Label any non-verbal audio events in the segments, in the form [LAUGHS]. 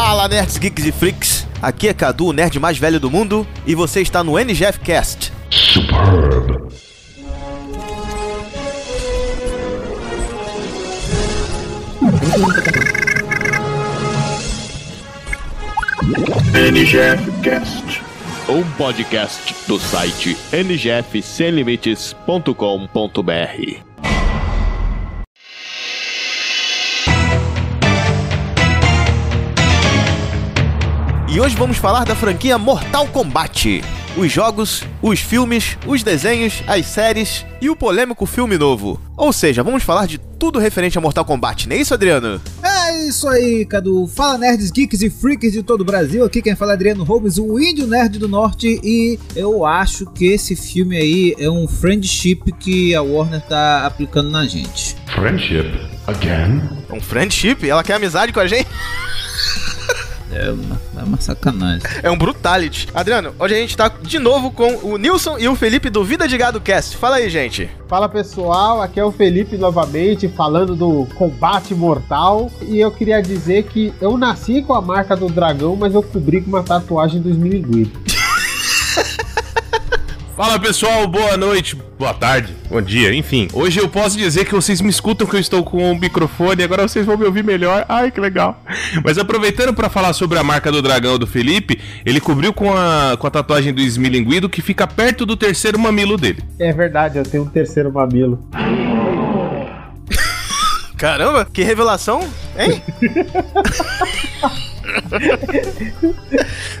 Fala, nerds, geeks e freaks. Aqui é Cadu, o nerd mais velho do mundo, e você está no NGF Cast. Superb. NGF Cast. Um podcast do site ngfsemlimites.com.br. E hoje vamos falar da franquia Mortal Kombat. Os jogos, os filmes, os desenhos, as séries e o polêmico filme novo. Ou seja, vamos falar de tudo referente a Mortal Kombat, não é isso, Adriano? É isso aí, Cadu. Fala nerds, geeks e freaks de todo o Brasil. Aqui quem fala é Adriano Holmes, o índio nerd do norte. E eu acho que esse filme aí é um friendship que a Warner tá aplicando na gente. Friendship? Again? Um friendship? Ela quer amizade com a gente? [LAUGHS] É uma, é uma sacanagem. É um brutality. Adriano, hoje a gente tá de novo com o Nilson e o Felipe do Vida de Gado Cast. Fala aí, gente. Fala pessoal, aqui é o Felipe novamente falando do combate mortal. E eu queria dizer que eu nasci com a marca do dragão, mas eu cobri com uma tatuagem dos milinguidos. Fala pessoal, boa noite, boa tarde, bom dia, enfim. Hoje eu posso dizer que vocês me escutam que eu estou com um microfone, agora vocês vão me ouvir melhor. Ai, que legal. Mas aproveitando para falar sobre a marca do dragão do Felipe, ele cobriu com a, com a tatuagem do esmilinguido que fica perto do terceiro mamilo dele. É verdade, eu tenho um terceiro mamilo. Caramba, que revelação, hein? [LAUGHS]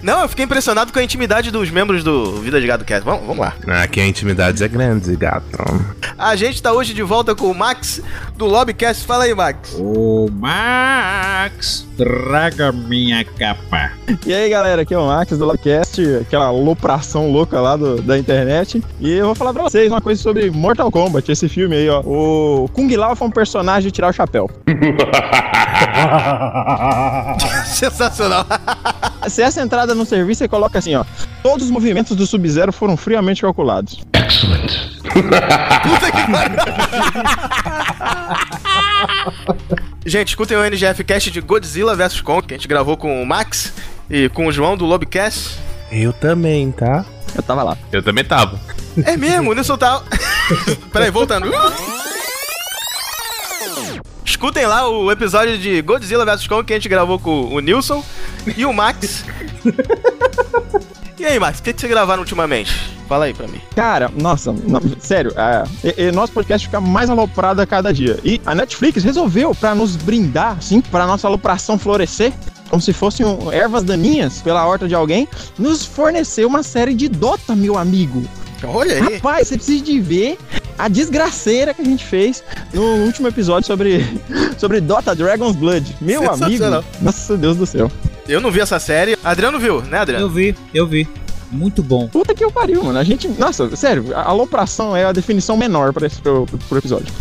Não, eu fiquei impressionado com a intimidade dos membros do Vida de Gado Cast. Vamos, vamos lá. Aqui a intimidade é grande, gato. A gente tá hoje de volta com o Max do Lobbycast. Fala aí, Max. Ô, Max, traga minha capa. E aí, galera, aqui é o Max do Lobbycast, aquela alopração louca lá do, da internet. E eu vou falar pra vocês uma coisa sobre Mortal Kombat, esse filme aí, ó. O Kung Lao foi um personagem de tirar o chapéu. [LAUGHS] [LAUGHS] Sensacional. [LAUGHS] Se essa entrada no serviço, você coloca assim, ó. Todos os movimentos do Sub-Zero foram friamente calculados. Excellent. [LAUGHS] Puta que pariu. [LAUGHS] gente, escutem o NGF Cast de Godzilla vs Kong, que a gente gravou com o Max e com o João do Lobcast. Eu também, tá? Eu tava lá. Eu também tava. É mesmo, o Nilson tá. Peraí, voltando. Escutem lá o episódio de Godzilla vs Kong que a gente gravou com o Nilson e o Max. E aí, Max, o que, que você gravaram ultimamente? Fala aí pra mim. Cara, nossa, não, sério, é, e nosso podcast fica mais aloprado a cada dia. E a Netflix resolveu, pra nos brindar, assim, pra nossa alopração florescer, como se fossem ervas daninhas pela horta de alguém, nos fornecer uma série de Dota, meu amigo. Olha aí. Rapaz, você precisa de ver a desgraceira que a gente fez no último episódio sobre, [LAUGHS] sobre Dota Dragon's Blood. Meu amigo, nossa Deus do céu. Eu não vi essa série. Adriano viu, né, Adriano? Eu vi, eu vi. Muito bom. Puta que eu pariu, mano. A gente. Nossa, sério, a alopração é a definição menor pra esse pro, pro episódio. [LAUGHS]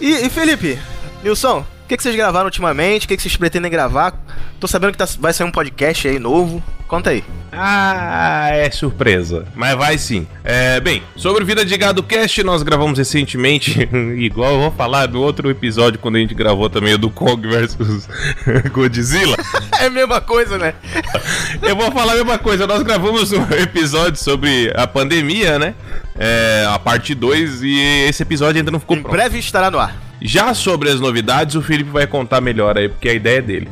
E, e Felipe, Nilson, que, que vocês gravaram ultimamente? O que, que vocês pretendem gravar? Tô sabendo que tá- vai sair um podcast aí novo. Conta aí. Ah, é surpresa. Mas vai sim. É, bem, sobre Vida de Gado Cast, nós gravamos recentemente, [LAUGHS] igual eu vou falar no outro episódio, quando a gente gravou também o do Kong versus [LAUGHS] Godzilla. É a mesma coisa, né? Eu vou falar a mesma coisa. Nós gravamos um episódio sobre a pandemia, né? É, a parte 2, e esse episódio ainda não ficou Em pronto. breve estará no ar. Já sobre as novidades, o Felipe vai contar melhor aí, porque a ideia é dele.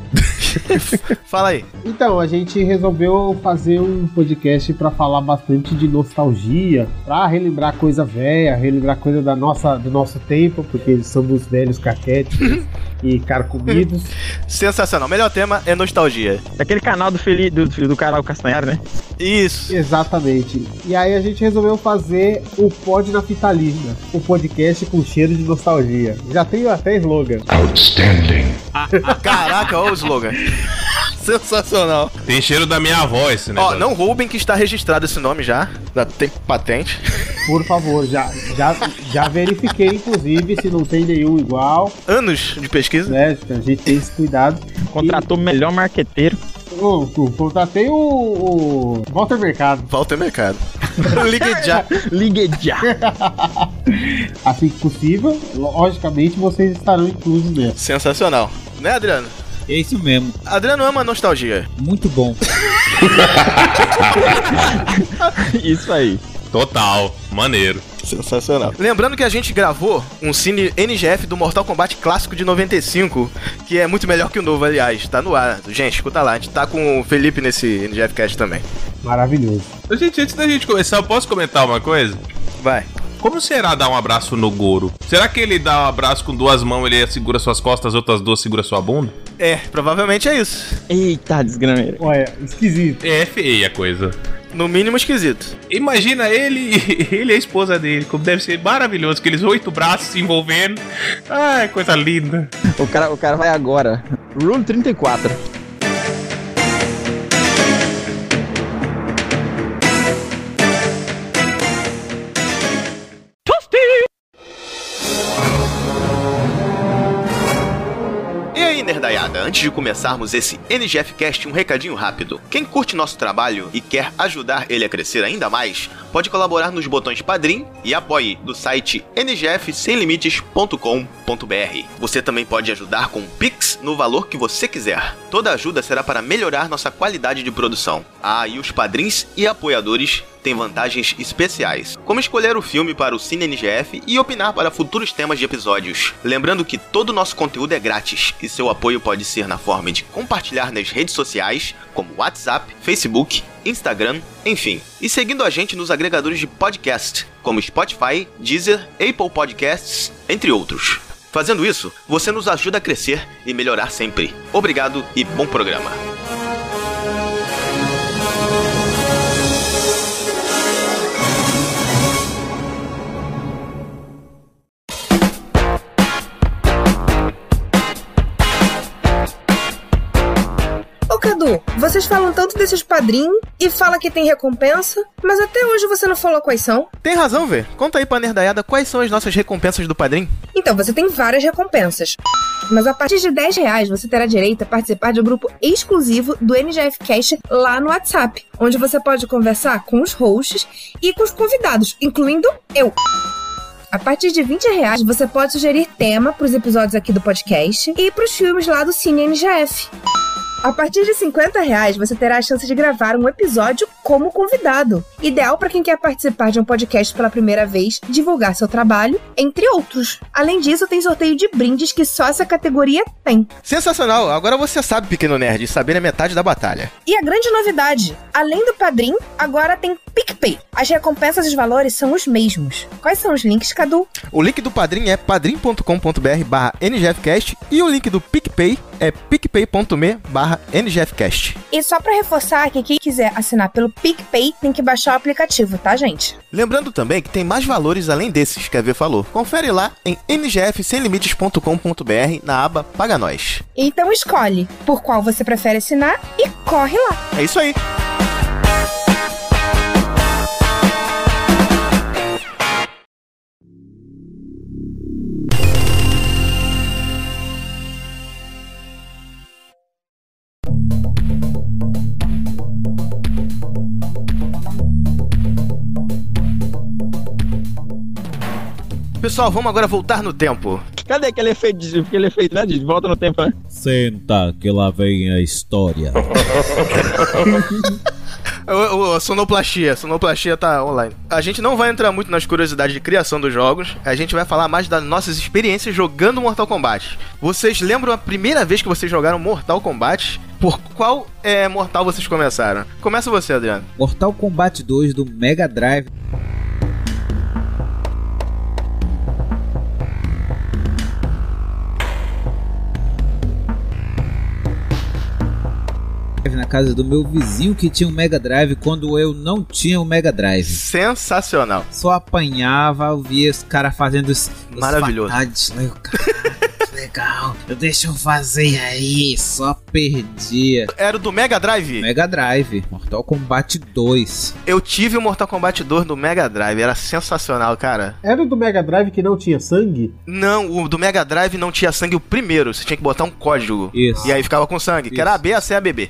[LAUGHS] Fala aí. Então, a gente resolveu fazer um podcast pra falar bastante de nostalgia, pra relembrar coisa velha, relembrar coisa da nossa, do nosso tempo, porque somos velhos caquéticos [LAUGHS] e carcomidos. Sensacional. Melhor tema é nostalgia. Aquele canal do Feli, do, do Carol Castanhari, né? Isso. Exatamente. E aí a gente resolveu fazer o Pod na Fita Linda, o podcast com cheiro de nostalgia. Já tem até slogan. Outstanding. [LAUGHS] Caraca, olha o slogan. [LAUGHS] Sensacional. Tem cheiro da minha avó esse Ó, não roubem que está registrado esse nome já. Já tem patente. [LAUGHS] Por favor, já, já, já verifiquei, inclusive, se não tem nenhum igual, Anos de pesquisa. né? A gente tem esse cuidado. Contratou o melhor marqueteiro. Tu- contratei o, o Walter Mercado. Ao mercado. [LAUGHS] Ligue já. Ligue já. [LAUGHS] Assim que possível, logicamente vocês estarão inclusos nessa. Sensacional. Né, Adriano? É isso mesmo. Adriano ama nostalgia. Muito bom. [LAUGHS] Isso aí. Total. Maneiro. Sensacional. Lembrando que a gente gravou um cine NGF do Mortal Kombat clássico de 95, que é muito melhor que o novo, aliás. Tá no ar. Gente, escuta lá. A gente tá com o Felipe nesse NGF Cast também. Maravilhoso. Gente, antes da gente começar, eu posso comentar uma coisa? Vai. Como será dar um abraço no Goro? Será que ele dá um abraço com duas mãos, ele segura suas costas, as outras duas segura sua bunda? É, provavelmente é isso. Eita, desgrameira. Olha, esquisito. É feia a coisa. No mínimo esquisito. Imagina ele [LAUGHS] ele e a esposa dele, como deve ser maravilhoso, aqueles oito braços se envolvendo. Ai, coisa linda. O cara, o cara vai agora. Rule 34. Nerdaiada, antes de começarmos esse NGF Cast, um recadinho rápido. Quem curte nosso trabalho e quer ajudar ele a crescer ainda mais, pode colaborar nos botões Padrim e Apoie do site ngfsemlimites.com.br. Você também pode ajudar com Pix no valor que você quiser. Toda ajuda será para melhorar nossa qualidade de produção. Ah, e os padrinhos e apoiadores têm vantagens especiais, como escolher o filme para o Cine NGF e opinar para futuros temas de episódios. Lembrando que todo o nosso conteúdo é grátis e seu apoio pode ser na forma de compartilhar nas redes sociais, como WhatsApp, Facebook, Instagram, enfim. E seguindo a gente nos agregadores de podcast, como Spotify, Deezer, Apple Podcasts, entre outros. Fazendo isso, você nos ajuda a crescer e melhorar sempre. Obrigado e bom programa. Falam tanto desses padrinhos e fala que tem recompensa, mas até hoje você não falou quais são. Tem razão, Vê. Conta aí pra nerdaiada quais são as nossas recompensas do padrinho. Então, você tem várias recompensas. Mas a partir de 10 reais você terá direito a participar de um grupo exclusivo do NGF Cast lá no WhatsApp, onde você pode conversar com os hosts e com os convidados, incluindo eu. A partir de 20 reais você pode sugerir tema para os episódios aqui do podcast e para os filmes lá do Cine NGF. A partir de 50 reais, você terá a chance de gravar um episódio como convidado. Ideal para quem quer participar de um podcast pela primeira vez, divulgar seu trabalho, entre outros. Além disso, tem sorteio de brindes que só essa categoria tem. Sensacional! Agora você sabe, pequeno nerd, saber é metade da batalha. E a grande novidade, além do Padrim, agora tem PicPay. As recompensas e os valores são os mesmos. Quais são os links, Cadu? O link do é padrim.com.br barra ngfcast e o link do PicPay é picpay.me barra ngfcast. E só para reforçar que quem quiser assinar pelo PicPay tem que baixar o aplicativo, tá, gente? Lembrando também que tem mais valores além desses que a V falou. Confere lá em ngfsemlimites.com.br na aba Paga Nós. Então escolhe por qual você prefere assinar e corre lá. É isso aí! Pessoal, vamos agora voltar no tempo. Cadê aquele efeito, de- aquele efeito né, de volta no tempo, né? Senta que lá vem a história. O, o- a sonoplastia, a sonoplastia tá online. A gente não vai entrar muito nas curiosidades de criação dos jogos, a gente vai falar mais das nossas experiências jogando Mortal Kombat. Vocês lembram a primeira vez que vocês jogaram Mortal Kombat? Por qual é, Mortal vocês começaram? Começa você, Adriano. Mortal Kombat 2 do Mega Drive. Na casa do meu vizinho que tinha um Mega Drive quando eu não tinha o Mega Drive. Sensacional. Só apanhava, eu via os caras fazendo os. os Maravilhoso. fatalities, né? Eu, "Caralho, [LAUGHS] que legal. Deixa eu fazer aí. Só perdia. Era o do Mega Drive? Mega Drive, Mortal Kombat 2. Eu tive o Mortal Kombat 2 do Mega Drive, era sensacional, cara. Era o do Mega Drive que não tinha sangue? Não, o do Mega Drive não tinha sangue o primeiro, você tinha que botar um código. Isso. E aí ficava com sangue, que era A, B, A, C, A, B, B.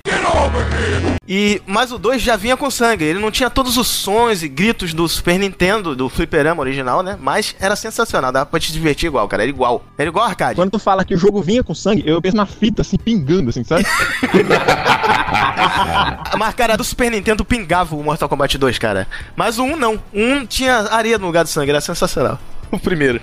E, mas o 2 já vinha com sangue. Ele não tinha todos os sons e gritos do Super Nintendo, do fliperama original, né? Mas era sensacional, dava pra te divertir igual, cara. Era igual. Era igual arcade. Quando tu fala que o jogo vinha com sangue, eu penso na fita, assim, pingando, assim, sabe? [LAUGHS] Mas, cara, do Super Nintendo pingava o Mortal Kombat 2, cara. Mas o 1 não. O 1 tinha areia no lugar do sangue, era sensacional. O primeiro.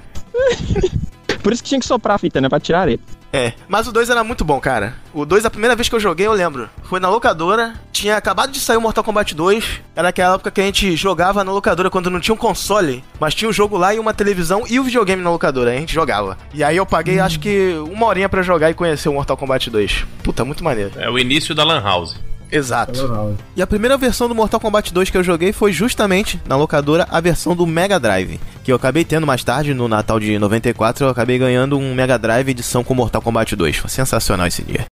Por isso que tinha que soprar a fita, né? Pra tirar a areia. É, mas o 2 era muito bom, cara. O 2, a primeira vez que eu joguei, eu lembro. Foi na locadora, tinha acabado de sair o Mortal Kombat 2. Era aquela época que a gente jogava na locadora quando não tinha um console, mas tinha um jogo lá e uma televisão e o videogame na locadora. A gente jogava. E aí eu paguei, acho que, uma horinha pra jogar e conhecer o Mortal Kombat 2. Puta, muito maneiro. É o início da Lan House. Exato. E a primeira versão do Mortal Kombat 2 que eu joguei foi justamente na locadora a versão do Mega Drive, que eu acabei tendo mais tarde no Natal de 94, eu acabei ganhando um Mega Drive edição com Mortal Kombat 2. Foi sensacional esse dia.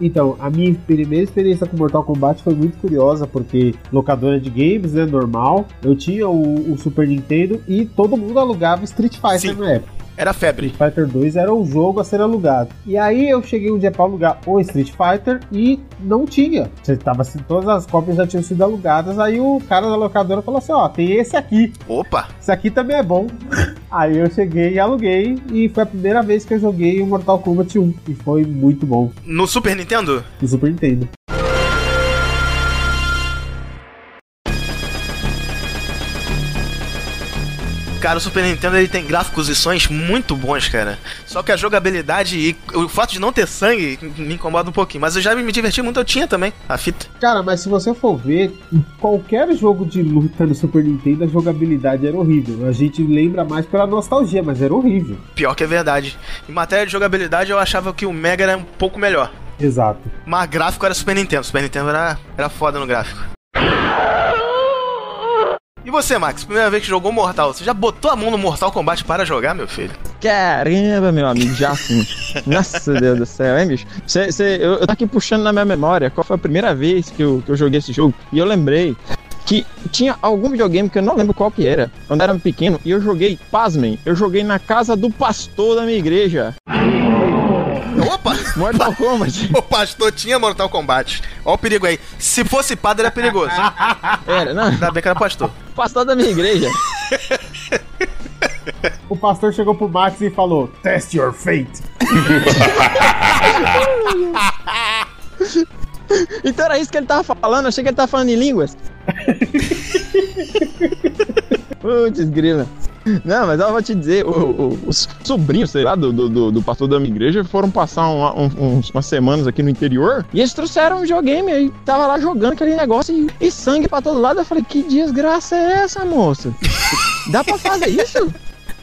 Então, a minha primeira experiência com Mortal Kombat foi muito curiosa, porque locadora de games, né, normal, eu tinha o, o Super Nintendo e todo mundo alugava Street Fighter Sim. na época. Era febre. Street Fighter 2 era o jogo a ser alugado. E aí eu cheguei um dia pra alugar o Street Fighter e não tinha. Você tava assim, todas as cópias já tinham sido alugadas. Aí o cara da locadora falou assim: ó, tem esse aqui. Opa! Esse aqui também é bom. [LAUGHS] Aí eu cheguei e aluguei. E foi a primeira vez que eu joguei o Mortal Kombat 1. E foi muito bom No Super Nintendo? no Super Nintendo. Cara, o Super Nintendo ele tem gráficos e sons muito bons, cara. Só que a jogabilidade e o fato de não ter sangue me incomoda um pouquinho. Mas eu já me diverti muito, eu tinha também a fita. Cara, mas se você for ver, em qualquer jogo de luta no Super Nintendo, a jogabilidade era horrível. A gente lembra mais pela nostalgia, mas era horrível. Pior que é verdade. Em matéria de jogabilidade, eu achava que o Mega era um pouco melhor. Exato. Mas gráfico era Super Nintendo. Super Nintendo era, era foda no gráfico. E você, Max? Primeira vez que jogou Mortal, você já botou a mão no Mortal Kombat para jogar, meu filho? Caramba, meu amigo, já sim. Nossa Deus do céu, hein, bicho? Cê, cê, eu, eu tô aqui puxando na minha memória qual foi a primeira vez que eu, que eu joguei esse jogo. E eu lembrei que tinha algum videogame que eu não lembro qual que era, quando era pequeno, e eu joguei, pasmem, eu joguei na casa do pastor da minha igreja. Mortal Kombat. [LAUGHS] O pastor tinha Mortal Kombat. Olha o perigo aí. Se fosse padre, era perigoso. [LAUGHS] Era, não, Ainda bem que era pastor. pastor da minha igreja. O pastor chegou pro Max e falou: Test your fate. [LAUGHS] Então era isso que ele tava falando, achei que ele tava falando em línguas. Putz, grila. Não, mas eu vou te dizer, o- o- os sobrinhos, sei lá, do, do, do- pastor da minha igreja foram passar uma- um- umas semanas aqui no interior e eles trouxeram um videogame aí, tava lá jogando aquele negócio e, e sangue pra todo lado. Eu falei, que desgraça é essa, moça? [LAUGHS] Dá pra fazer isso?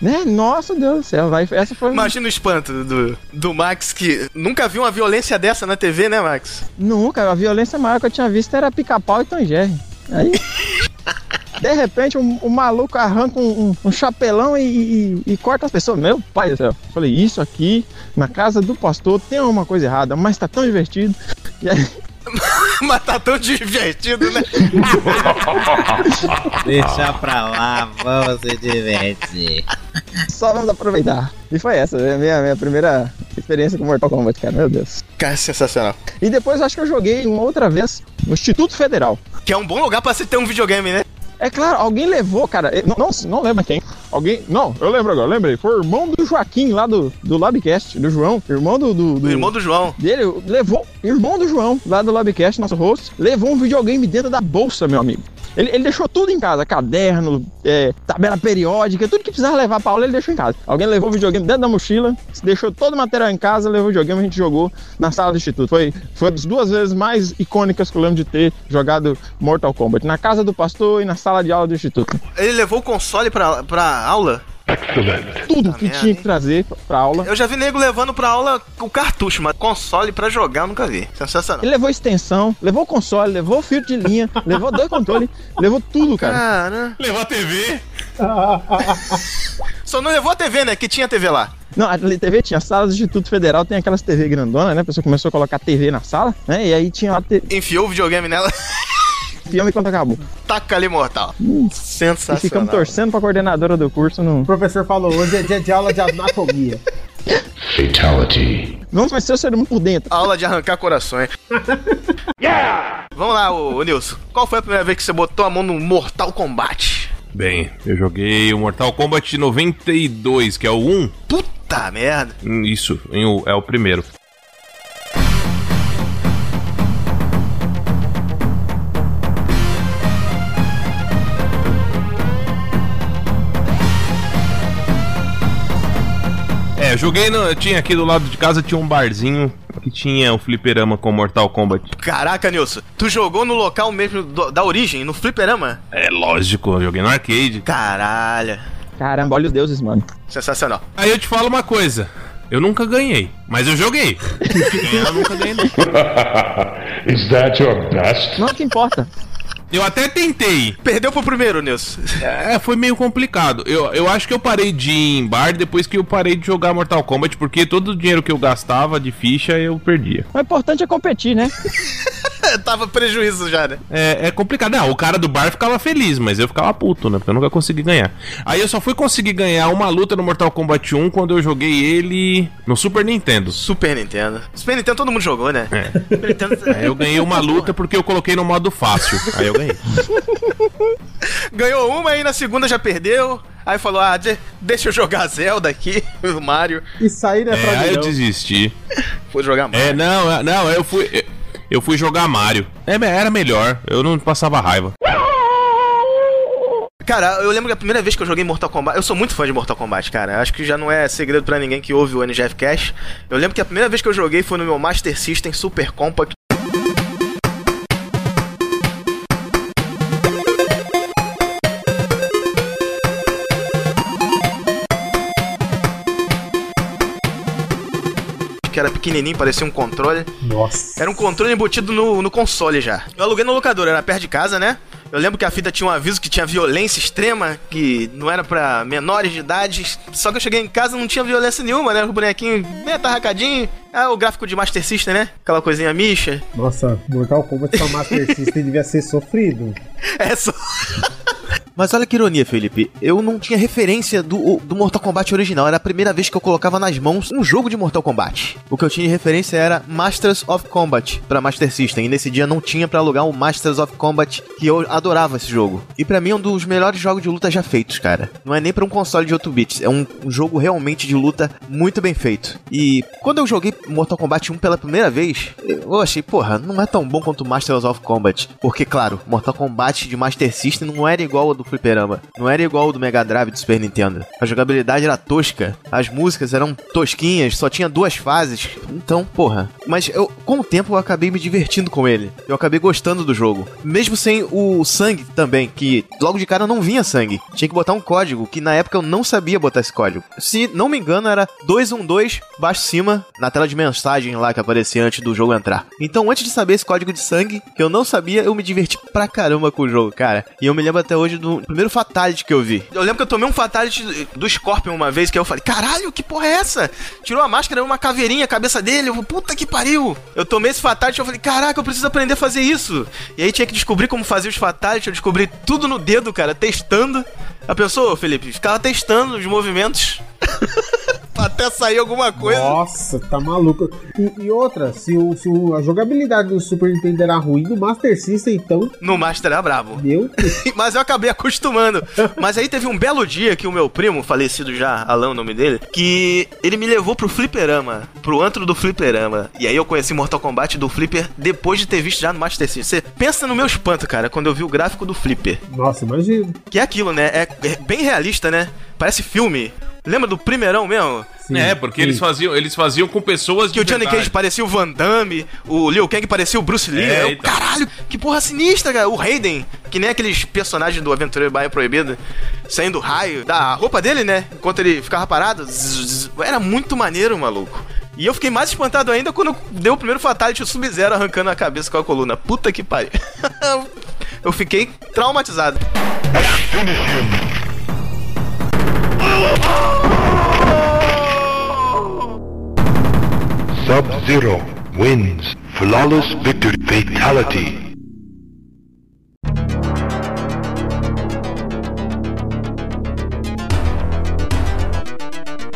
Né? Nossa Deus do céu, vai, essa foi. Imagina o espanto do, do Max, que nunca viu uma violência dessa na TV, né, Max? Nunca, a violência maior que eu tinha visto era pica-pau e tangere. Aí. [LAUGHS] De repente, o um, maluco arranca um, um- um chapelão e, e- e corta as pessoas. Meu pai do céu. Falei, isso aqui, na casa do pastor, tem alguma coisa errada, mas tá tão divertido. E aí, [LAUGHS] Mas tá tão divertido, né? [LAUGHS] Deixa pra lá, vamos se divertir. [LAUGHS] só vamos aproveitar. E foi essa, a minha, minha primeira experiência com Mortal Kombat, cara. Meu Deus. Cara, sensacional. E depois acho que eu joguei uma outra vez no Instituto Federal. Que é um bom lugar pra se ter um videogame, né? É claro, alguém levou, cara. Não, não, não lembro quem. Alguém. Não, eu lembro agora, lembrei. Foi o irmão do Joaquim lá do, do Lobcast, do João. Irmão do. do, do- irmão do João. dele, levou. Irmão do João, lá do Lobcast, nosso host, levou um videogame dentro da bolsa, meu amigo. Ele, ele deixou tudo em casa, caderno, é, tabela periódica, tudo que precisava levar pra aula ele deixou em casa. Alguém levou o videogame dentro da mochila, deixou todo o material em casa, levou o videogame a gente jogou na sala do instituto. Foi, foi as duas vezes mais icônicas que eu lembro de ter jogado Mortal Kombat. Na casa do pastor e na sala de aula do instituto. Ele levou o console pra, pra aula. Tudo que merda, tinha que trazer pra aula. Eu já vi nego levando pra aula o cartucho, mas console pra jogar eu nunca vi. Sensacional. Ele levou extensão, levou o console, levou o fio de linha, [LAUGHS] levou dois controles, levou tudo, cara. Cara, Levou a TV. [LAUGHS] só não levou a TV, né? Que tinha TV lá. Não, a TV tinha sala do Instituto Federal, tem aquelas TV grandona, né? A pessoa começou a colocar TV na sala, né? E aí tinha lá te- Enfiou o videogame nela, [LAUGHS] filme quando acabou. taca ali mortal. E Sensacional. ficamos torcendo pra coordenadora do curso. No... O professor falou: hoje é dia de aula de anatomia. [LAUGHS] Fatality. Vamos conhecer o ser humano por dentro. Aula de arrancar corações. [LAUGHS] Vamos lá, ô, ô Nilson. Qual foi a primeira vez que você botou a mão no Mortal Kombat? Bem, eu joguei o Mortal Kombat 92, que é o 1. Puta merda. Hum, Isso, é o primeiro. É, eu joguei no. Tinha aqui do lado de casa tinha um barzinho que tinha o fliperama com Mortal Kombat. Caraca, Nilson. Tu jogou no local mesmo do- da origem, no fliperama? É lógico, eu joguei no arcade. Caralho. Caramba, olha os deuses, mano. Sensacional. Aí eu te falo uma coisa. Eu nunca ganhei, mas eu joguei. Ganhar [LAUGHS] eu nunca ganhei, não. [LAUGHS] Is that your best? Não o que importa. Eu até tentei. Perdeu pro primeiro, Nilson. É, foi meio complicado. Eu, eu acho que eu parei de ir em bar depois que eu parei de jogar Mortal Kombat, porque todo o dinheiro que eu gastava de ficha eu perdia. O importante é competir, né? [LAUGHS] [LAUGHS] Tava prejuízo já, né? É, é complicado. Não, o cara do bar ficava feliz, mas eu ficava puto, né? Porque eu nunca consegui ganhar. Aí eu só fui conseguir ganhar uma luta no Mortal Kombat 1 quando eu joguei ele no Super Nintendo. Super Nintendo. Super Nintendo todo mundo jogou, né? É. Super Nintendo... Aí eu ganhei uma [LAUGHS] luta porque eu coloquei no modo fácil. Aí eu ganhei. [LAUGHS] Ganhou uma e na segunda já perdeu. Aí falou, ah, de- deixa eu jogar Zelda aqui, o Mario. E sair não é pra É, aí eu desisti. Foi jogar Mario. É, não, é- não, eu fui. Eu fui jogar Mario. É, era melhor, eu não passava raiva. Cara, eu lembro que a primeira vez que eu joguei Mortal Kombat, eu sou muito fã de Mortal Kombat, cara. Acho que já não é segredo pra ninguém que ouve o NGF Cash. Eu lembro que a primeira vez que eu joguei foi no meu Master System Super Compact. Que era pequenininho, parecia um controle. Nossa. Era um controle embutido no, no console já. Eu aluguei no locador, era perto de casa, né? Eu lembro que a fita tinha um aviso que tinha violência extrema, que não era pra menores de idade. Só que eu cheguei em casa e não tinha violência nenhuma, né? O bonequinho bem atarracadinho. Ah, o gráfico de Master System, né? Aquela coisinha micha. Nossa, Mortal Kombat pra Master System devia ser sofrido. [LAUGHS] É só. [LAUGHS] Mas olha que ironia, Felipe. Eu não tinha referência do, do Mortal Kombat original. Era a primeira vez que eu colocava nas mãos um jogo de Mortal Kombat. O que eu tinha de referência era Masters of Combat pra Master System. E nesse dia não tinha pra alugar o Masters of Combat, que eu adorava esse jogo. E pra mim é um dos melhores jogos de luta já feitos, cara. Não é nem pra um console de 8 bits. É um, um jogo realmente de luta muito bem feito. E quando eu joguei Mortal Kombat 1 pela primeira vez, eu achei, porra, não é tão bom quanto Masters of Combat. Porque, claro, Mortal Kombat de Master System não era igual ao do Fliperama. Não era igual ao do Mega Drive do Super Nintendo. A jogabilidade era tosca. As músicas eram tosquinhas, só tinha duas fases. Então, porra. Mas eu, com o tempo eu acabei me divertindo com ele. Eu acabei gostando do jogo. Mesmo sem o sangue também, que logo de cara não vinha sangue. Tinha que botar um código, que na época eu não sabia botar esse código. Se não me engano, era 212 baixo cima na tela de mensagem lá que aparecia antes do jogo entrar. Então, antes de saber esse código de sangue, que eu não sabia, eu me diverti pra caramba com o jogo, cara. E eu me lembro até hoje do primeiro Fatality que eu vi. Eu lembro que eu tomei um Fatality do Scorpion uma vez, que eu falei, caralho, que porra é essa? Tirou a máscara, uma caveirinha, a cabeça dele, eu falei, puta que pariu. Eu tomei esse Fatality eu falei, caraca, eu preciso aprender a fazer isso. E aí tinha que descobrir como fazer os Fatality, eu descobri tudo no dedo, cara, testando. A pessoa, Felipe, ficava testando os movimentos. [LAUGHS] Até sair alguma coisa. Nossa, tá maluco. E, e outra, se, o, se o- a jogabilidade do Super Nintendo era ruim, do Master System, então, No Master era brabo. meu Deus. [LAUGHS] Mas eu acabei acostumando. Mas aí teve um belo dia que o meu primo, falecido já, Alan, o nome dele, que ele me levou pro fliperama, pro antro do fliperama. E aí eu conheci Mortal Kombat do Flipper depois de ter visto já no Master System. Você pensa no meu espanto, cara, quando eu vi o gráfico do Flipper. Nossa, imagina. Que é aquilo, né? É bem realista, né? Parece filme. Lembra do primeirão mesmo? Sim, é, porque sim. eles faziam, eles faziam com pessoas Que o Johnny Cage parecia o Van Damme, o Liu Kang parecia o Bruce Lee. É, então. Caralho, que porra sinistra, cara. O Raiden, que nem aqueles personagens do Aventureiro Baia Proibido, saindo raio da roupa dele, né? Enquanto ele ficava parado. Zzz, zzz. Era muito maneiro, maluco. E eu fiquei mais espantado ainda quando deu o primeiro Fatality o Sub-Zero arrancando a cabeça com a coluna. Puta que pariu. [LAUGHS] eu fiquei traumatizado. Sub-Zero wins. Flawless victory. Fatality.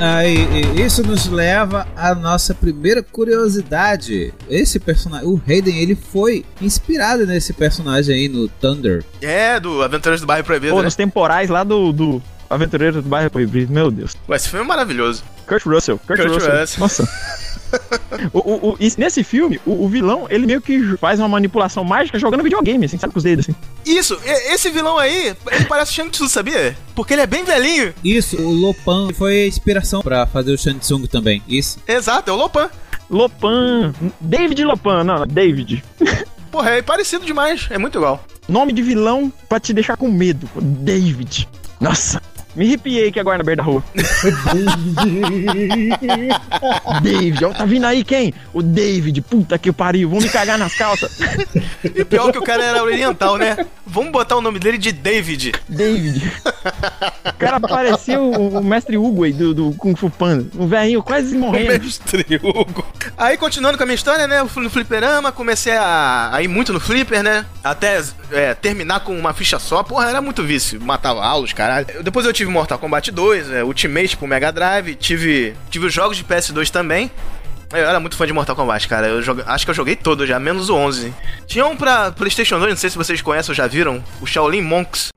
Aí, e isso nos leva à nossa primeira curiosidade. Esse personagem, o Hayden, ele foi inspirado nesse personagem aí no Thunder. É, do Aventureiros do Bairro Proibido. Pô, né? nos temporais lá do, do Aventureiro do Bairro Proibido, meu Deus. Ué, Esse filme é maravilhoso. Kurt Russell, Kurt, Kurt Russell. Russell. Nossa. [LAUGHS] o, o- o- nesse filme, o, o vilão, ele meio que faz uma manipulação mágica jogando videogame, assim, sabe, com os dedos, assim. Isso, e- esse vilão aí, ele parece o Shang Tsung, sabia? Porque ele é bem velhinho. Isso, o Lopan foi a inspiração pra fazer o Shang Tsung também. Isso. Exato, é o Lopan. Lopan, David Lopan, não, David. [LAUGHS] Porra, é parecido demais, é muito igual. Nome de vilão pra te deixar com medo, David. Nossa. Me arrepiei aqui agora na beira da rua. [LAUGHS] David, ó, tá vindo aí quem? O David, puta que pariu, vão me cagar nas calças. [LAUGHS] E pior que o cara era oriental, né? Vamos botar o nome dele de David. David. O cara parecia o, o mestre Hugo aí do, do Kung Fu Panda. Um velhinho quase morrendo. Mestre Hugo. Aí, continuando com a minha história, né? Eu fui no fliperama, comecei a, a ir muito no flipper, né? Até é, terminar com uma ficha só. Porra, era muito vício. Matava aulas, caralho. Depois eu tive Mortal Kombat 2, é, Ultimate pro Mega Drive. Tive, tive os jogos de PS2 também. Eu era muito fã de Mortal Kombat, cara. Eu joga- acho que eu joguei todo já, menos o 11. Tinha um pra PlayStation 2, não sei se vocês conhecem ou já viram. O Shaolin Monks.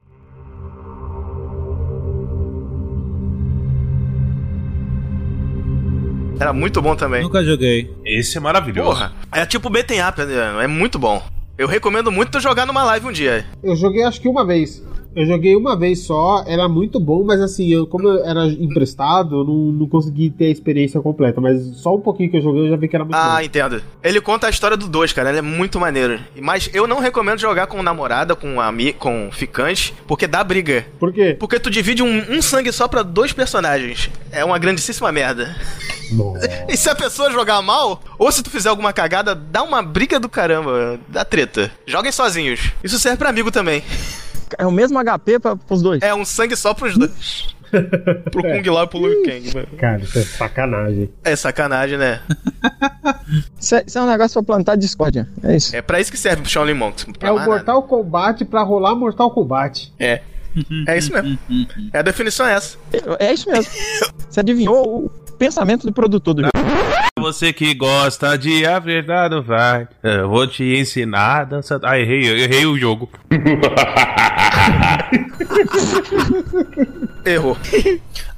Era muito bom também. Nunca joguei. Esse é maravilhoso. Porra, é tipo beaten up, né? é muito bom. Eu recomendo muito tu jogar numa live um dia. Eu joguei acho que uma vez. Eu joguei uma vez só, era muito bom, mas assim, eu, como eu era emprestado, eu não, não consegui ter a experiência completa. Mas só um pouquinho que eu joguei, eu já vi que era muito Ah, bom. entendo. Ele conta a história do 2, cara. Ele é muito maneiro. Mas eu não recomendo jogar com namorada, com ami com ficante, porque dá briga. Por quê? Porque tu divide um, um sangue só pra dois personagens. É uma grandíssima merda. Nossa. [LAUGHS] E se a pessoa jogar mal, ou se tu fizer alguma cagada, dá uma briga do caramba. Dá treta. Joguem sozinhos. Isso serve pra amigo também. É o mesmo HP pra, pros dois. É um sangue só pros dois. [LAUGHS] Pro Kung Lao e pro Liu Kang, mano. Cara, isso é sacanagem. É sacanagem, né? [LAUGHS] Isso é, isso é um negócio pra plantar discórdia. É isso. É pra isso que serve o Shaolin Monks. É o mais nada. Mortal Kombat pra rolar Mortal Kombat. É. É isso mesmo. É a definição é essa. É, é isso mesmo. Você adivinhou o pensamento do produtor do jogo. Você que gosta de a verdade vai. Eu vou te ensinar a dança. Ah, errei, eu errei o jogo. [LAUGHS] [LAUGHS] Errou.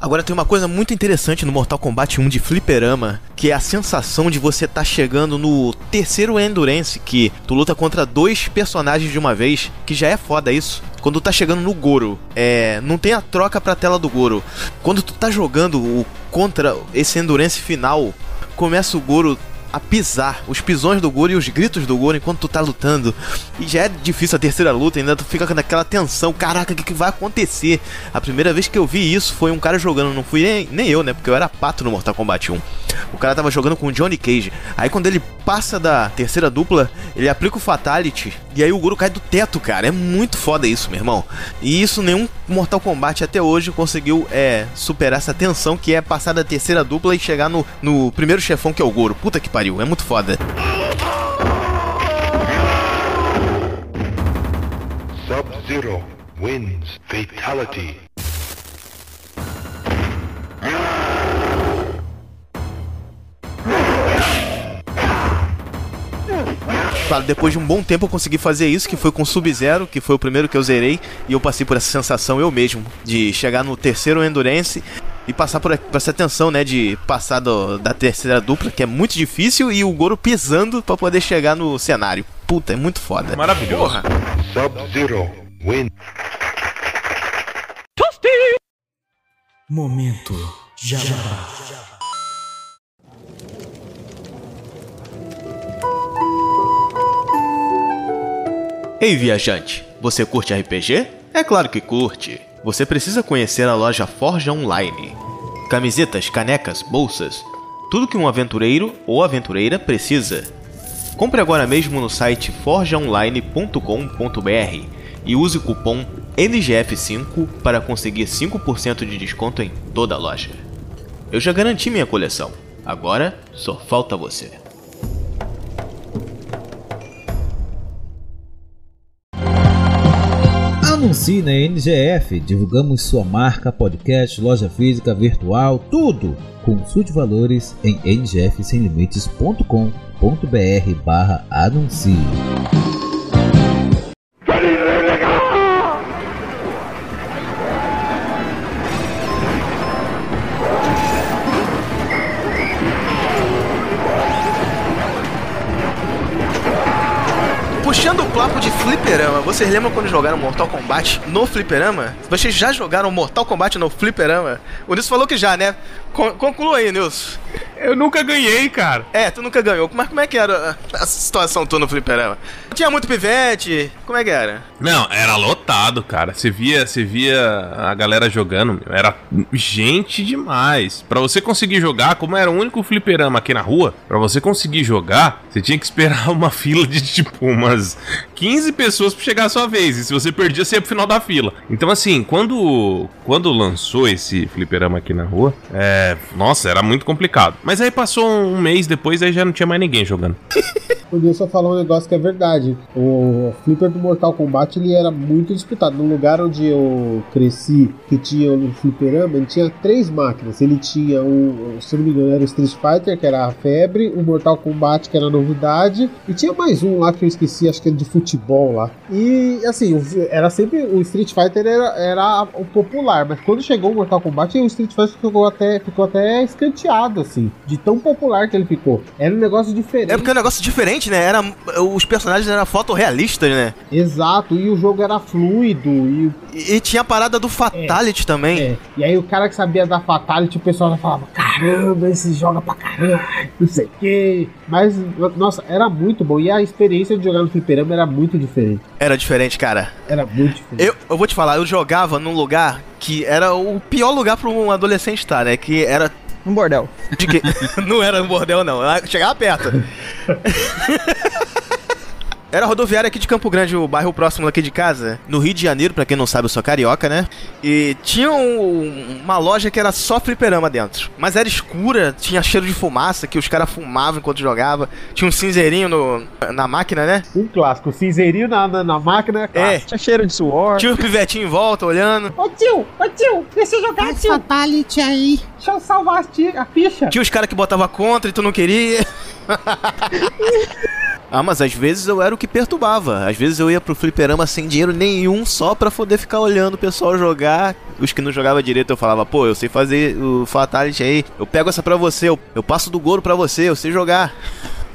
Agora tem uma coisa muito interessante no Mortal Kombat 1 de fliperama, que é a sensação de você estar chegando no terceiro Endurance, que tu luta contra dois personagens de uma vez, que já é foda isso. Quando tu tá chegando no Goro, é, não tem a troca pra tela do Goro. Quando tu tá jogando o contra esse Endurance final, começa o Goro a pisar, os pisões do Goro e os gritos do Goro enquanto tu tá lutando. E já é difícil a terceira luta, ainda tu fica naquela tensão, caraca, o que, que vai acontecer? A primeira vez que eu vi isso foi um cara jogando, não fui nem, nem eu, né? Porque eu era pato no Mortal Kombat 1. O cara tava jogando com o Johnny Cage. Aí quando ele passa da terceira dupla, ele aplica o Fatality e aí o Goro cai do teto, cara. É muito foda isso, meu irmão. E isso nenhum Mortal Kombat até hoje conseguiu é, superar essa tensão que é passar da terceira dupla e chegar no, no primeiro chefão que é o Goro. Puta que pariu, é muito foda. Sub-Zero wins fatality. Claro, depois de um bom tempo eu consegui fazer isso, que foi com Sub-Zero, que foi o primeiro que eu zerei, e eu passei por essa sensação eu mesmo, de chegar no terceiro Endurance e passar por, por essa tensão, né, de passar do- da terceira dupla, que é muito difícil, e o Goro pisando pra poder chegar no cenário. Puta, é muito foda. Maravilhoso. Porra. Sub-Zero wins. Momento Jabá. Ei, viajante, você curte RPG? É claro que curte. Você precisa conhecer a loja Forja Online. Camisetas, canecas, bolsas, tudo que um aventureiro ou aventureira precisa. Compre agora mesmo no site forjaonline.com.br e use o cupom NGF5 para conseguir 5% de desconto em toda a loja. Eu já garanti minha coleção. Agora só falta você. Anuncie na NGF, divulgamos sua marca, podcast, loja física, virtual, tudo. Consulte valores em ngfsemlimites.com.br barra anuncie. Vocês lembram quando jogaram Mortal Kombat no fliperama? Vocês já jogaram Mortal Kombat no fliperama? O Nilson falou que já, né? Con conclua aí, Nilson. Eu nunca ganhei, cara. É, tu nunca ganhou. Mas como é que era a, situação tua no fliperama? Tinha muito pivete? Como é que era? Não, era lotado, cara. Você via, você via a galera jogando, meu, era gente demais. Pra você conseguir jogar, como era o único fliperama aqui na rua, pra você conseguir jogar, você tinha que esperar [LAUGHS] uma fila de tipo umas 15 pessoas pra chegar a sua vez. E se você perdia, você ia pro final da fila. Então, assim, quando, quando lançou esse fliperama aqui na rua, é. Nossa, era muito complicado. Mas aí passou um mês depois, aí já não tinha mais ninguém jogando. O Nilson falou um negócio que é verdade. O flipper do Mortal Kombat ele era muito disputado. No lugar onde eu cresci, que tinha o fliperama, ele tinha três máquinas. Ele tinha o, se não me engano, era o Street Fighter, que era a febre, o Mortal Kombat, que era a novidade, e tinha mais um lá que eu esqueci, acho que era de futebol lá. E assim, era sempre o Street Fighter era, era o popular, mas quando chegou o Mortal Kombat, o Street Fighter ficou até, ficou até escanteado, assim, de tão popular que ele ficou. Era um negócio diferente. É porque é um negócio diferente, né? Era, os personagens eram fotorrealistas, né? Exato, e o jogo era fluido, e, E, e tinha a parada do Fatality também. é, e aí o cara que sabia da Fatality, o pessoal já falava, caramba, esse joga pra caramba, não sei o que. Mas, nossa, era muito bom, e a experiência de jogar no fliperama era muito diferente. Era diferente, cara. Era muito diferente. Eu, eu vou te falar, eu jogava num lugar que era o pior lugar pra um adolescente estar, né? Que era. Um bordel. De que... [LAUGHS] não era um bordel, não. Ela Chegava perto. [LAUGHS] Era a rodoviária aqui de Campo Grande, o bairro próximo daqui de casa, no Rio de Janeiro, pra quem não sabe, eu sou carioca, né? E tinha um- uma loja que era só fliperama dentro. Mas era escura, tinha cheiro de fumaça, que os caras fumavam enquanto jogavam. Tinha um cinzeirinho no, na máquina, né? Um clássico, cinzeirinho na, na, na máquina, É, clássico. Tinha cheiro de suor. tinha o pivetinho em volta, olhando. Ô tio, ô tio, deixa eu jogar, tio. Fatality aí. Deixa eu salvar a, tia, a ficha. Tinha os caras que botava contra e tu não queria. [LAUGHS] ah, mas às vezes eu era o que perturbava. Às vezes eu ia pro fliperama sem dinheiro nenhum só pra poder ficar olhando o pessoal jogar. Os que não jogavam direito eu falava, pô, eu sei fazer o Fatality aí. Eu pego essa pra você, eu, eu passo do Goro pra você, eu sei jogar.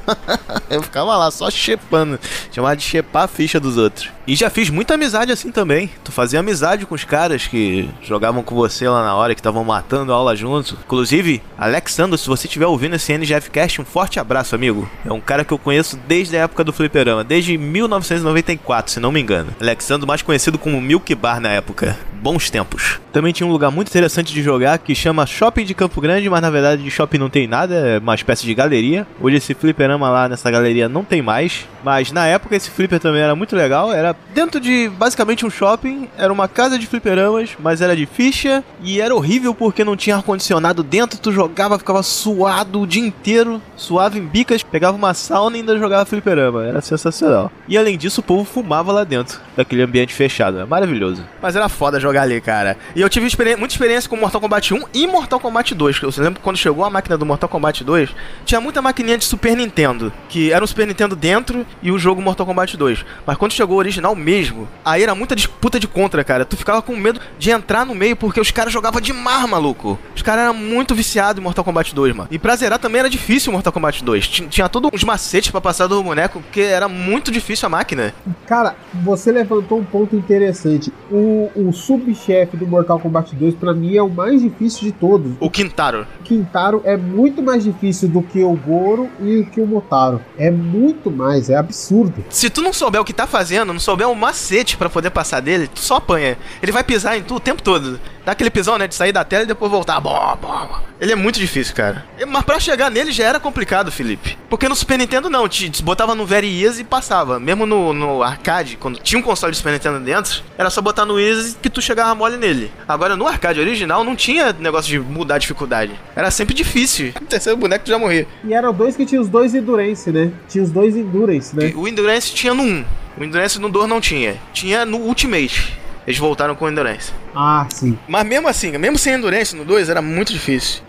[LAUGHS] eu ficava lá só chepando. Chamava de chepar a ficha dos outros. E já fiz muita amizade assim também. Tu fazia amizade com os caras que jogavam com você lá na hora, que estavam matando a aula juntos. Inclusive, Alexandro, se você estiver ouvindo esse NGF Cast, um forte abraço, amigo. É um cara que eu conheço desde a época do Fliperama, desde 1994, se não me engano. Alexandro, mais conhecido como Milk Bar na época. Bons tempos. Também tinha um lugar muito interessante de jogar que chama Shopping de Campo Grande, mas na verdade de shopping não tem nada, é uma espécie de galeria. Hoje esse fliperama lá nessa galeria não tem mais, mas na época esse flipper também era muito legal. Era dentro de basicamente um shopping, era uma casa de fliperamas, mas era de ficha e era horrível porque não tinha ar-condicionado dentro. Tu jogava, ficava suado o dia inteiro, suava em bicas, pegava uma sauna e ainda jogava fliperama. Era sensacional. E além disso, o povo fumava lá dentro daquele ambiente fechado. É maravilhoso. Mas era foda jogar ali, cara. E eu tive experi- muita experiência com Mortal Kombat 1 e Mortal Kombat 2. Eu lembro que quando chegou a máquina do Mortal Kombat 2, tinha muita maquininha de Super Nintendo, que era um Super Nintendo dentro e o jogo Mortal Kombat 2. Mas quando chegou o original mesmo, aí era muita disputa de contra, cara. Tu ficava com medo de entrar no meio porque os caras jogavam demais, maluco. Os caras eram muito viciados em Mortal Kombat 2, mano. E pra zerar também era difícil o Mortal Kombat 2. Tinha, todos uns macetes pra passar do boneco, porque era muito difícil a máquina. Cara, você levantou um ponto interessante. O, o subchefe do Mortal Kombat 2, pra mim, é o mais difícil de todos. O Quintaro. O Quintaro é muito mais difícil do que o Goro e que o Motaro. É muito mais, é absurdo. Se tu não souber o que tá fazendo, não souber um macete pra poder passar dele, tu só apanha. Ele vai pisar em tu o tempo todo. Dá aquele pisão, né? De sair da tela e depois voltar. Bom, bom. Ele é muito difícil, cara. E- Mas pra chegar nele já era complicado, Felipe. Porque no Super Nintendo não, te, botava no Very Easy e passava. Mesmo no, no arcade, quando tinha um console de Super Nintendo dentro, era só botar no Easy que tu chegava mole nele. Agora no arcade original não tinha negócio de mudar a dificuldade. Era sempre difícil. O [LAUGHS] terceiro boneco tu já morria. E eram dois que tinham os dois Endurance, né? Tinha os dois Endurance, né? O Endurance tinha no 1. O Endurance no 2 não tinha. Tinha no Ultimate. Eles voltaram com Endurance. Ah, sim. Mas mesmo assim, mesmo sem Endurance no 2, era muito difícil.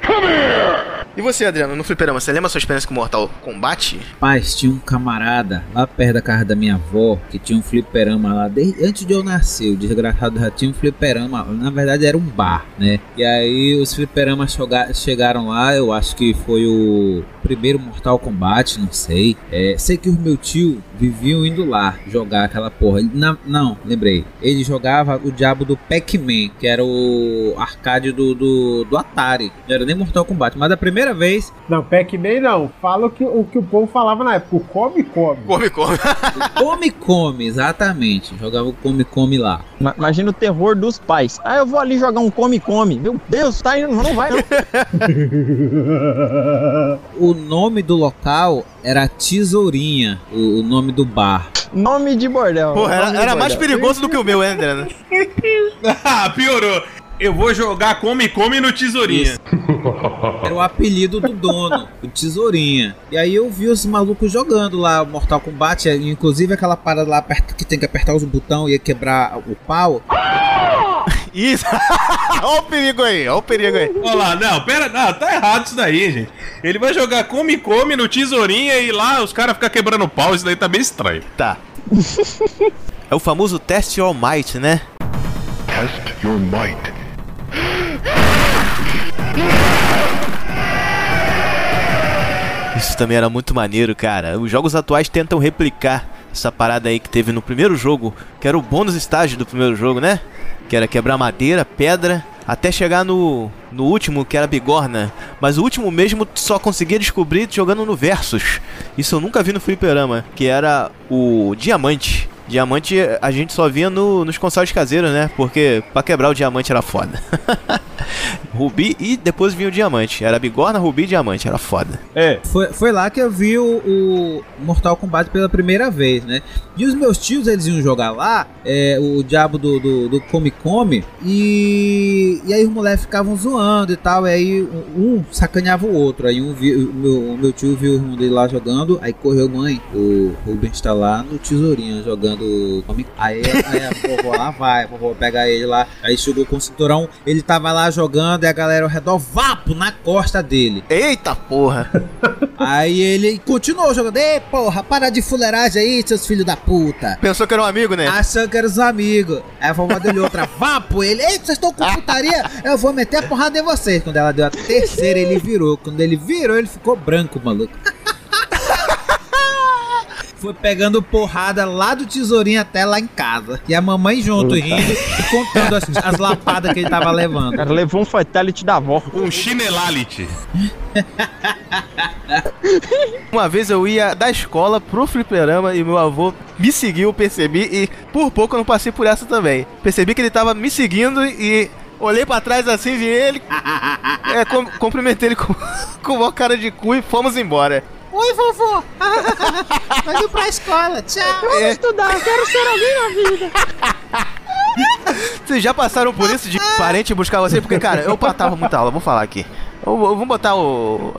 E você, Adriano, no fliperama, você lembra a sua experiência com Mortal Kombat? Paz, tinha um camarada lá perto da casa da minha avó que tinha um fliperama lá. Desde, antes de eu nascer, o desgraçado já tinha um fliperama. Na verdade, era um bar, né? E aí os fliperamas chegaram lá. Eu acho que foi o primeiro Mortal Kombat, não sei. É, sei que o meu tio viviam indo lá jogar aquela porra. Ele- na- não, lembrei. Ele jogava o diabo do Pac-Man, que era o arcade do, do, do Atari. Não era nem Mortal Kombat, mas a primeira vez Não, Pac-Man não. Fala o que, o que o povo falava na época. O come, come. Come, come. [LAUGHS] Come Come, exatamente. Jogava o Come Come lá. Ma- Imagina o terror dos pais. Ah, eu vou ali jogar um come-come. Meu Deus, tá indo, não vai não. [LAUGHS] [LAUGHS] O nome do local era Tesourinha, o, o nome do bar. Nome de bordel. Porra, era, era mais bordel. perigoso do que o meu, André, né? [LAUGHS] ah, piorou. Eu vou jogar come come no tesourinha. Era o apelido do dono, o Tesourinha. E aí eu vi os malucos jogando lá Mortal Kombat, inclusive aquela parada lá perto que tem que apertar os botões e ia quebrar o pau. Isso. [LAUGHS] Olha o perigo aí, olha o perigo aí. Olha lá, não, pera, não, tá errado isso daí, gente. Ele vai jogar come come no tesourinha e lá os caras ficam quebrando pau, isso daí tá meio estranho. Tá. [LAUGHS] É o famoso Test Your Might, né? Test your might. Isso também era muito maneiro, cara. Os jogos atuais tentam replicar essa parada aí que teve no primeiro jogo, que era o bônus estágio do primeiro jogo, né? Que era quebrar madeira, pedra, até chegar no, no último, que era bigorna. Mas o último mesmo só conseguia descobrir jogando no Versus. Isso eu nunca vi no fliperama, que era o diamante. Diamante a gente só via no- nos consoles caseiros, né? Porque pra quebrar o diamante era foda. [LAUGHS] Rubi e depois vinha o diamante. Era bigorna, rubi e diamante. Era foda. É. Foi, foi lá que eu vi o, o Mortal Kombat pela primeira vez, né? E os meus tios, eles iam jogar lá, é, o diabo do, do, do Come Come, e, e aí os moleques ficavam zoando e tal, e aí um, sacaneava o outro. Aí um vi- o, meu, meu tio viu o irmão dele lá jogando, aí correu, mãe, o Rubens tá lá no tesourinho jogando Come Aí, aí a vovó lá vai, a vovó pega ele lá, aí chegou com o cinturão, ele tava lá jogando e a galera ao redor, vapo na costa dele. Eita porra! [LAUGHS] Aí ele continuou jogando. Ei, porra, para de fuleiragem aí, seus filhos da puta. Pensou que era um amigo, né? Achando que eram os amigos. Aí a vovó deu outra, [LAUGHS] vá pro ele. Ei, vocês estão com putaria? Eu vou meter a porrada em vocês. Quando ela deu a terceira, ele virou. Quando ele virou, ele ficou branco, maluco. Foi pegando porrada lá do tesourinho até lá em casa. E a mamãe junto, rindo e contando as, as lapadas que ele tava O levando. cara levou um fatality da avó. Um chinelality. [LAUGHS] Uma vez eu ia da escola pro fliperama e meu avô me seguiu, percebi, e por pouco eu não passei por essa também. Percebi que ele tava me seguindo e olhei pra trás assim, vi ele, é, cum- cumprimentei ele com, [LAUGHS] com uma cara de cu e fomos embora. Oi, vovô. [LAUGHS] Vai ir pra escola. Tchau. É, Estudar, quero ser alguém na vida. [LAUGHS] vocês já passaram por isso de parente buscar você? Porque, cara, eu matava muita aula, vou falar aqui. Eu, eu vou botar o.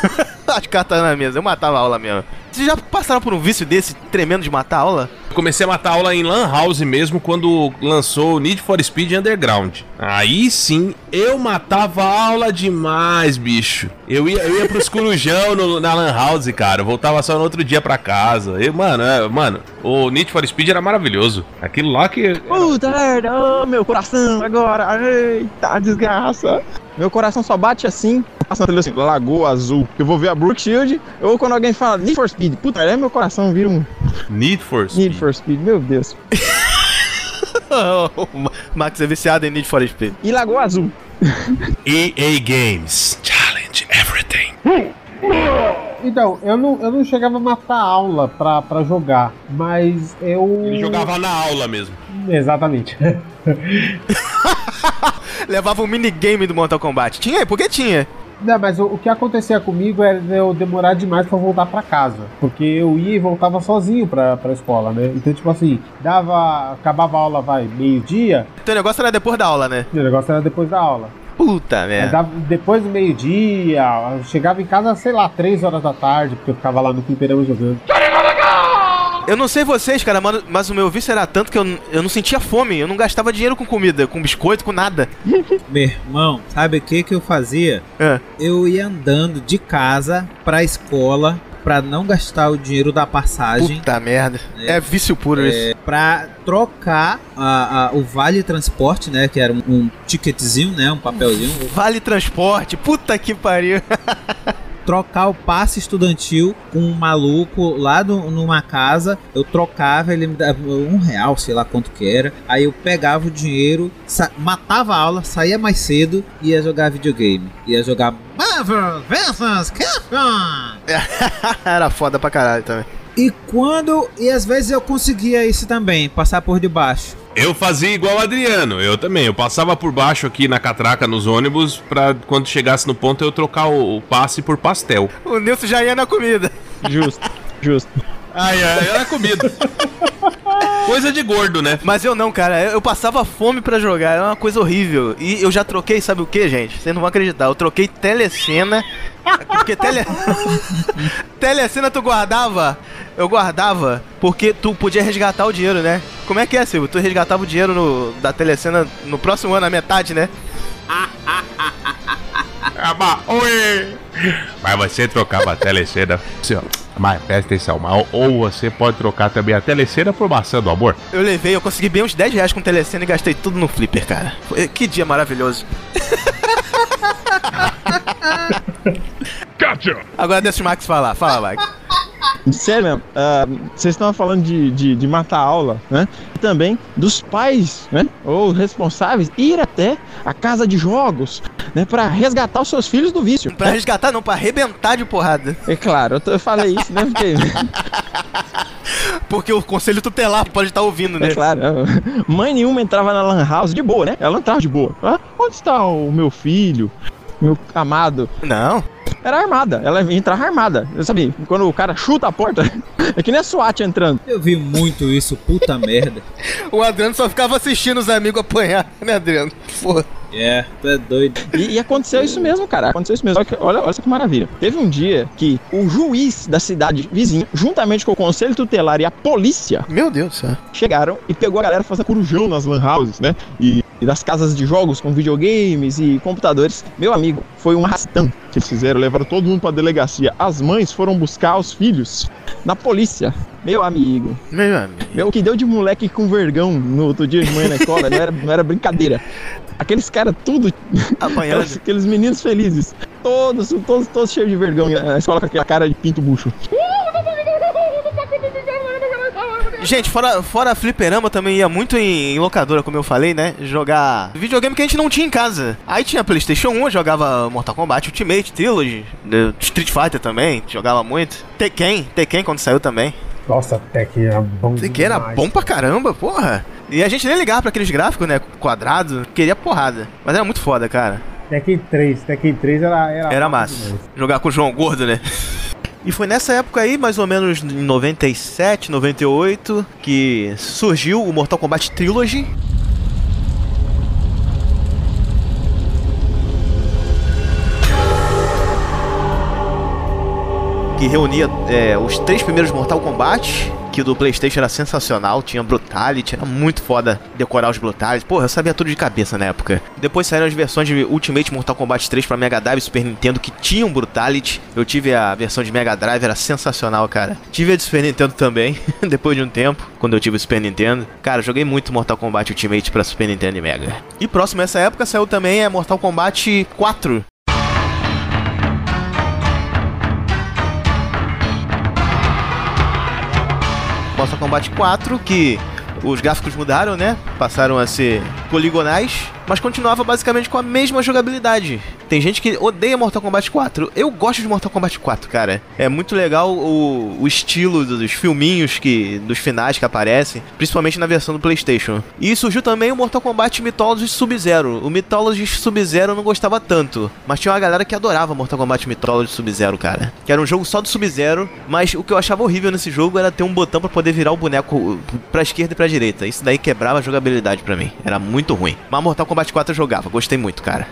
[LAUGHS] As cartas na mesa, eu matava a aula mesmo. Vocês já passaram por um vício desse tremendo de matar aula? Comecei a matar aula em Lan House mesmo quando lançou o Need for Speed Underground. Aí sim, eu matava aula demais, bicho. Eu ia, eu ia pros [LAUGHS] corujão no- na Lan House, cara. Eu voltava só no outro dia pra casa. Eu, mano, é, mano, o Need for Speed era maravilhoso. Aquilo lá que. Puta merda, oh, meu coração agora. Eita, desgraça. Meu coração só bate assim, passando assim, Lagoa Azul. Eu vou ver a Brook Shield, ou quando alguém fala Need for Speed. Puta, é meu coração vira um Need for Speed. Need for Speed, meu Deus. [LAUGHS] o Max é viciado em Need for Speed. E Lagoa Azul. EA Games. Challenge everything. Então, eu não, eu não chegava a matar aula pra, pra jogar, mas eu. Ele jogava na aula mesmo. Exatamente. [LAUGHS] Levava um minigame do Mortal Kombat. Tinha? Porque tinha. Não, mas o, o que acontecia comigo era eu demorar demais pra voltar pra casa. Porque eu ia e voltava sozinho pra, pra escola, né? Então, tipo assim, dava. Acabava a aula, vai, meio-dia, Teu negócio era depois da aula, né? o negócio era depois da aula. Puta merda. depois do meio-dia, eu chegava em casa, sei lá, três horas da tarde, porque eu ficava lá no fliperama jogando. Eu não sei vocês, cara, mas o meu vício era tanto que eu, eu não sentia fome. Eu não gastava dinheiro com comida, com biscoito, com nada. [LAUGHS] Meu irmão, sabe o que que eu fazia? É. Eu ia andando de casa pra escola pra não gastar o dinheiro da passagem. Puta merda. É, vício puro isso. Pra trocar a- a- o vale transporte, né? Que era um, um ticketzinho, né? Um papelzinho. Vale transporte, puta que pariu. [LAUGHS] trocar o passe estudantil com um maluco lá no- numa casa. Eu trocava, ele me dava um real, sei lá quanto que era. Aí eu pegava o dinheiro, matava a aula, saía mais cedo e ia jogar videogame. Ia jogar Marvel vs. Capcom. [LAUGHS] era foda pra caralho também. E quando. E às vezes eu conseguia isso também, passar por debaixo. Eu fazia igual o Adriano, eu também. Eu passava por baixo aqui na catraca nos ônibus pra quando chegasse no ponto eu trocar o, o passe por pastel. O Nilson já ia na comida. Justo, justo. Ai, ai, era comida. Coisa de gordo, né? Mas eu não, cara. Eu passava fome pra jogar. Era uma coisa horrível. E eu já troquei, sabe o que, gente? Vocês não vão acreditar. Eu troquei telecena. Porque tele... [LAUGHS] telecena tu guardava. Eu guardava porque tu podia resgatar o dinheiro, né? Como é que é, Silvio? Tu resgatava o dinheiro no- da telecena no próximo ano, a metade, né? [LAUGHS] Ah, mas, oi. Mas você trocava a telecena. Assim, ó, mas presta atenção, mas ou você pode trocar também a telecena por maçã do amor. Eu levei, eu consegui bem uns 10 reais com telecena e gastei tudo no flipper, cara. Foi- Que dia maravilhoso. Gotcha! Agora deixa o Max falar. Fala, Max. Sério mesmo, ah, vocês estão falando de, de, de matar aula, né? E também dos pais, né? Ou responsáveis ir até a casa de jogos, né? Pra resgatar os seus filhos do vício. Pra resgatar, não, pra arrebentar de porrada. É claro, eu, eu falei isso, né? Porque, [LAUGHS] Porque o conselho tutelar pode estar ouvindo, né? é claro, mãe nenhuma entrava na Lan House de boa, né? Ela não entrava de boa. Ah, onde está o meu filho? Meu amado. Não. Era armada, ela entrava armada. Sabe, quando o cara chuta a porta, [LAUGHS] é que nem a SWAT entrando. Eu vi muito isso, puta [LAUGHS] merda. O Adriano só ficava assistindo os amigos apanhar, né, Adriano? Porra. É, tu é doido. E, e aconteceu isso mesmo, cara. Aconteceu isso mesmo. Olha, que- olha, olha só que maravilha. Teve um dia que o juiz da cidade vizinha, juntamente com o conselho tutelar e a polícia, Meu Deus do céu. chegaram e pegou a galera fazendo corujão nas lan houses, né? E, e das casas de jogos com videogames e computadores. Meu amigo, foi um arrastão que eles fizeram. Levaram todo mundo pra delegacia. As mães foram buscar os filhos na polícia. Meu amigo. Meu amigo. Meu, o que deu de moleque com vergão no outro dia de manhã na escola, não era, não era brincadeira. Aqueles caras tudo Apanhando. [LAUGHS] Aqueles, meninos felizes. Todos, todos, todos cheios de vergonha. A escola com aquela cara de pinto bucho. Gente, fora, fora fliperama, também ia muito em, em locadora, como eu falei, né? Jogar videogame que a gente não tinha em casa. Aí tinha Playstation 1, eu jogava Mortal Kombat Ultimate, Trilogy, eh, Street Fighter também, jogava muito. Tekken, Tekken quando saiu também. Nossa, Tekken era bom Tekken era demais. bom pra caramba, porra. E a gente nem ligava pra aqueles gráficos, né? Quadrado, queria porrada. Mas era muito foda, cara. Tekken 3, Tekken 3 era Era, Era massa. Jogar com o João Gordo, né? E foi nessa época aí, mais ou menos em 97, 98, que surgiu o Mortal Kombat Trilogy. Que reunia é, os três primeiros Mortal Kombat, que do Playstation era sensacional, tinha Brutality, era muito foda decorar os Brutalities. Porra, eu sabia tudo de cabeça na época. Depois saíram as versões de Ultimate Mortal Kombat 3 pra Mega Drive e Super Nintendo que tinham Brutality. Eu tive a versão de Mega Drive, era sensacional, cara. Tive a de Super Nintendo também, [LAUGHS] depois de um tempo, quando eu tive o Super Nintendo. Cara, joguei muito Mortal Kombat Ultimate pra Super Nintendo e Mega. E próximo a essa época saiu também a Mortal Kombat 4. Mortal Kombat 4, que os gráficos mudaram, né? Passaram a ser poligonais, mas continuava basicamente com a mesma jogabilidade. Tem gente que odeia Mortal Kombat 4. Eu gosto de Mortal Kombat 4, cara. É muito legal o, o estilo dos filminhos que dos finais que aparecem, principalmente na versão do PlayStation. E surgiu também o Mortal Kombat Mythology Sub-Zero. O Mythology Sub-Zero eu não gostava tanto, mas tinha uma galera que adorava Mortal Kombat Mythology Sub-Zero, cara. Que era um jogo só do Sub-Zero, mas o que eu achava horrível nesse jogo era ter um botão pra poder virar o boneco pra esquerda e pra direita. Isso daí quebrava a jogabilidade pra mim. Era muito ruim. Mas Mortal Kombat 4 eu jogava, gostei muito, cara.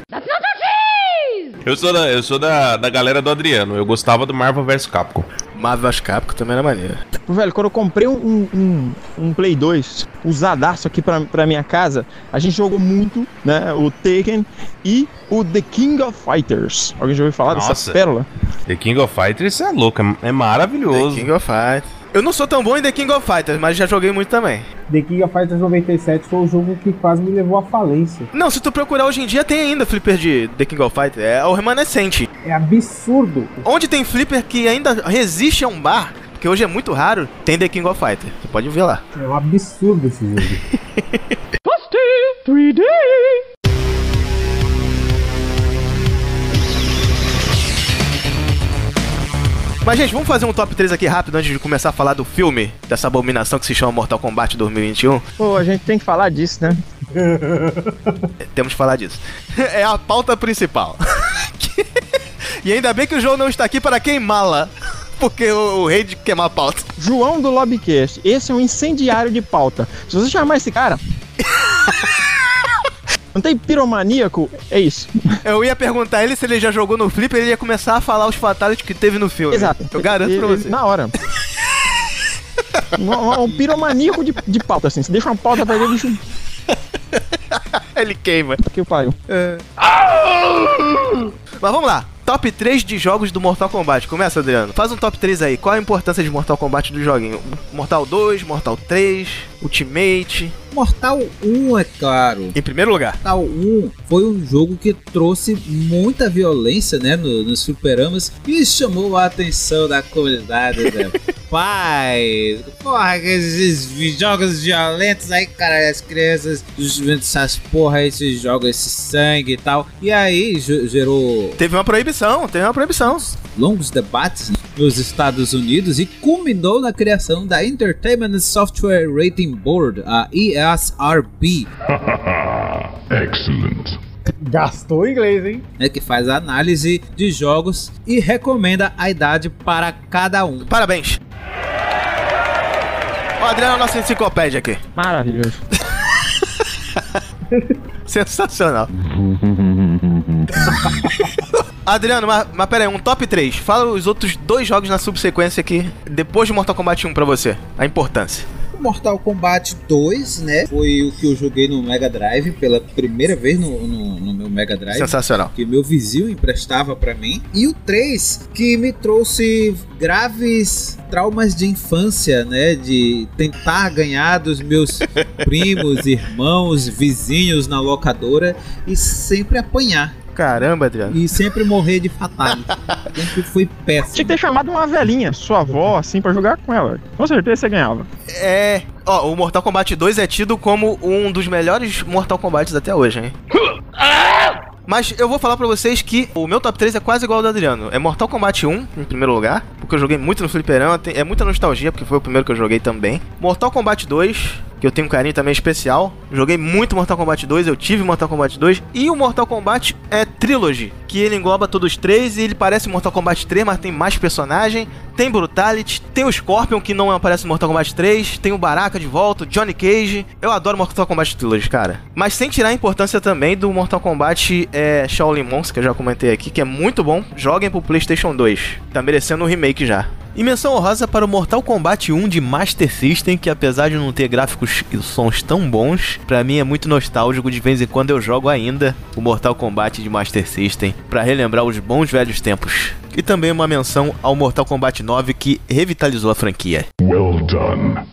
Eu sou da, eu sou da, da galera do Adriano. Eu gostava do Marvel vs Capcom. Marvel vs Capcom também era maneiro. Velho, quando eu comprei um, um, um Play 2 usadaço aqui pra, pra minha casa, a gente jogou muito, né? O Taken e o The King of Fighters. Alguém já ouviu falar Nossa. dessa pérola? The King of Fighters é louco, é- é maravilhoso. The King of Fighters. Eu não sou tão bom em The King of Fighters, mas já joguei muito também. The King of Fighters 97 foi o jogo que quase me levou à falência. Não, se tu procurar hoje em dia, tem ainda flipper de The King of Fighters. É o remanescente. É absurdo. Onde tem flipper que ainda resiste a um bar, porque hoje é muito raro, tem The King of Fighters. Você pode ver lá. É um absurdo esse jogo. [LAUGHS] Mas, gente, vamos fazer um top 3 aqui rápido antes de começar a falar do filme dessa abominação que se chama Mortal Kombat 2021. Pô, a gente tem que falar disso, né? [LAUGHS] Temos que falar disso. É a pauta principal. [LAUGHS] e ainda bem que o João não está aqui para queimá-la. [LAUGHS] Porque o, o rei de queimar a pauta. João do Lobcast, esse é um incendiário de pauta. Se você chamar esse cara. Não tem piromaníaco? É isso. [LAUGHS] Eu ia perguntar ele se ele já jogou no Flipper, ele ia começar a falar os fatalities que teve no filme. Exato. Eu garanto Ele- pra você. Na hora. um, um- piromaníaco de, de pauta, assim. Se deixa uma pauta pra ele, bicho. [LAUGHS] Ele queima. Que pariu. Mas vamos lá. Top 3 de jogos do Mortal Kombat. Começa, Adriano. Faz um top 3 aí. Qual a importância de Mortal Kombat do joguinho? Mortal 2, Mortal 3, Ultimate. Mortal 1, é claro. Em primeiro lugar. Mortal 1 foi um jogo que trouxe muita violência, né, no- nos fliperamas e chamou a atenção da comunidade, né? [LAUGHS] Pai, porra, esses jogos violentos aí, cara, as crianças, essas porra, aí, esses jogos, esse sangue e tal. E aí ge- Teve uma proibição, teve uma proibição. longos debates nos Estados Unidos e culminou na criação da Entertainment Software Rating Board, a ESRB, [LAUGHS] Excellent. Gastou o inglês, hein? né, que faz a análise de jogos e recomenda a idade para cada um. Parabéns. O Adriano é a nossa enciclopédia aqui. Maravilhoso. [LAUGHS] Sensacional. [LAUGHS] Adriano, mas, mas pera aí, um top 3. Fala os outros dois jogos na subsequência aqui, depois de Mortal Kombat 1 pra você. A importância. Mortal Kombat 2, né, foi o que eu joguei no Mega Drive pela primeira vez no, no, no meu Mega Drive. Sensacional. que meu vizinho emprestava pra mim. E o 3, que me trouxe graves traumas de infância, né? De tentar ganhar dos meus [LAUGHS] primos, irmãos, vizinhos na locadora e sempre apanhar. Caramba, Adriano. E sempre morrer de fatality. sempre foi Tinha que péssimo. ter chamado uma velhinha, sua avó, assim, pra jogar com ela. Com certeza você ganhava. É. Ó, o Mortal Kombat 2 é tido como um dos melhores Mortal Kombats até hoje, hein? Mas eu vou falar pra vocês que o meu top 3 é quase igual ao do Adriano. É Mortal Kombat 1, em primeiro lugar, porque eu joguei muito no fliperama, é muita nostalgia, porque foi o primeiro que eu joguei também. Mortal Kombat 2, que eu tenho um carinho também especial. Joguei muito Mortal Kombat 2, eu tive Mortal Kombat 2. E o Mortal Kombat é Trilogy, que ele engloba todos os três e ele parece Mortal Kombat 3, mas tem mais personagem. Tem Brutality, tem o Scorpion, que não aparece no Mortal Kombat 3, tem o Baraka de volta, o Johnny Cage. Eu adoro Mortal Kombat Trilogy, cara. Mas sem tirar a importância também do Mortal Kombat é, Shaolin Monks, que eu já comentei aqui, que é muito bom. Joguem pro PlayStation 2. Tá merecendo um remake já. E menção honrosa para o Mortal Kombat 1 de Master System, que apesar de não ter gráficos e sons tão bons, pra mim é muito nostálgico, de vez em quando eu jogo ainda o Mortal Kombat de Master System, pra relembrar os bons velhos tempos. E também uma menção ao Mortal Kombat 9 que revitalizou a franquia. Well done.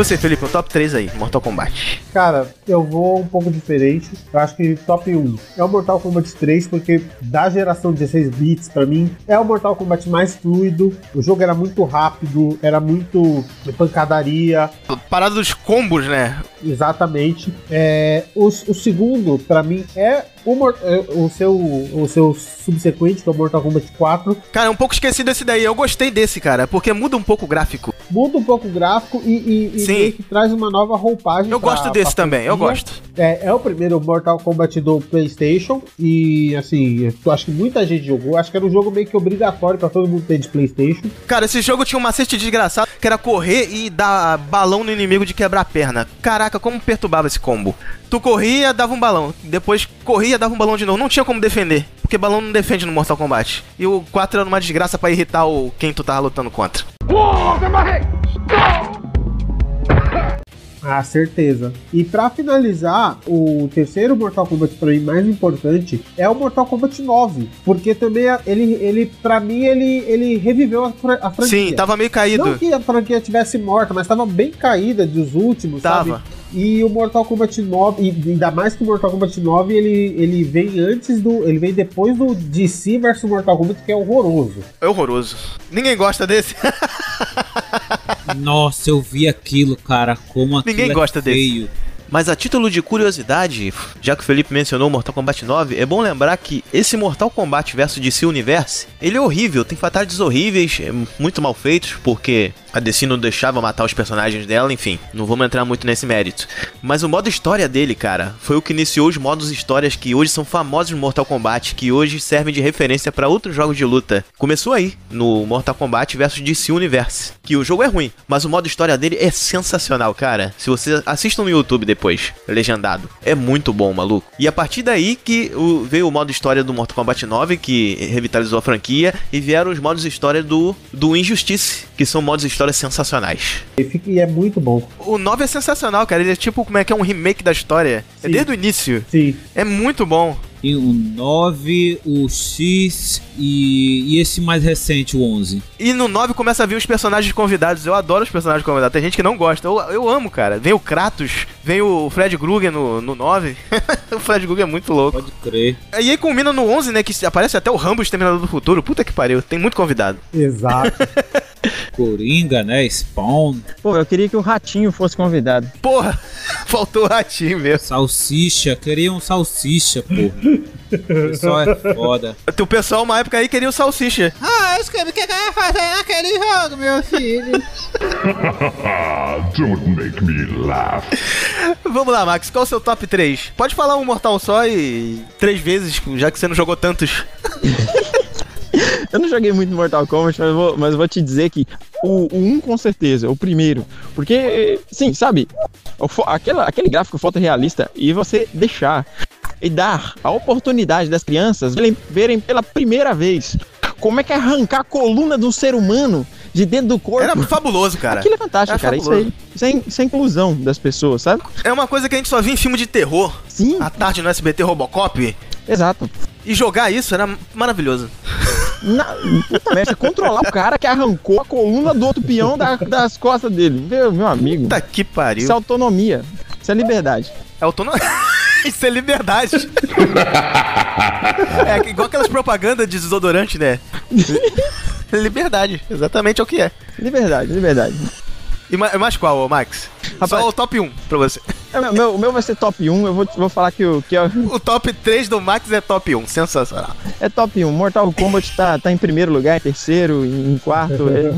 Você, Felipe, o top 3 aí, Mortal Kombat. Cara, eu vou um pouco diferente. Eu acho que top 1 é o Mortal Kombat 3, porque da geração 16 bits, pra mim, é o Mortal Kombat mais fluido. O jogo era muito rápido, era muito pancadaria. Parada dos combos, né? Exatamente. É, o, o segundo, pra mim, é o, é o seu, o seu subsequente, que é o Mortal Kombat 4. Cara, é um pouco esquecido esse daí. Eu gostei desse, cara, porque muda um pouco o gráfico. muda um pouco o gráfico e, e, e Sim. meio que traz uma nova roupagem. Eu pra- gosto desse também, eu gosto. É, é o primeiro Mortal Kombat do PlayStation e assim, eu acho que muita gente jogou. Acho que era um jogo meio que obrigatório pra todo mundo ter de PlayStation. Cara, esse jogo tinha um macete desgraçado que era correr e dar balão no inimigo de quebrar a perna. Caraca, como perturbava esse combo. Tu corria, dava um balão. Depois corria, dava um balão de novo. Não tinha como defender. Porque balão não defende no Mortal Kombat. E o 4 era uma desgraça pra irritar o quem tu tava lutando contra. Ah, certeza. E pra finalizar, o terceiro Mortal Kombat pra mim mais importante é o Mortal Kombat 9, porque também ele, ele para mim ele, ele reviveu a, fra- a franquia. Sim, tava meio caído. Não que a franquia tivesse morta, mas tava bem caída dos últimos, Tava. sabe? E o Mortal Kombat 9, e ainda mais que o Mortal Kombat 9, ele, ele vem antes do. Ele vem depois do DC vs Mortal Kombat, que é horroroso. É horroroso. Ninguém gosta desse. [LAUGHS] Nossa, eu vi aquilo, cara. Como aquilo Ninguém é gosta desse. feio. Mas a título de curiosidade, já que o Felipe mencionou o Mortal Kombat 9, é bom lembrar que esse Mortal Kombat versus DC Universe, ele é horrível, tem fatalities horríveis, é muito mal feitos, porque a DC não deixava matar os personagens dela, enfim, não vamos entrar muito nesse mérito. Mas o modo história dele, cara, foi o que iniciou os modos histórias que hoje são famosos no Mortal Kombat, que hoje servem de referência para outros jogos de luta. Começou aí, no Mortal Kombat versus DC Universe, que o jogo é ruim, mas o modo história dele é sensacional, cara. Se você assistam no YouTube depois, legendado, é muito bom, maluco. E a partir daí que veio o modo história do Mortal Kombat 9, que revitalizou a franquia, e vieram os modos história do, do Injustice, que são modos histórias sensacionais. E, é muito bom. O 9 é sensacional, cara. Ele é tipo, como é que é um remake da história. É Sim. desde o início. Sim. É muito bom. Tem o 9, o X e, e esse mais recente, o 11. E no 9 começa a vir os personagens convidados. Eu adoro os personagens convidados. Tem gente que não gosta. Eu, eu amo, cara. Vem o Kratos, vem o Fred Krueger no, no 9. [LAUGHS] o Fred Krueger é muito louco. Pode crer. E aí culmina no 11, né? Que aparece até o Rambo Exterminador do Futuro. Puta que pariu. Tem muito convidado. Exato. [LAUGHS] Coringa, né? Spawn, Pô, eu queria que o Ratinho fosse convidado. Porra, [LAUGHS] faltou o ratinho mesmo. salsicha. Queria um salsicha, porra. O pessoal é foda. [LAUGHS] O pessoal, uma época aí, queria o Salsicha. Ah, isso que o que eu ia fazer naquele jogo, meu filho? [LAUGHS] Don't make me laugh. Vamos lá, Max. Qual é o seu top 3? Pode falar um mortal só e três vezes, já que você não jogou tantos. [LAUGHS] Eu não joguei muito Mortal Kombat, mas vou, mas vou te dizer que o, o 1 com certeza, o primeiro. Porque, sim, sabe, o aquela, aquele gráfico fotorrealista e você deixar e dar a oportunidade das crianças verem, pela primeira vez como é que é arrancar a coluna de um ser humano de dentro do corpo. Era fabuloso, cara. Aquilo é fantástico, Era cara. Isso aí. Isso é, isso é inclusão das pessoas, sabe? É uma coisa que a gente só via em filme de terror. Sim, À tarde no SBT Robocop. exato. E jogar isso era maravilhoso. Na, puta merda, você controlar o cara que arrancou a coluna do outro peão da- das costas dele. Meu, meu amigo. Puta que pariu. Isso é autonomia. Isso é liberdade. É autonomia. [LAUGHS] Isso é liberdade. [LAUGHS] é igual aquelas propagandas de desodorante, né? [LAUGHS] liberdade. Exatamente é o que é. Liberdade, liberdade. E ma- mais qual, Max? Rapaz- Só o top 1 pra você. É, meu- meu, o meu vai ser top 1. Eu vou, vou falar que, o, que é, O top 3 do Max é top 1. Sensacional. é top 1. Mortal Kombat tá, tá em primeiro lugar, em terceiro, em, em quarto. é-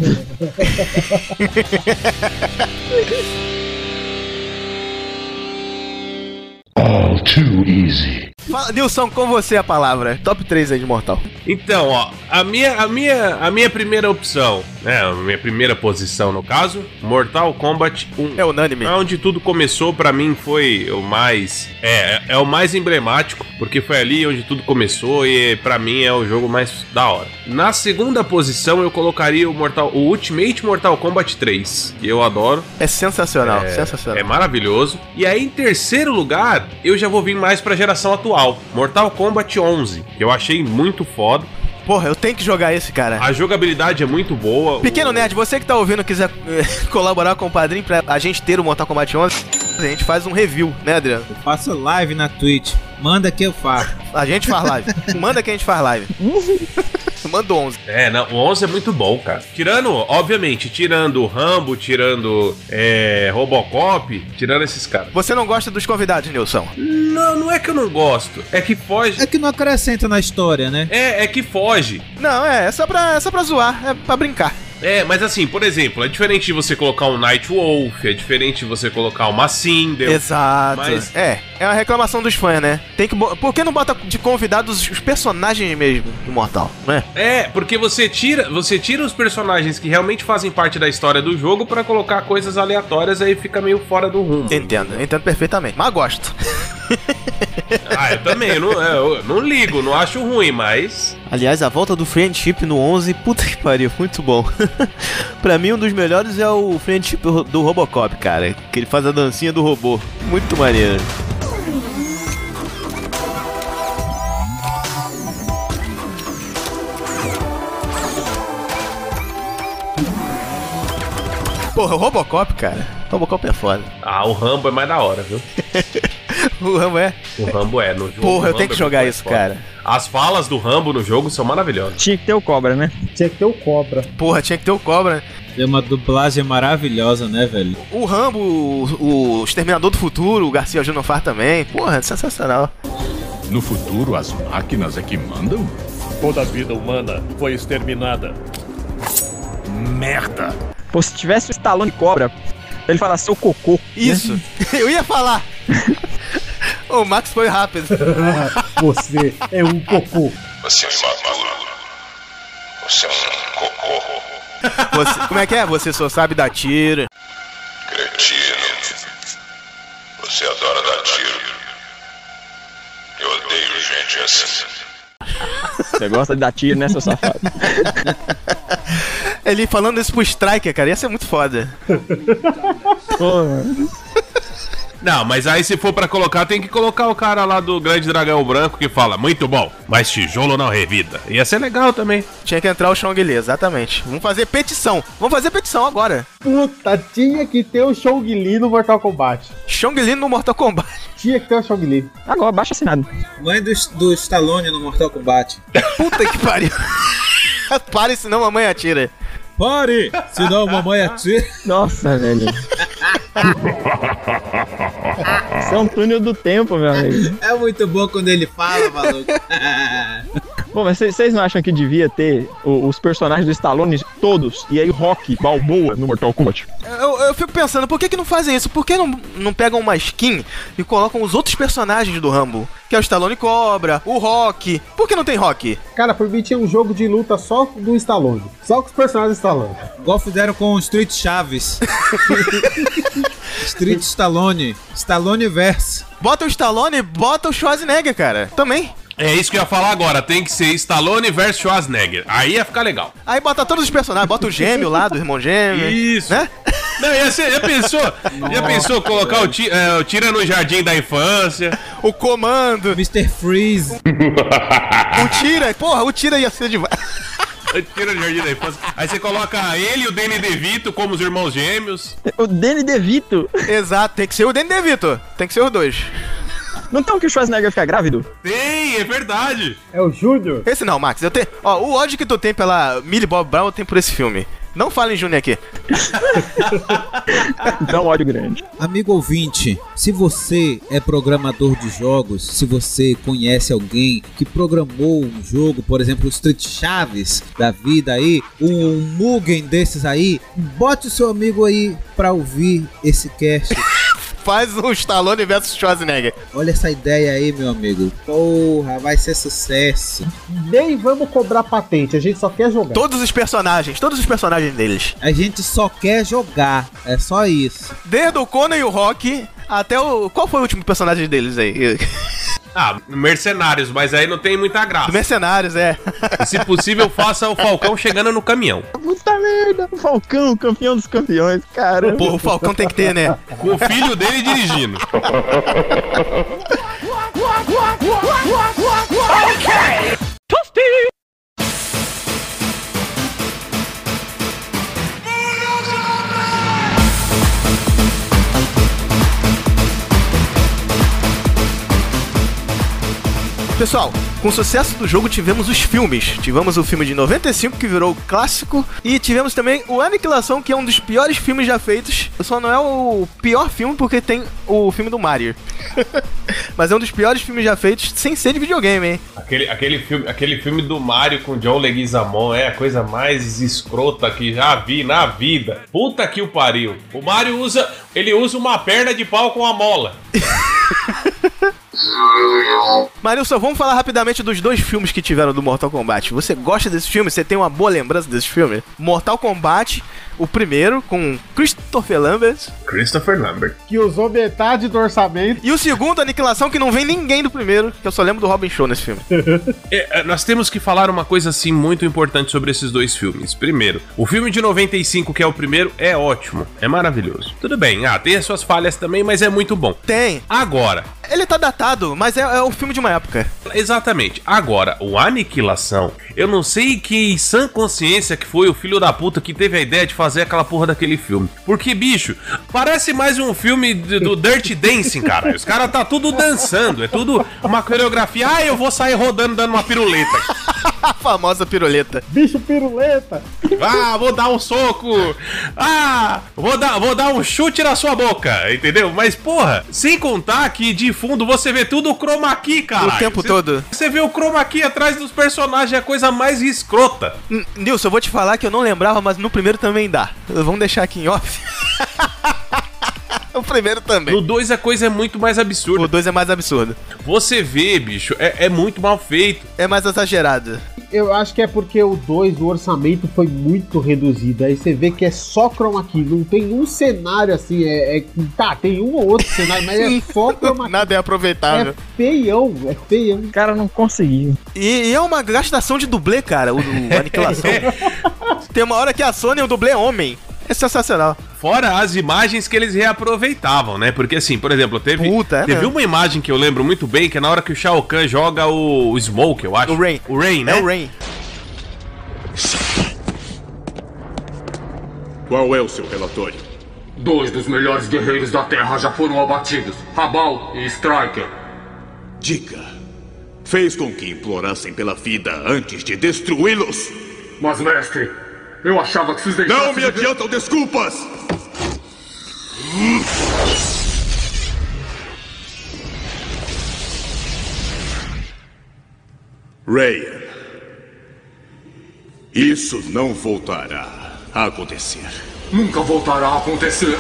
All too easy. Fala, Nilson, com você a palavra. Top 3 aí de Mortal. Então, ó, a minha, a minha, a minha primeira opção, né, a minha primeira posição no caso, Mortal Kombat 1. É unânime. É onde tudo começou, pra mim foi o mais. É, é, o mais emblemático, porque foi ali onde tudo começou e pra mim é o jogo mais da hora. Na segunda posição eu colocaria o Mortal, o Ultimate Mortal Kombat 3, que eu adoro. É sensacional, É, sensacional. É maravilhoso. E aí, em terceiro lugar, eu já vou vir mais pra geração atual. Mortal Kombat 11, que eu achei muito foda. Porra, eu tenho que jogar esse, cara. A jogabilidade é muito boa. Pequeno O- Nerd, você que tá ouvindo quiser eh, [LAUGHS] colaborar com o padrinho pra a gente ter o Mortal Kombat 11, a gente faz um review, né, Adriano? Eu faço live na Twitch. Manda que eu faço. A gente faz live. Manda que a gente faz live. [LAUGHS] Manda o 11. É, não, o 11 é muito bom, cara. Tirando, obviamente, tirando o Rambo, tirando é, Robocop, tirando esses caras. Você não gosta dos convidados, Nilson? Não, não é que eu não gosto. É que foge. É que não acrescenta na história, né? É, é que foge. Não, é, é só pra, é só pra zoar, é pra brincar. É, mas assim, por exemplo, é diferente de você colocar um Night Wolf, é diferente de você colocar uma Cinder. Exato. Mas- É, é uma reclamação dos fãs, né? Tem que Por que não bota de convidados os personagens mesmo do Mortal, né? É, porque você tira, você tira os personagens que realmente fazem parte da história do jogo pra colocar coisas aleatórias aí fica meio fora do rumo. Entendo, entendo perfeitamente. Mas gosto. [LAUGHS] Ah, eu também, eu não, é, eu não ligo, não acho ruim, mas Aliás, a volta do Friendship no 11, puta que pariu, muito bom. [LAUGHS] pra mim, um dos melhores é o Friendship do Robocop, cara. Que ele faz a dancinha do robô. Muito maneiro. Porra, o Robocop, cara. O Robocop é foda. ah, o Rambo é mais da hora, viu? [LAUGHS] O Rambo é. O Rambo é no jogo. Porra, eu tenho que é jogar mais isso, foda. cara. As falas do Rambo no jogo são maravilhosas. Tinha que ter o cobra, né? Tinha que ter o cobra. Porra, tinha que ter o Cobra. É uma dublagem maravilhosa, né, velho? O Rambo, o, o Exterminador do Futuro, o Garcia Júnior faz também. Porra, sensacional. No futuro, as máquinas é que mandam? Toda a vida humana foi exterminada. Merda! Pô, se tivesse o Stallone cobra, ele fala seu cocô. Isso. [LAUGHS] Eu ia falar. o Max foi rápido. [LAUGHS] Você é um cocô. Você é imaturo. Você é um cocô. Você- como é que é? Você só sabe dar tiro. Cretino. Você adora dar tiro. Eu odeio gente assim. Você gosta de dar tiro, né, seu safado? Ele falando isso pro Striker, cara, ia ser muito foda. Mano. Não, mas aí se for pra colocar, tem que colocar o cara lá do Grande Dragão Branco que fala, muito bom, mas tijolo não revida. Ia ser legal também. Tinha que entrar o Chong Li, exatamente. Vamos fazer petição. Vamos fazer petição agora. Puta, tinha que ter o Shang Li no Mortal Kombat. Chong Li no Mortal Kombat. [LAUGHS] Tinha que ter o Shang Li. Agora, baixa assinado. Mãe do, do Stallone no Mortal Kombat. Puta que pariu. [LAUGHS] Pare, senão a mamãe atira. Pare! Senão a mamãe atira. Nossa, velho. Isso é um túnel do tempo, meu amigo. É muito bom quando ele fala, maluco. [LAUGHS] Bom, mas vocês- não acham que devia ter o- os personagens do Stallone todos e aí Rock, Balboa no Mortal Kombat? Eu, eu fico pensando, por que, que não fazem isso? Por que não, não pegam uma skin e colocam os outros personagens do Rambo? Que é o Stallone Cobra, o Rock. Por que não tem Rock? Cara, por mim tinha um jogo de luta só do Stallone. Só com os personagens do Stallone. Igual fizeram com o Street Chaves. [LAUGHS] Street Stallone. Stallone Verse. Bota o Stallone, bota o Schwarzenegger, cara. Também. É isso que eu ia falar agora, tem que ser Stallone versus Schwarzenegger. Aí ia ficar legal. Aí bota todos os personagens, bota o gêmeo lá, do irmão gêmeo. Isso. Né? Não, ia ser, já pensou? Já pensou colocar o, ti, é, o Tira no Jardim da Infância? O comando, Mr. Freeze. o tira. Porra, o tira ia ser de. [LAUGHS] Tira no Jardim da Infância. Aí você coloca ele e o Danny DeVito como os irmãos gêmeos. O Danny DeVito. Exato, tem que ser o Danny DeVito. Tem que ser os dois. Não tem um que o Schwarzenegger fica grávido? Tem, é verdade. É o Júnior? Esse não, Max. Eu tenho. Ó, o ódio que tu tem pela Millie Bob Brown, eu tenho por esse filme. Não fala em Júnior aqui. [LAUGHS] Então, ódio grande. Amigo ouvinte, se você é programador de jogos, se você conhece alguém que programou um jogo, por exemplo, o Street Chaves da vida aí, um Mugen desses aí, bote o seu amigo aí pra ouvir esse cast. Faz um Stallone versus Schwarzenegger. Olha essa ideia aí, meu amigo. Porra, vai ser sucesso. Nem vamos cobrar patente, a gente só quer jogar. Todos os personagens, todos os personagens deles. A gente só quer jogar, é só isso. Desde o Conan e o Rock até o. Qual foi o último personagem deles aí? [LAUGHS] Ah, Mercenários, mas aí não tem muita graça. Mercenários, é. Se possível, faça o Falcão chegando no caminhão. Puta merda. O Falcão, campeão dos campeões, cara. Pô, o Falcão tem que ter, né? Com o filho dele dirigindo. [LAUGHS] Pessoal, Com o sucesso do jogo, tivemos os filmes. Tivemos o filme de 95, que virou clássico, e tivemos também o Aniquilação, que é um dos piores filmes já feitos. Só não é o pior filme porque tem o filme do Mario. [LAUGHS] Mas é um dos piores filmes já feitos, sem ser de videogame, hein? Aquele, aquele, filme, aquele filme do Mario com John Leguizamon é a coisa mais escrota que já vi na vida. Puta que o pariu. O Mario usa, ele usa uma perna de pau com a mola. [LAUGHS] Marilson, vamos falar rapidamente dos dois filmes que tiveram do Mortal Kombat. Você gosta desse filme? Você tem uma boa lembrança desse filme? Mortal Kombat, o primeiro, com Christopher Lambert. Christopher Lambert. Que usou metade do orçamento. E o segundo, Aniquilação, que não vem ninguém do primeiro, que eu só lembro do Robin Show nesse filme. [LAUGHS] É, é, nós temos que falar uma coisa assim muito importante sobre esses dois filmes. Primeiro, o filme de 95, que é o primeiro, é ótimo, é maravilhoso. Tudo bem, ah, tem as suas falhas também, mas é muito bom. Tem. Agora, Ele tá datado, mas é, é um filme de uma época. Exatamente. Agora, o Aniquilação, eu não sei que sã consciência que foi o filho da puta que teve a ideia de fazer aquela porra daquele filme. Porque, bicho, parece mais um filme de- do Dirty Dancing, cara. Os caras tá tudo dançando, é tudo uma coreografia. Ah, eu vou sair rodando dando uma piruleta. A [LAUGHS] famosa piruleta. Bicho piruleta. Ah, vou dar um soco. Ah, vou dar, vou dar um chute na sua boca, entendeu? Mas, porra, sem contar que de fundo você vê tudo chroma key, cara. O tempo todo. Você vê o chroma key atrás dos personagens, é a coisa mais escrota. N- Nilson, eu vou te falar que eu não lembrava, mas no primeiro também dá. Vamos deixar aqui em off. [LAUGHS] o primeiro também. No 2 a coisa é muito mais absurda. O dois é mais absurdo. Você vê, bicho, é, é muito mal feito. É mais exagerado. Eu acho que é porque o 2, o orçamento foi muito reduzido. Aí você vê que é só chroma key. Não tem um cenário assim. É, é- tá, tem um ou outro cenário, mas é só chroma [LAUGHS] key. Nada é aproveitável. É feião, é feião. O cara não conseguiu. E, e é uma gastação de dublê, cara, o, o Aniquilação. [LAUGHS] Tem uma hora que a Sony é o dublê homem. É sensacional. Fora as imagens que eles reaproveitavam, né? Porque assim, por exemplo, teve, Puta, é teve mesmo. uma imagem que eu lembro muito bem, que é na hora que o Shao Kahn joga o, o Smoke, eu acho. O Rain. O Rain, né? É o Rain. Qual é o seu relatório? Dois dos melhores guerreiros da Terra já foram abatidos: Rabal e Striker. Diga. Fez com que implorassem pela vida antes de destruí-los. Mas, mestre, eu achava que vocês deixassem. Não me adiantam desculpas! Ryan. Isso não voltará a acontecer. Nunca voltará a acontecer.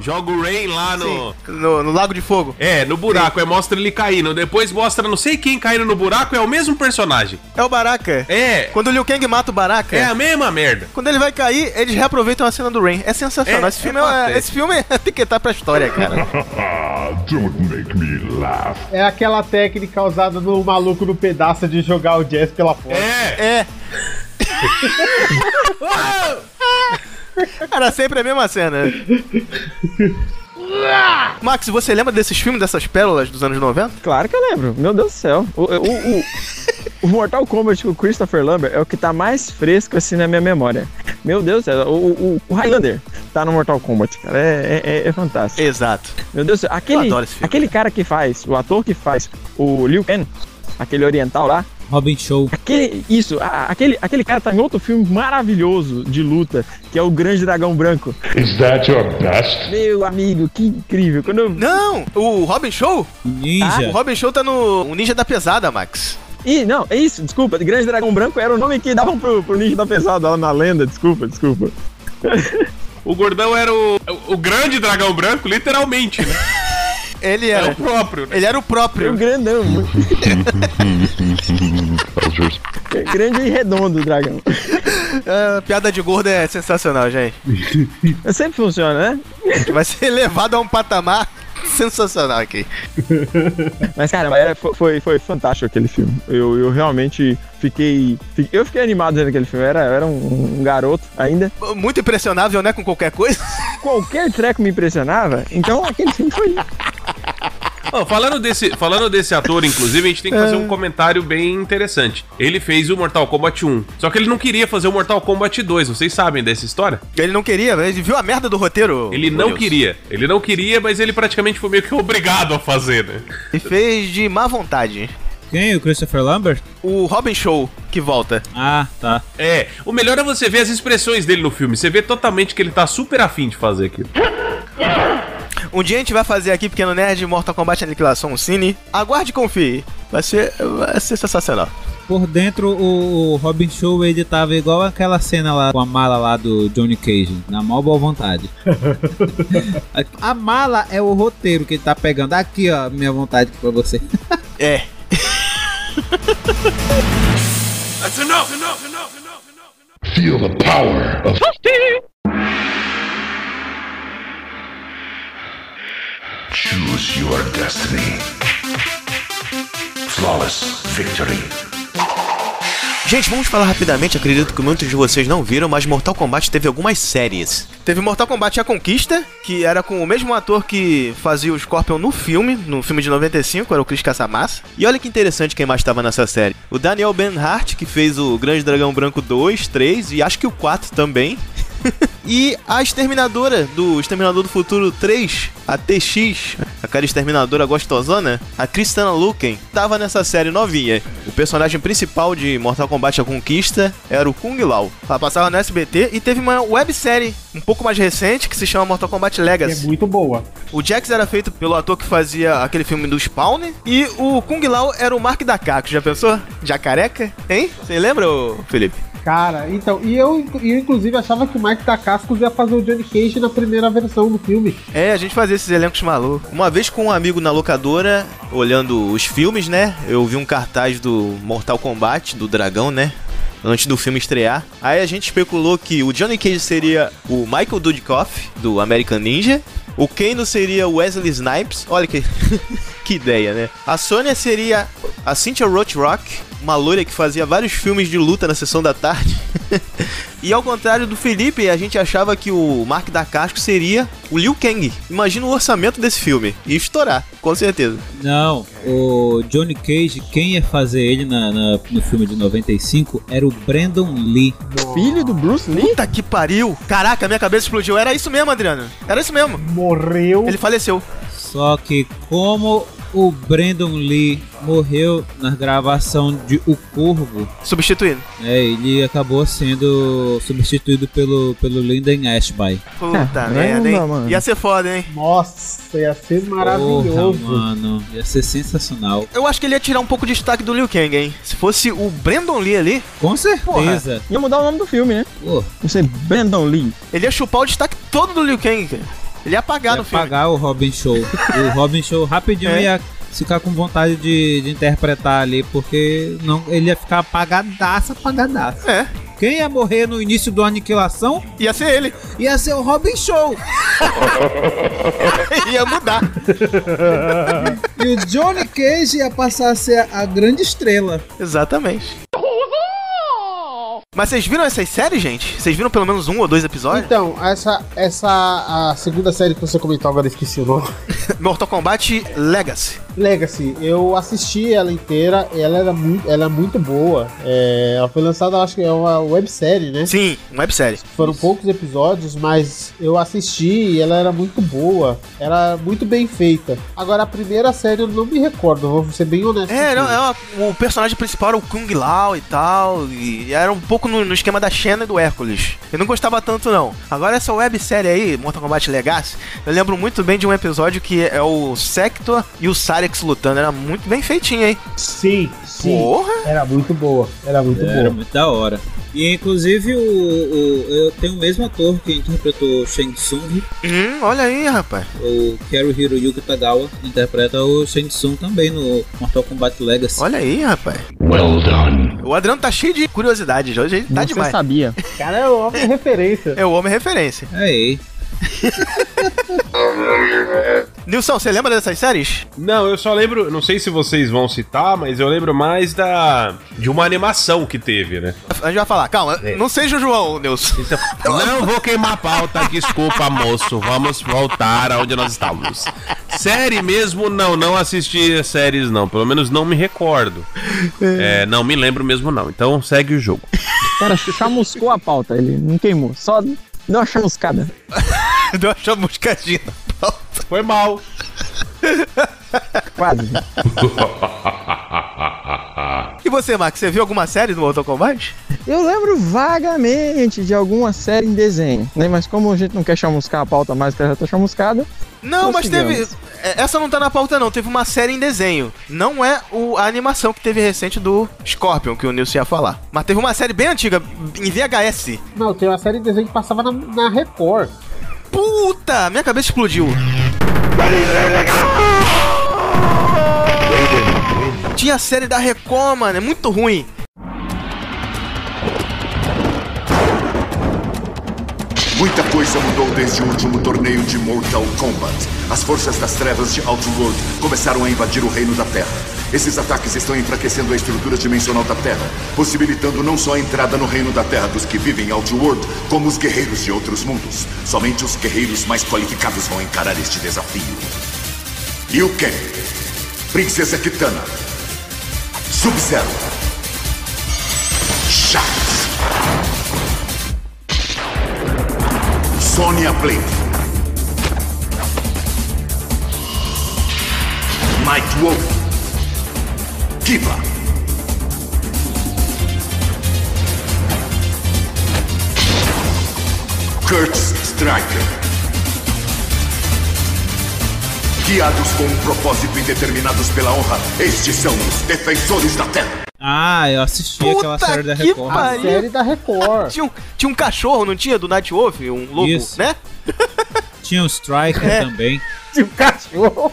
Joga o Rain lá no. No, no Lago de Fogo. É, no buraco, aí mostra ele caindo. Depois mostra não sei quem caindo no buraco, é o mesmo personagem. É o Baraka. É, Quando o Liu Kang mata o Baraka, é a mesma merda. quando ele vai cair, eles reaproveitam a cena do Rain. É sensacional. É, esse, filme é é, patético. esse filme tem que estar pra história, cara. [LAUGHS] Don't make me laugh. É aquela técnica usada no maluco no pedaço de jogar o jazz pela porta. É, É. [LAUGHS] [LAUGHS] Era sempre a mesma cena. Max, você lembra desses filmes, dessas pérolas dos anos 90? Claro que eu lembro. Meu Deus do céu. O, o, o, o Mortal Kombat com o Christopher Lambert é o que tá mais fresco assim na minha memória. Meu Deus do céu. O, o, Highlander tá no Mortal Kombat, cara. É, é, é fantástico. Exato. Meu Deus do céu. Aquele, aquele cara que faz, o ator que faz o Liu Kang, aquele oriental lá, Robin Show. Aquele, isso, a- aquele, aquele cara tá em outro filme maravilhoso de luta, que é o Grande Dragão Branco. Is that your best? Meu amigo, que incrível. Quando eu... Não, o Robin Show? Ninja. O Robin Show tá no o Ninja da Pesada, Max. Ih, não, é isso, desculpa. Grande Dragão Branco era o nome que davam pro, pro Ninja da Pesada lá na lenda, desculpa, desculpa. o gordão era o, o, o grande dragão branco, literalmente, né? [LAUGHS] Ele É era. o próprio, né? Ele era o Era um próprio. grandão. [LAUGHS] Grande e redondo o dragão. É, [LAUGHS] piada de gordo é sensacional, gente. Sempre funciona, né? Vai ser levado a um patamar [LAUGHS] sensacional aqui. [LAUGHS] Mas, cara, era- foi, foi, fantástico aquele filme. Eu, eu realmente fiquei, fi- Eu fiquei animado vendo aquele filme. Eu era, eu era um, um garoto ainda. Muito impressionável, né? Com qualquer coisa. Qualquer treco me impressionava. Então [LAUGHS] aquele filme foi. Ó, falando, desse, falando desse ator, inclusive, a gente tem que fazer um comentário bem interessante. Ele fez o Mortal Kombat 1. Só que ele não queria fazer o Mortal Kombat 2. Vocês sabem dessa história? Ele não queria, mas ele viu a merda do roteiro. Ele não Wilson. queria. Ele não queria, mas ele praticamente foi meio que obrigado a fazer, né? E fez de má vontade. Quem? O Christopher Lambert? O Robin Show, que volta. Ah, tá. É, o melhor é você ver as expressões dele no filme. Você vê totalmente que ele tá super afim de fazer aquilo. Um dia a gente vai fazer aqui, Pequeno Nerd, Mortal Kombat Aniquilação Cine. Aguarde e confie. Vai ser, vai ser sensacional. Por dentro, o, Robin Show ele tava igual aquela cena lá com a mala lá do Johnny Cage, na maior boa vontade. [LAUGHS] a, mala é o roteiro que ele tá pegando. Aqui, ó, minha vontade pra você. É. [LAUGHS] That's enough, enough, enough, enough. enough. Feel the power of Choose your destiny. Flawless victory. Gente, vamos falar rapidamente. Acredito que muitos de vocês não viram, mas Mortal Kombat teve algumas séries. Teve Mortal Kombat A Conquista, que era com o mesmo ator que fazia o Scorpion no filme, no filme de 95, era o Chris Casamassa. E olha que interessante quem mais estava nessa série. O Daniel Benhart, que fez o Grande Dragão Branco 2, 3 e acho que o 4 também. [LAUGHS] e a exterminadora do Exterminador do Futuro 3, a TX, aquela exterminadora gostosona, a Kristana Luken, tava nessa série novinha. O personagem principal de Mortal Kombat A Conquista era o Kung Lao. Ela passava no SBT e teve uma websérie um pouco mais recente que se chama Mortal Kombat Que é Legacy. muito boa. O Jax era feito pelo ator que fazia aquele filme do Spawn e o Kung Lao era o Mark Dacacos, já pensou? Jacareca, hein? Você lembra, Felipe? Cara, então, e eu, eu inclusive achava que o Mike Dacascos ia fazer o Johnny Cage na primeira versão do filme. É, a gente fazia esses elencos malucos. Uma vez com um amigo na locadora, olhando os filmes, né? Eu vi um cartaz do Mortal Kombat, do dragão, né? Antes do filme estrear. Aí a gente especulou que o Johnny Cage seria o Michael Dudikoff, do American Ninja. O Kano seria o Wesley Snipes. Olha que, [LAUGHS] que ideia, né? A Sônia seria a Cynthia Rothrock, uma loira que fazia vários filmes de luta na sessão da tarde. [LAUGHS] e ao contrário do Felipe, a gente achava que o Mark da Casco seria o Liu Kang. Imagina o orçamento desse filme. Ia estourar, com certeza. Não, o Johnny Cage, quem ia fazer ele na, na- no filme de 95 era o Brandon Lee. Filho do Bruce Lee? Puta que pariu! Caraca, minha cabeça explodiu. Era isso mesmo, Adriano. Era isso mesmo. Morreu. Ele faleceu. Só que como o Brandon Lee morreu na gravação de O Corvo, Substituído. é, ele acabou sendo substituído pelo, pelo Lyndon Ashby. Puta Caramba, merda, hein? mano. Ia ser foda, hein? Nossa, ia ser maravilhoso. Porra, mano, ia ser sensacional. Eu acho que ele ia tirar um pouco de destaque do Liu Kang, hein? Se fosse o Brandon Lee ali, Com certeza. Ia mudar o nome do filme, né? Pô, Ia ser Brandon Lee. ele ia chupar o destaque todo do Liu Kang, cara. Ele ia apagar ia no filme. pagar o Robin Show. o Robin Show rapidinho [LAUGHS] É. ia ficar com vontade de, de interpretar ali, porque não, ele ia ficar apagadaço, apagadaço. É, Quem ia morrer no início do Aniquilação ia ser ele. ia ser o Robin Show. [LAUGHS] ia mudar. [LAUGHS] E o Johnny Cage ia passar a ser a grande estrela. Exatamente. Mas vocês viram essas séries, gente? Vocês viram pelo menos um ou dois episódios? Então, essa, essa a segunda série que você comentou, agora esqueci o nome. [LAUGHS] Mortal Kombat Legacy. Legacy, eu assisti ela inteira, ela era muito, ela é muito boa. É, ela foi lançada, acho que é uma websérie, né? Sim, uma websérie. Foram poucos episódios, mas eu assisti e ela era muito boa. Era muito bem feita. Agora, a primeira série eu não me recordo, vou ser bem honesto. É, não, é uma- o personagem principal era o Kung Lao e tal, e era um pouco no, no esquema da Xena e do Hércules. Eu não gostava tanto, não. Agora, essa websérie aí, Mortal Kombat Legacy, eu lembro muito bem de um episódio que é o Sector e o Sarex lutando. Era muito bem feitinho, hein? Sim, sim. Porra! Era muito boa. Era muito Era boa. muito da hora. E inclusive o, o- eu tenho o mesmo ator que interpretou Shang Tsung, Hum, olha aí, rapaz. o Kerry Hiroyuki Tagawa, interpreta o Shang Tsung também no Mortal Kombat Legacy. Olha aí, rapaz. Well done. O Adriano tá cheio de curiosidades hoje, ele tá Você demais. sabia. Cara, é o homem referência. É o homem referência. Aí, [LAUGHS] Nilson, você lembra dessas séries? Não, eu só lembro, não sei se vocês vão citar, mas eu lembro mais da de uma animação que teve, né? A gente vai falar, calma, É. não seja o João, Nilson. Então, não vou queimar a pauta, [LAUGHS] desculpa, moço. Vamos voltar aonde nós estávamos. Série mesmo, não, não assisti séries, não. Pelo menos não me recordo. É, não me lembro mesmo, não. Então segue o jogo. Cara, chamuscou a pauta, ele não queimou. Só deu uma chamuscada. [LAUGHS] Deu uma chamuscadinha. Foi mal. Quase. E você, Max, você viu alguma série do Mortal Kombat? Eu lembro vagamente de alguma série em desenho, né? Mas como a gente não quer chamuscar a pauta mais que ela já tá chamuscada, Não, mas teve. É, Essa não tá na pauta, não. Teve uma série em desenho. Não é o, a animação que teve recente do Scorpion, que o Nilson ia falar. Mas teve uma série bem antiga, em VHS. Não, tem uma série de desenho que passava na, na Record. Puta! Minha cabeça explodiu. Tinha a série da Record, mano. É muito ruim. Muita coisa mudou desde o último torneio de Mortal Kombat. As forças das trevas de Outworld começaram a invadir o reino da Terra. Esses ataques estão enfraquecendo a estrutura dimensional da Terra, possibilitando não só a entrada no reino da Terra dos que vivem em Outworld, como os guerreiros de outros mundos. Somente os guerreiros mais qualificados vão encarar este desafio. Liu Kang, Princesa Kitana, Sub-Zero, Shax, Sonya Blade, Night Wolf, Kiba, Kurt Striker. Guiados com um propósito e determinados pela honra, estes são os defensores da Terra. Ah, eu assisti aquela Puta série da que Record. A série da Record. Tinha um, tinha um cachorro, não tinha? Do Night Wolf? Um lobo, Isso. né? [LAUGHS] Tinha o Striker É. também. Tinha um cachorro.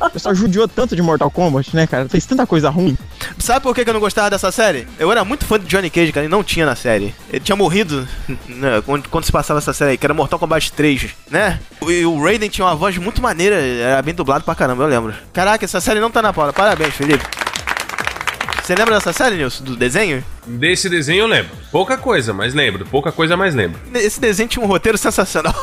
o pessoal judiou tanto de Mortal Kombat, né, cara? Fez tanta coisa ruim. Sabe por que que eu não gostava dessa série? Eu era muito fã de Johnny Cage, cara, e não tinha na série. Ele tinha morrido [LAUGHS] né, quando, quando se passava essa série aí, que era Mortal Kombat 3, né? E o Raiden tinha uma voz muito maneira, era bem dublado pra caramba, eu lembro. Caraca, essa série não tá na pauta. Parabéns, Felipe. Você lembra dessa série, Nilson? Do desenho? Desse desenho eu lembro. Pouca coisa, mas lembro. Pouca coisa, mas lembro. Esse desenho tinha um roteiro sensacional.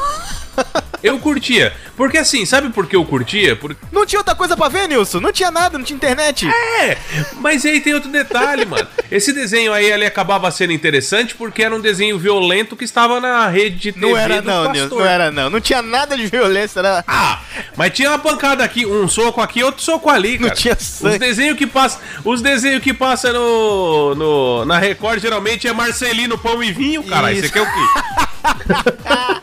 [LAUGHS] Eu curtia. Porque assim, sabe por que eu curtia? Porque. Não tinha outra coisa pra ver, Nilson? Não tinha nada, não tinha internet. É, mas aí tem outro detalhe, mano. Esse desenho aí ele acabava sendo interessante porque era um desenho violento que estava na rede de TV Não era não. Nilson, não era não. Não tinha nada de violência, era... Ah, mas tinha uma pancada aqui, um soco aqui, outro soco ali, Não cara. tinha sangue. Os desenhos que passa, os desenhos que passa no, no na Record geralmente é Marcelino pão e vinho, cara. Isso Isso. aqui é o quê? [LAUGHS]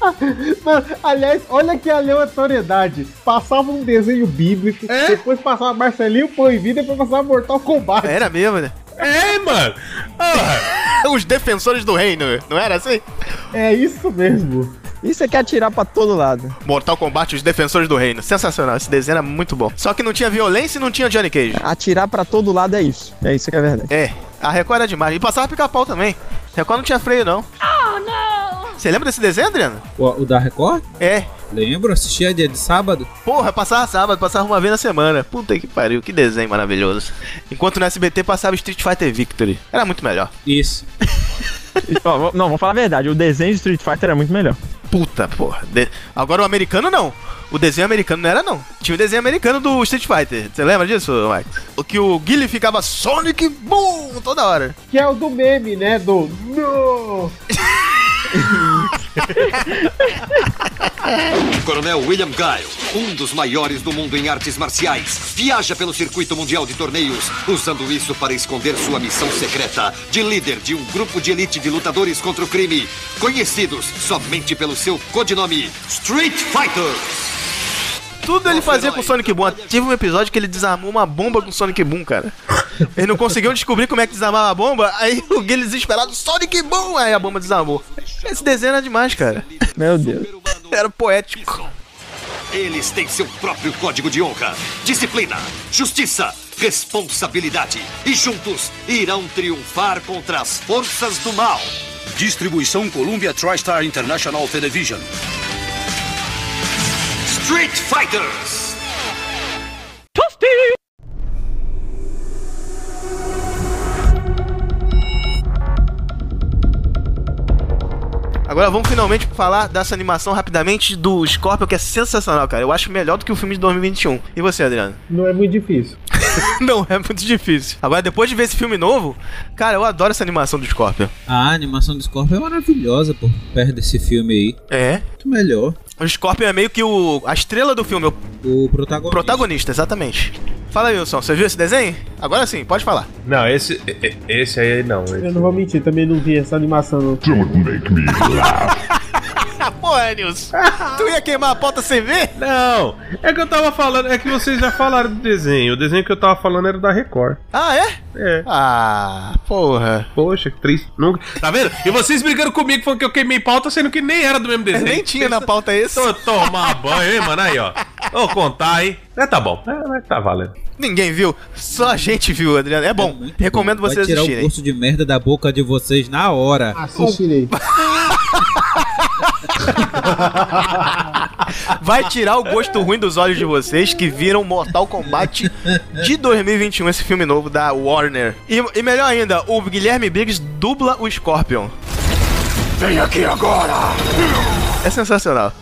[LAUGHS] Mano, aliás, olha que aleatoriedade. Passava um desenho bíblico, É? depois passava Marcelinho Põe Vida, depois passava Mortal Kombat. Era mesmo, né? É, mano. Ah, [LAUGHS] Os defensores do reino, não era assim? É isso mesmo. Isso é que atirar pra todo lado. Mortal Kombat, os defensores do reino. Sensacional, esse desenho era muito bom. Só que não tinha violência e não tinha Johnny Cage. Atirar pra todo lado é isso. É isso que é verdade. É, a Record era demais. E passava pica-pau também. Record não tinha freio, não. Oh, não! Você lembra desse desenho, Adriano? O, o da Record? É. Lembro, assistia dia de sábado. Porra, passava sábado, passava uma vez na semana. Puta que pariu, que desenho maravilhoso. Enquanto no SBT passava Street Fighter Victory. Era muito melhor. Isso. Ó, [LAUGHS] vou- não, vamos falar a verdade. O desenho de Street Fighter é muito melhor. Puta, porra. De- Agora o americano não. O desenho americano não era, não. Tinha o desenho americano do Street Fighter. Você lembra disso, Mike? O que o Guile ficava Sonic Boom toda hora. Que é o do meme, né? Do. No! [LAUGHS] [LAUGHS] Coronel William Guile, um dos maiores do mundo em artes marciais, viaja pelo circuito mundial de torneios, usando isso para esconder sua missão secreta de líder de um grupo de elite de lutadores contra o crime, conhecidos somente pelo seu codinome Street Fighters. Tudo ele fazia com o Sonic Boom. Tive um episódio que ele desarmou uma bomba com o Sonic Boom, cara. Ele não conseguiu descobrir como é que desarmava a bomba, aí o Guile desesperado, Sonic Boom! Aí a bomba desarmou. Esse desenho era demais, cara. Meu Deus. Era poético. Eles têm seu próprio código de honra, disciplina, justiça, responsabilidade e juntos irão triunfar contra as forças do mal. Distribuição Columbia TriStar International Television. Street Fighters! Agora Agora vamos finalmente falar dessa animação rapidamente do Scorpion, que é sensacional, cara. Eu acho melhor do que o filme de 2021. E você, Adriano? Não é muito difícil. [LAUGHS] Não, é muito difícil. Agora, depois de ver esse filme novo, cara, eu adoro essa animação do Scorpion. A animação do Scorpion é maravilhosa, pô. Perto desse filme aí. É. Muito melhor. O Scorpion é meio que o, a estrela do filme, o O protagonista. protagonista, exatamente. Fala aí, Wilson, você viu esse desenho? Agora sim, pode falar. Não, esse, esse aí não. Eu não vou mentir, também não vi essa animação. Don't make me laugh. Porra, Nilson. [LAUGHS] tu ia queimar a pauta sem ver? Não, é que eu tava falando, é que vocês já falaram do desenho. O desenho que eu tava falando era da Record. Ah, é? É. Ah, porra. Poxa, que triste. Nunca... Tá vendo? E vocês brigando comigo falando que eu queimei pauta, sendo que nem era do mesmo desenho. [LAUGHS] Nem tinha na pauta esse. Tô tomar banho, hein, mano? Aí, ó. Vou contar, hein? É, tá bom. É, mas tá valendo. Ninguém viu, só a gente viu, Adriano. É bom, Muito recomendo bom. vocês Vai tirar o assistirem. gosto de merda da boca de vocês na hora. Assistirei. [LAUGHS] [LAUGHS] Vai tirar o gosto ruim dos olhos de vocês que viram Mortal Kombat de 2021, esse filme novo da Warner. E, e melhor ainda, o Guilherme Briggs dubla o Scorpion. Vem aqui agora. É sensacional.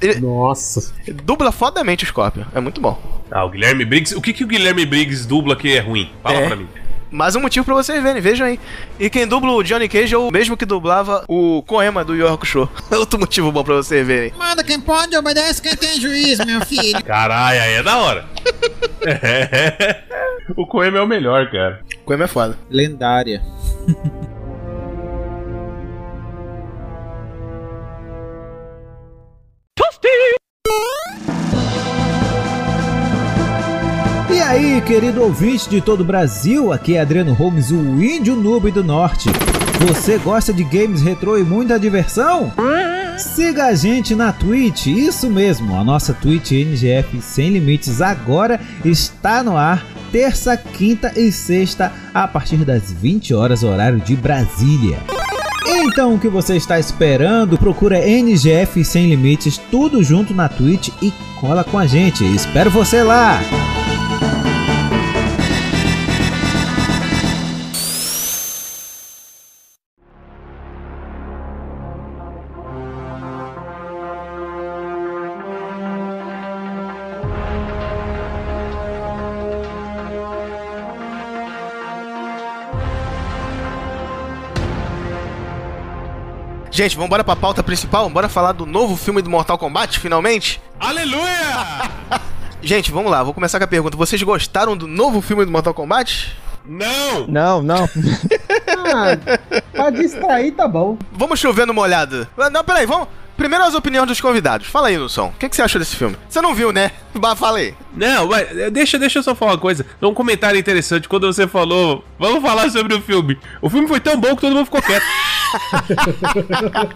Ele Nossa. dubla fodamente o Scorpion, é muito bom. Ah, o Guilherme Briggs. O que, que o Guilherme Briggs dubla que é ruim? Fala É. pra mim. Mais um motivo pra vocês verem, vejam aí. E quem dubla o Johnny Cage é o mesmo que dublava o Koema do Yu Yu Hakusho. [LAUGHS] Outro motivo bom pra vocês verem. Manda quem pode, obedece quem tem juízo, meu filho. [LAUGHS] Caralho, aí é da hora. É. [LAUGHS] O Coema é o melhor, cara. Koema é foda. Lendária. Aí, querido ouvinte de todo o Brasil, aqui é Adriano Holmes, o índio noob do norte. Você gosta de games retrô e muita diversão? Siga a gente na Twitch, isso mesmo, a nossa Twitch NGF Sem Limites agora está no ar, terça, quinta e sexta, a partir das 20 horas, horário de Brasília. Então o que você está esperando? Procura NGF Sem Limites, tudo junto na Twitch e cola com a gente. Espero você lá! Gente, vamos pra pauta principal? Bora falar do novo filme do Mortal Kombat, finalmente? Aleluia! [LAUGHS] Gente, vamos lá, vou começar com a pergunta. Vocês gostaram do novo filme do Mortal Kombat? Não! Não, não. [LAUGHS] Ah, pra distrair tá bom. Vamos chover no molhado. Ah, Não, peraí, vamos. Primeiro as opiniões dos convidados. Fala aí, Nilson. O que, que você achou desse filme? Você não viu, né? [LAUGHS] Bah, fala aí. Não, mas deixa, deixa eu só falar uma coisa. Um comentário interessante quando você falou. Vamos falar sobre o filme. O filme foi tão bom que todo mundo ficou quieto.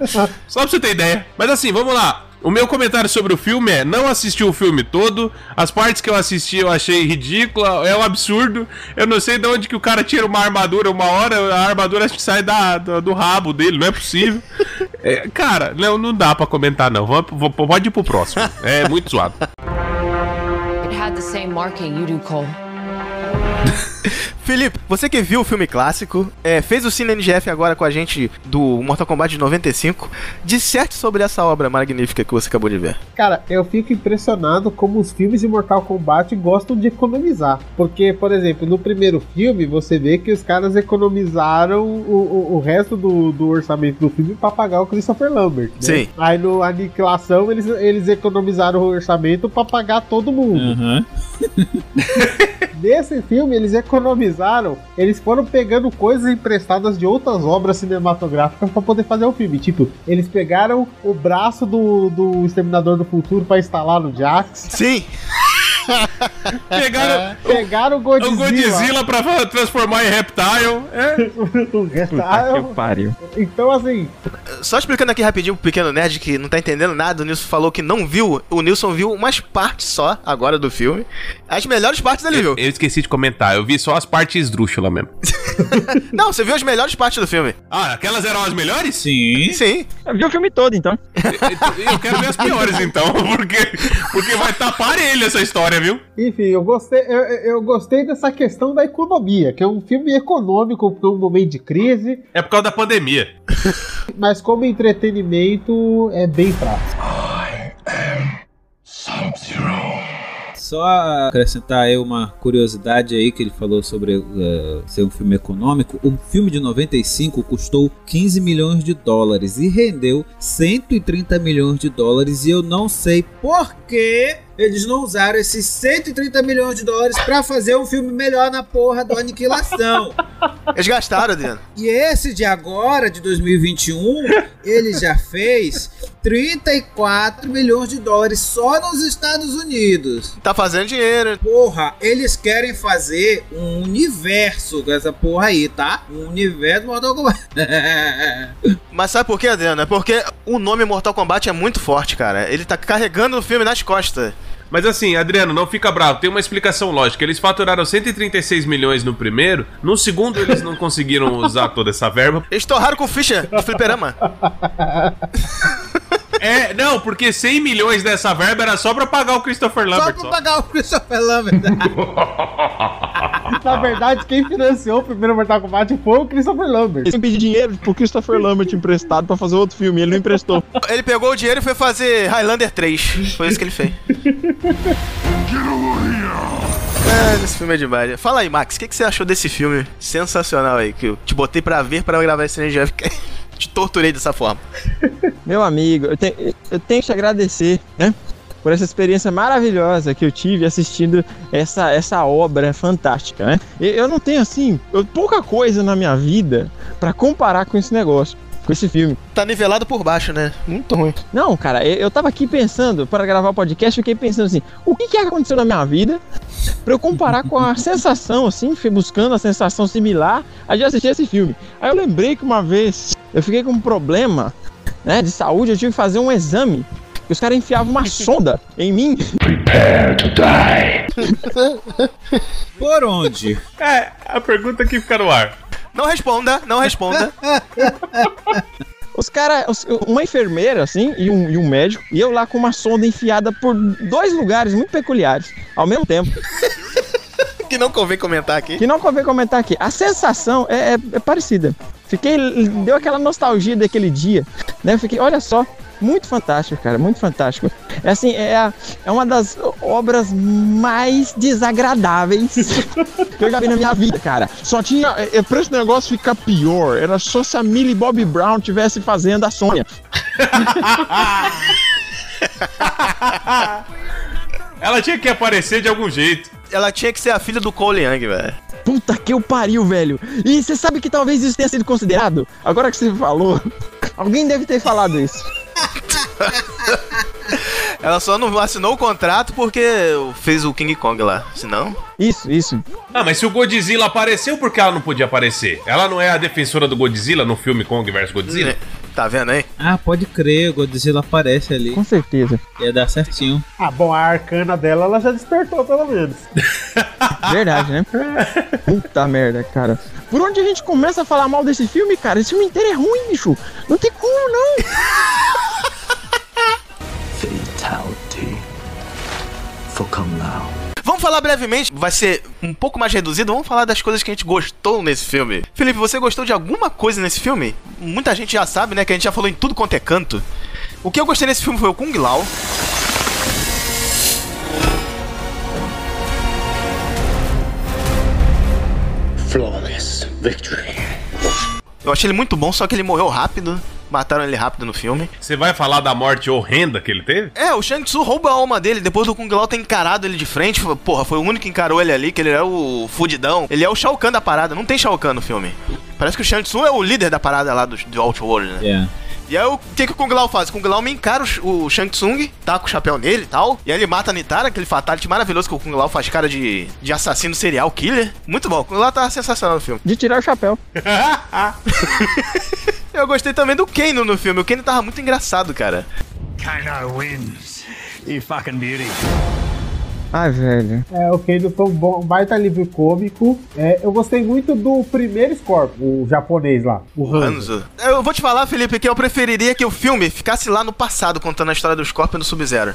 [LAUGHS] só pra você ter ideia. Mas assim, vamos lá. O meu comentário sobre o filme é: não assisti o filme todo. As partes que eu assisti eu achei ridícula, é um absurdo. Eu não sei de onde que o cara tira uma armadura uma hora, a armadura acho que sai da, do, do rabo dele, não é possível. [LAUGHS] É, cara, não, não dá pra comentar, não. Vamos- vou- Pode ir pro próximo. É muito zoado. It had the same marking you do, Cole. [LAUGHS] Felipe, você que viu o filme clássico, é, fez o Cine NGF agora com a gente do Mortal Kombat de 95. Disserte sobre essa obra magnífica que você acabou de ver. Cara, eu fico impressionado como os filmes de Mortal Kombat gostam de economizar. Porque, por exemplo, no primeiro filme, você vê que os caras economizaram o, o, o resto do, do orçamento do filme pra pagar o Christopher Lambert. né? Sim. Aí no Aniquilação, eles, eles economizaram o orçamento pra pagar todo mundo. Uhum. [LAUGHS] Nesse filme, eles economizaram, eles foram pegando coisas emprestadas de outras obras cinematográficas pra poder fazer o filme. Tipo, eles pegaram o braço do, do Exterminador do Futuro pra instalar no Jax. Sim. Pegaram Pegaram o Godzilla. o Godzilla pra transformar em reptile. É. [LAUGHS] o Reptile. pariu. Então, assim, Só explicando aqui rapidinho pro pequeno nerd que não tá entendendo nada, o Nilson falou que não viu. O Nilson viu umas partes só agora do filme. As melhores partes ele viu. Eu esqueci de comentar, eu vi só as partes esdrúxulas mesmo. [LAUGHS] Não, você viu as melhores partes do filme. Ah, aquelas eram as melhores? Sim. Sim. Eu vi o filme todo, então. Eu quero ver as piores, então, [LAUGHS] porque, porque vai estar parelho essa história, viu? Enfim, eu gostei, eu, eu gostei dessa questão da economia, que é um filme econômico num momento de crise, É por causa da pandemia. [LAUGHS] mas como entretenimento é bem fraco. Só acrescentar aí uma curiosidade aí que ele falou sobre eh, ser um filme econômico. O filme de 95 custou 15 milhões de dólares e rendeu 130 milhões de dólares e eu não sei por que eles não usaram esses 130 milhões de dólares pra fazer um filme melhor na porra do Aniquilação. [LAUGHS] Eles gastaram, Adriano. E esse de agora, de 2021, ele já fez 34 milhões de dólares só nos Estados Unidos. Tá fazendo dinheiro. Porra, eles querem fazer um universo com essa porra aí, tá? Um universo Mortal Kombat. [LAUGHS] Mas sabe por quê, Adriano? É porque o nome Mortal Kombat é muito forte, cara. Ele tá carregando o filme nas costas. Mas assim, Adriano, não fica bravo, tem uma explicação lógica. Eles faturaram 136 milhões no primeiro, no segundo eles não conseguiram usar toda essa verba. Eles torraram com ficha do fliperama. É, não, porque 100 milhões dessa verba era só pra pagar o Christopher Só Lambert. pra Só pagar o Christopher Lambert. [LAUGHS] Na verdade, quem financiou o primeiro Mortal Kombat foi o Christopher Lambert. Eles pediram dinheiro pro Christopher Lambert emprestado pra fazer outro filme, e ele não emprestou. Ele pegou o dinheiro e foi fazer Highlander 3. Foi isso que ele fez. [LAUGHS] É, esse filme é demais. Fala aí, Max, o que, que você achou desse filme sensacional aí? Que eu te botei pra ver pra gravar esse NGF. [LAUGHS] te torturei dessa forma. Meu amigo, eu, te- eu tenho que te agradecer, né? Por essa experiência maravilhosa que eu tive assistindo essa, essa obra fantástica, né? E Eu não tenho, assim, eu- pouca coisa na minha vida pra comparar com esse negócio, com esse filme. Tá nivelado por baixo, né? Muito ruim. Não, cara, eu, eu tava aqui pensando, para gravar o podcast, fiquei pensando assim, o que que aconteceu na minha vida pra eu comparar com a [LAUGHS] sensação, assim, fui buscando a sensação similar a de assistir esse filme. Aí eu lembrei que uma vez eu fiquei com um problema, né, de saúde, eu tive que fazer um exame. E os caras enfiavam uma sonda em mim. Prepare to die. Por onde? É, a pergunta que fica no ar. Não responda, não responda. Os caras, uma enfermeira, assim, e um, e um médico, e eu lá com uma sonda enfiada por dois lugares muito peculiares, ao mesmo tempo. que não convém comentar aqui. Que não convém comentar aqui. A sensação é, é- é parecida. Fiquei. Deu aquela nostalgia daquele dia. Né? Fiquei, olha só, muito fantástico, cara, muito fantástico. É assim, é, a- é uma das obras mais desagradáveis [LAUGHS] que eu já vi na minha vida, cara. Só tinha. É, é pra esse negócio ficar pior. Era só se a Millie Bobby Brown tivesse fazendo a Sônia. [LAUGHS] Ela tinha que aparecer de algum jeito. Ela tinha que ser a filha do Cole Young, velho. Puta que eu pariu, velho. E você sabe que talvez isso tenha sido considerado? Agora que você falou, [LAUGHS] alguém deve ter falado isso. [LAUGHS] Ela só não assinou o contrato porque fez o King Kong lá. Senão. Isso, isso. Ah, mas se o Godzilla apareceu, por que ela não podia aparecer? Ela não é a defensora do Godzilla no filme Kong vs Godzilla? Tá vendo aí? Ah, pode crer, o Godzilla aparece ali. Com certeza. Ia dar certinho. Ah, bom, a arcana dela ela já despertou pelo menos. [LAUGHS] Verdade, né? Puta merda, cara. Por onde a gente começa a falar mal desse filme, cara? Esse filme inteiro é ruim, bicho. Não tem como, não. [LAUGHS] falar brevemente, vai ser um pouco mais reduzido. Vamos falar das coisas que a gente gostou nesse filme. Felipe, você gostou de alguma coisa nesse filme? Muita gente já sabe, né? Que a gente já falou em tudo quanto é canto. O que eu gostei nesse filme foi o Kung Lao. Flawless victory. Eu achei ele muito bom, só que ele morreu rápido. Mataram ele rápido no filme. Você vai falar da morte horrenda que ele teve? É, o Shang Tsung rouba a alma dele depois do Kung Lao ter encarado ele de frente. Porra, foi o único que encarou ele ali, que ele é o fudidão. Ele é o Shao Kahn da parada, não tem Shao Kahn no filme. Parece que o Shang Tsung é o líder da parada lá do, do Outworld, né? É. E aí o que, que o Kung Lao faz? O Kung Lao me encara o, o Shang Tsung, tá com o chapéu nele e tal. E aí ele mata a Nitara, aquele fatality maravilhoso que o Kung Lao faz cara de, de assassino serial killer. Muito bom, o Kung Lao tá sensacional no filme. De tirar o chapéu. [LAUGHS] Eu gostei também do Kano no filme. O Kano tava muito engraçado, cara. Kano wins. You fucking beauty. Ai, velho. É, o Kano foi um, bom, um baita livro cômico. É, eu gostei muito do primeiro Scorpion, o japonês lá, o Hanzo. Eu vou te falar, Felipe, que eu preferiria que o filme ficasse lá no passado, contando a história do Scorpion do Sub-Zero.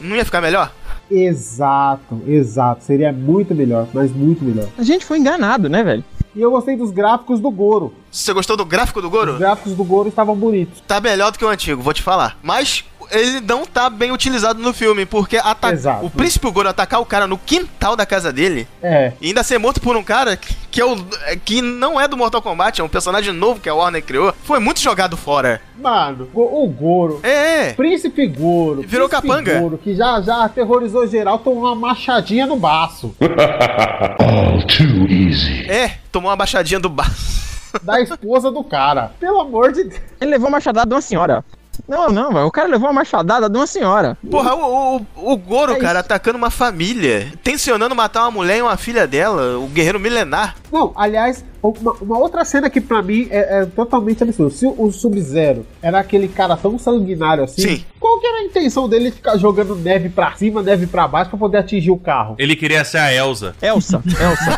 Não ia ficar melhor? Exato, exato. Seria muito melhor, mas muito melhor. A gente foi enganado, né, velho? E eu gostei dos gráficos do Goro. Você gostou do gráfico do Goro? Os gráficos do Goro estavam bonitos. Tá melhor do que o antigo, vou te falar. Mas ele não tá bem utilizado no filme, porque ata- Exato. o príncipe Goro atacar o cara no quintal da casa dele É. e ainda ser morto por um cara que, é o, que não é do Mortal Kombat, é um personagem novo que a Warner criou, foi muito jogado fora. Mano, o, Goro. É, é. Príncipe Goro. Virou Príncipe capanga. Goro, que já, já aterrorizou geral, tomou uma machadinha no baço. [LAUGHS] All too easy. É, tomou uma baixadinha do bar. [LAUGHS] da esposa do cara. Pelo amor de Deus. Ele levou uma machadada de uma senhora. Não, não, velho. O cara levou uma machadada de uma senhora. Porra, o, o, o Goro, É cara, atacando uma família, tensionando matar uma mulher e uma filha dela, o guerreiro milenar. Não, aliás, uma, uma outra cena que pra mim é, é totalmente absurda. Se o Sub-Zero era aquele cara tão sanguinário assim, Sim. qual que era a intenção dele ficar jogando neve pra cima, neve pra baixo pra poder atingir o carro? Ele queria ser a Elsa. Elsa, Elsa.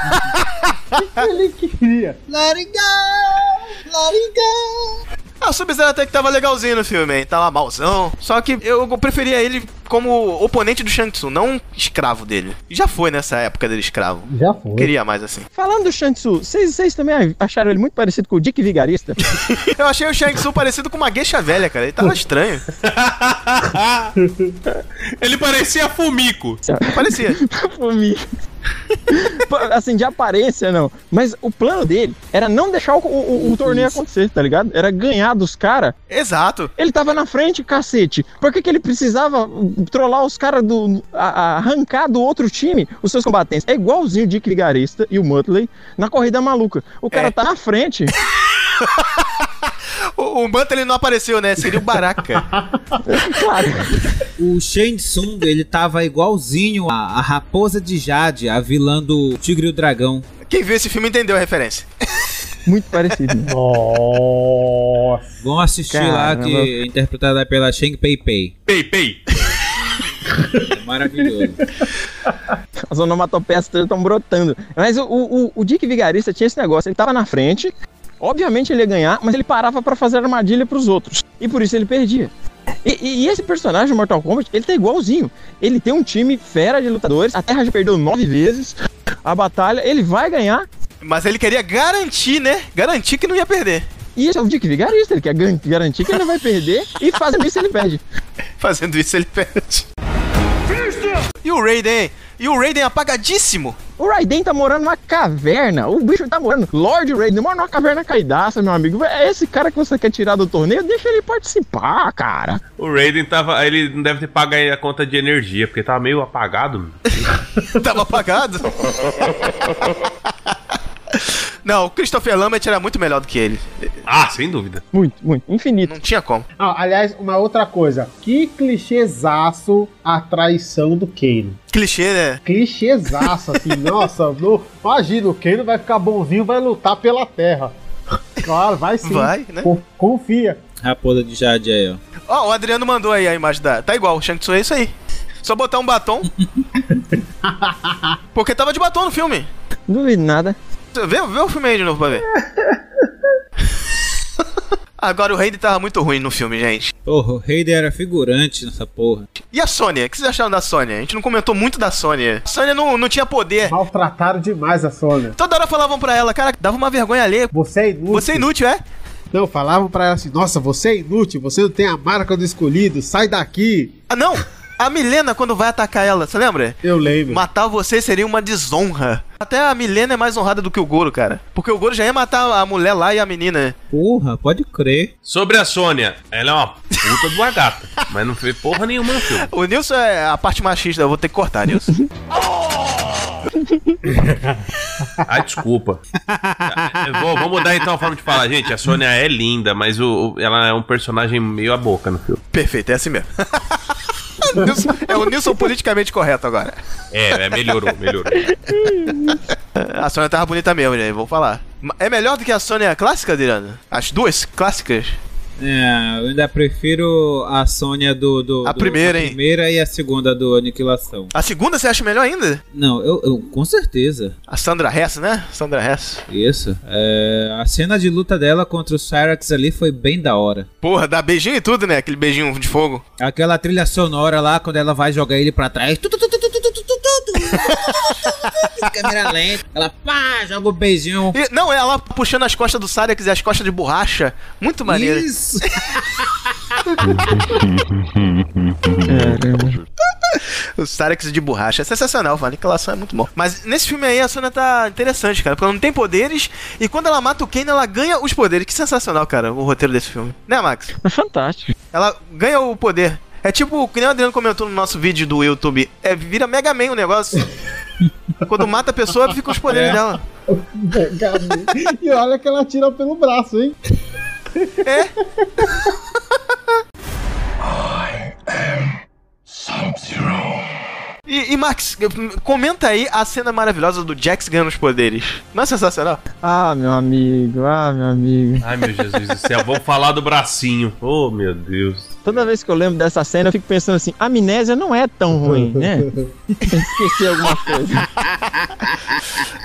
[LAUGHS] O que ele queria? Let it go! Let it go! Ah, o Sub-Zero até que tava legalzinho no filme, hein? Tava malzão. Só que eu preferia ele como oponente do Shang Tsung, não escravo dele. Já foi nessa época dele escravo. Já foi. Queria mais assim. Falando do Shang Tsung, vocês também acharam ele muito parecido com o Dick Vigarista? [LAUGHS] Eu achei o Shang Tsung parecido com uma gueixa velha, cara. Ele tava estranho. [LAUGHS] Ele parecia Fumico. Parecia. [LAUGHS] Fumi. Assim, de aparência, não. Mas o plano dele era não deixar o, o- o torneio acontecer, tá ligado? Era ganhar dos caras. Exato. Ele tava na frente, cacete. Por que, que ele precisava trollar os caras do. a- a- arrancar do outro time os seus combatentes? É igualzinho o Dick Vigarista e o Muttley na corrida maluca. O cara É. tá na frente. [LAUGHS] O, o Manta ele não apareceu, né? Seria o Baraka. [LAUGHS] claro. O Shang Tsung, ele tava igualzinho a, a Raposa de Jade, a vilã do Tigre e o Dragão. Quem viu esse filme entendeu a referência. Muito parecido. [LAUGHS] Nossa. Vão assistir lá, Caramba. que é interpretada pela Shang Pei Pei. Pei, pei. É maravilhoso. As onomatopeias estão brotando. Mas o, o, o Dick Vigarista tinha esse negócio, ele tava na frente, obviamente ele ia ganhar, mas ele parava pra fazer armadilha pros outros. E por isso ele perdia. E, e- e esse personagem do Mortal Kombat, ele tá igualzinho. Ele tem um time fera de lutadores, a Terra já perdeu nove vezes a batalha, ele vai ganhar. Mas ele queria garantir, né? Garantir que não ia perder. E esse é o Dick Vigarista, ele quer garantir que ele não vai perder e fazendo isso ele perde. [LAUGHS] Fazendo isso ele perde. E o Raiden? E o Raiden apagadíssimo. O Raiden tá morando numa caverna. O bicho tá morando. Lord Raiden mora numa caverna caidaça, meu amigo. É esse cara que você quer tirar do torneio? Deixa ele participar, cara. O Raiden tava. Ele não deve ter pago aí a conta de energia, porque tava meio apagado. [LAUGHS] Tava apagado? [LAUGHS] Não, o Christopher Lambert era muito melhor do que ele. Ah, sem dúvida. Muito, muito. Infinito. Não tinha como. Ah, aliás, uma outra coisa. Que clichêzaço a traição do Kano. Clichê, né? Clichêzaço, assim. [LAUGHS] nossa, no, imagina, o Kano vai ficar bonzinho, vai lutar pela terra. Claro, vai sim. Vai, né? Co- Confia. Raposa de Jade aí, ó. Ó, o Adriano mandou aí a imagem da. Tá igual, o Shang Tsung é isso aí. Só botar um batom. [LAUGHS] Porque tava de batom no filme. Duvido nada. Vê, vê o filme aí de novo pra ver. [LAUGHS] Agora o Raiden tava muito ruim no filme, gente. Porra, o Raiden era figurante nessa porra. E a Sônia? O que vocês acharam da Sônia? A gente não comentou muito da Sônia. A Sônia não, não tinha poder. Maltrataram demais a Sônia. Toda hora falavam pra ela, cara, dava uma vergonha alheia. Você é inútil. Você é inútil, é? Não, falavam pra ela assim: Nossa, você é inútil, você não tem a marca do escolhido, sai daqui. Ah, não! A Milena, quando vai atacar ela, você lembra? Eu lembro. Matar você seria uma desonra. Até a Milena é mais honrada do que o Goro, cara. Porque o Goro já ia matar a mulher lá e a menina. Porra, pode crer. Sobre a Sônia, ela é uma puta de uma gata. mas não fez porra nenhuma no filme. O Nilson é a parte machista, eu vou ter que cortar, Nilson. [LAUGHS] Ai, desculpa. Vou, vou mudar então a forma de falar. Gente, a Sônia é linda, mas o, o- ela é um personagem meio a boca no filme. Perfeito, é assim mesmo. [LAUGHS] [LAUGHS] Nilson- é o Nilson politicamente correto agora. É, é melhorou, melhorou. [LAUGHS] A Sônia tava bonita mesmo, gente, vou falar. É melhor do que a Sônia clássica, Adriano? As duas clássicas? É, eu ainda prefiro a Sônia do. do A do- primeira, hein? primeira e a segunda do Aniquilação. A segunda você acha melhor ainda? Não, eu, eu- com certeza. A Sandra Hess, né? Sandra Hess. Isso. É, a cena de luta dela contra o Cyrax ali foi bem da hora. Porra, dá beijinho e tudo, né? Aquele beijinho de fogo. Aquela trilha sonora lá, quando ela vai jogar ele pra trás. Tu, tu, tu, [LAUGHS] Câmera lenta. Ela pá, joga o beijinho. E- não, ela puxando as costas do Cyrex e as costas de borracha. Muito maneiro. Isso. [LAUGHS] O Cyrex de borracha. É sensacional, a aniquilação é muito bom. Mas nesse filme aí a Sônia tá interessante, cara. Porque ela não tem poderes e quando ela mata o Kane, ela ganha os poderes. Que sensacional, cara, o roteiro desse filme. Né, Max? É fantástico. Ela ganha o poder. É tipo, que nem o Adriano comentou no nosso vídeo do YouTube. É, vira Mega Man o negócio. Quando mata a pessoa, fica os poderes É. dela. [LAUGHS] e olha que ela tira pelo braço, hein? [LAUGHS] E, e, Max, comenta aí a cena maravilhosa do Jax ganhando os poderes. Não é sensacional? Ah, meu amigo, ah, meu amigo. Ai, meu Jesus do céu, vamos falar do bracinho. Oh, meu Deus. Toda vez que eu lembro dessa cena, eu fico pensando assim: amnésia não é tão ruim, né? [LAUGHS] Esquecer alguma coisa.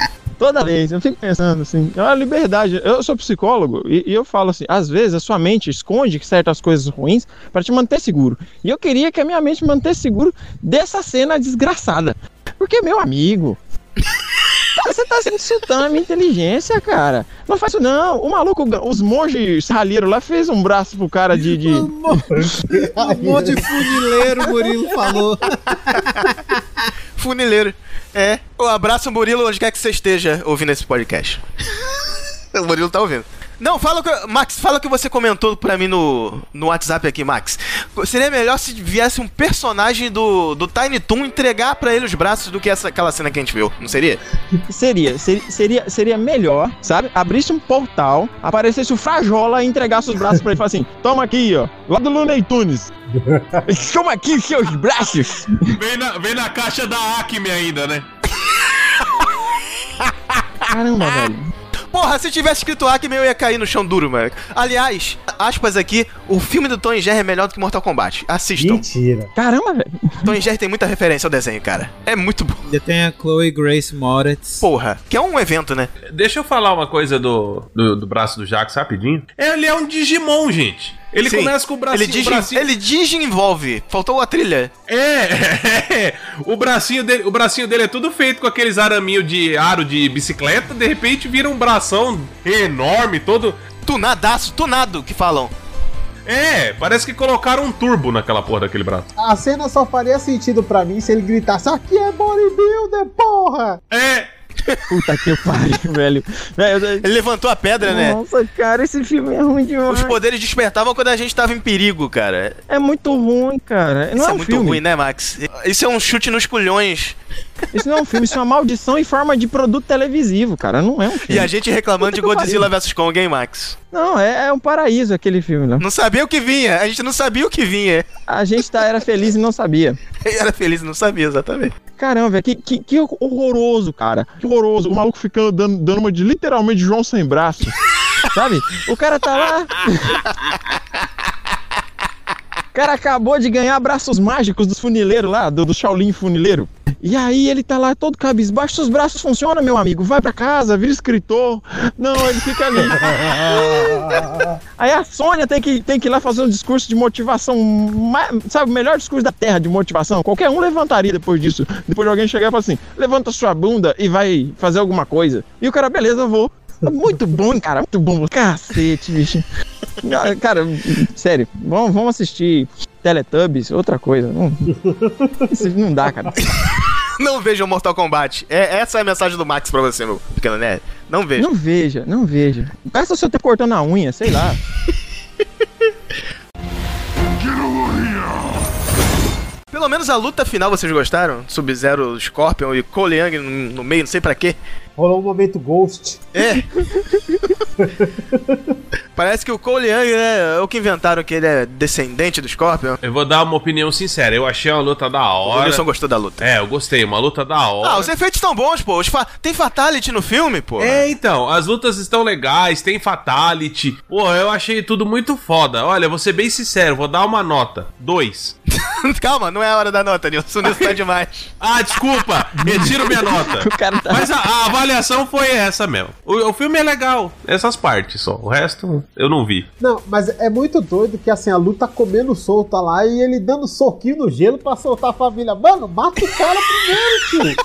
[LAUGHS] Toda vez, eu fico pensando assim, é uma liberdade. Eu sou psicólogo e, e eu falo assim: às vezes a sua mente esconde certas coisas ruins para te manter seguro. E eu queria que a minha mente mantesse seguro dessa cena desgraçada. Porque, meu amigo. [LAUGHS] Você tá insultando a minha inteligência, cara. Não faz isso não. O maluco, os monges ralheiros lá fez um braço pro cara de. de... Um monte de funileiro, o Murilo falou. Funileiro. É. Um abraço, Murilo, onde quer que você esteja ouvindo esse podcast. [LAUGHS] o Murilo tá ouvindo. Não, fala o que. Max, fala o que você comentou pra mim no, no WhatsApp aqui, Max. Seria melhor se viesse um personagem do, do Tiny Toon entregar pra ele os braços do que essa, aquela cena que a gente viu, não seria? Seria, seria, seria, seria melhor, sabe? Abrisse um portal, aparecesse o Frajola e entregasse os braços pra ele e falasse assim: toma aqui, ó, lá do Looney Tunes. [LAUGHS] Toma aqui os seus braços. Vem na, vem na caixa da Acme ainda, né? Caramba, velho. Porra, se tivesse escrito Acme, eu ia cair no chão duro, mano. Aliás, aspas aqui, o filme do Tom e Jerry é melhor do que Mortal Kombat. Assistam. Mentira. Caramba, velho. Tom e Jerry tem muita referência ao desenho, cara. É muito bom. Ainda tem a Chloe Grace Moretz. Porra, que é um evento, né? Deixa eu falar uma coisa do, do, do braço do Jax rapidinho. Ele é um Digimon, gente. Ele Sim. começa com o bracinho. Ele, digi, bracinho... ele desenvolve. Faltou a trilha. [LAUGHS] É, o bracinho dele, o bracinho dele é tudo feito com aqueles araminhos de aro de bicicleta, de repente vira um bração enorme, todo Tunadaço, tunado, que falam. É, parece que colocaram um turbo naquela porra daquele braço. A cena só faria sentido pra mim se ele gritasse: Aqui é bodybuilder, porra! É! Puta que pariu, [LAUGHS] velho. Ele levantou a pedra, né? Nossa, cara, esse filme é ruim demais. Os poderes despertavam quando a gente tava em perigo, cara. É muito ruim, cara. Não Isso é, é um muito filme. ruim, né, Max? Isso é um chute nos culhões. Isso não é um filme, isso é uma maldição em forma de produto televisivo, cara. Não é um E filme. a gente reclamando de Puta que Godzilla vs Kong, hein, Max? Não, é, é um paraíso aquele filme, né? Não sabia o que vinha. A gente não sabia o que vinha. A gente tá, era feliz e não sabia. Ele [LAUGHS] era feliz e não sabia, exatamente. Caramba, velho, que, que, que horroroso, cara. Que horroroso. O maluco ficando dando, dando uma de literalmente João sem braço. [LAUGHS] Sabe? O cara tá lá. [LAUGHS] O cara acabou de ganhar braços mágicos dos funileiros lá, do, do Shaolin funileiro. E aí ele tá lá todo cabisbaixo, seus braços funcionam, meu amigo. Vai pra casa, vira escritor. Não, ele fica ali. [LAUGHS] aí a Sônia tem que, tem que ir lá fazer um discurso de motivação, sabe, o melhor discurso da Terra de motivação. Qualquer um levantaria depois disso. Depois de alguém chegar e falar assim: levanta sua bunda e vai fazer alguma coisa. E o cara, beleza, vou. Muito bom, cara, muito bom. Cacete, bicho. Ah, Cara, sério, vamos, vamos assistir Teletubbies, outra coisa. Não, não dá, cara. Não vejam Mortal Kombat. É, essa é a mensagem do Max pra você, meu pequeno nerd. Não veja. Não veja, não veja. Gasta o seu tempo cortando a unha, sei lá. Pelo menos a luta final vocês gostaram? Sub-Zero, Scorpion e Cole Young no, no meio, não sei pra quê. Rolou um momento Ghost. É. [LAUGHS] Parece que o Cole Young né, é o que inventaram que ele é descendente do Scorpion. Eu vou dar uma opinião sincera. Eu achei uma luta da O hora. Wilson gostou da luta. É, eu gostei. Uma luta da hora. Ah, os efeitos estão bons, pô. Fa- Tem Fatality no filme, pô. É, então, as lutas estão legais, tem Fatality. Pô, eu achei tudo muito foda. Olha, vou ser bem sincero, vou dar uma nota. Dois. [LAUGHS] Calma, não é a hora da nota, Nilson. Isso tá demais. Ah, desculpa, retiro minha nota. [LAUGHS] tá- Mas a, a avaliação foi essa mesmo. O, o filme é legal, essas partes só. O resto eu não vi. Não, mas é muito doido que assim, a luta comendo solta lá e ele dando soquinho no gelo pra soltar a família. Mano, mata o cara primeiro, tio.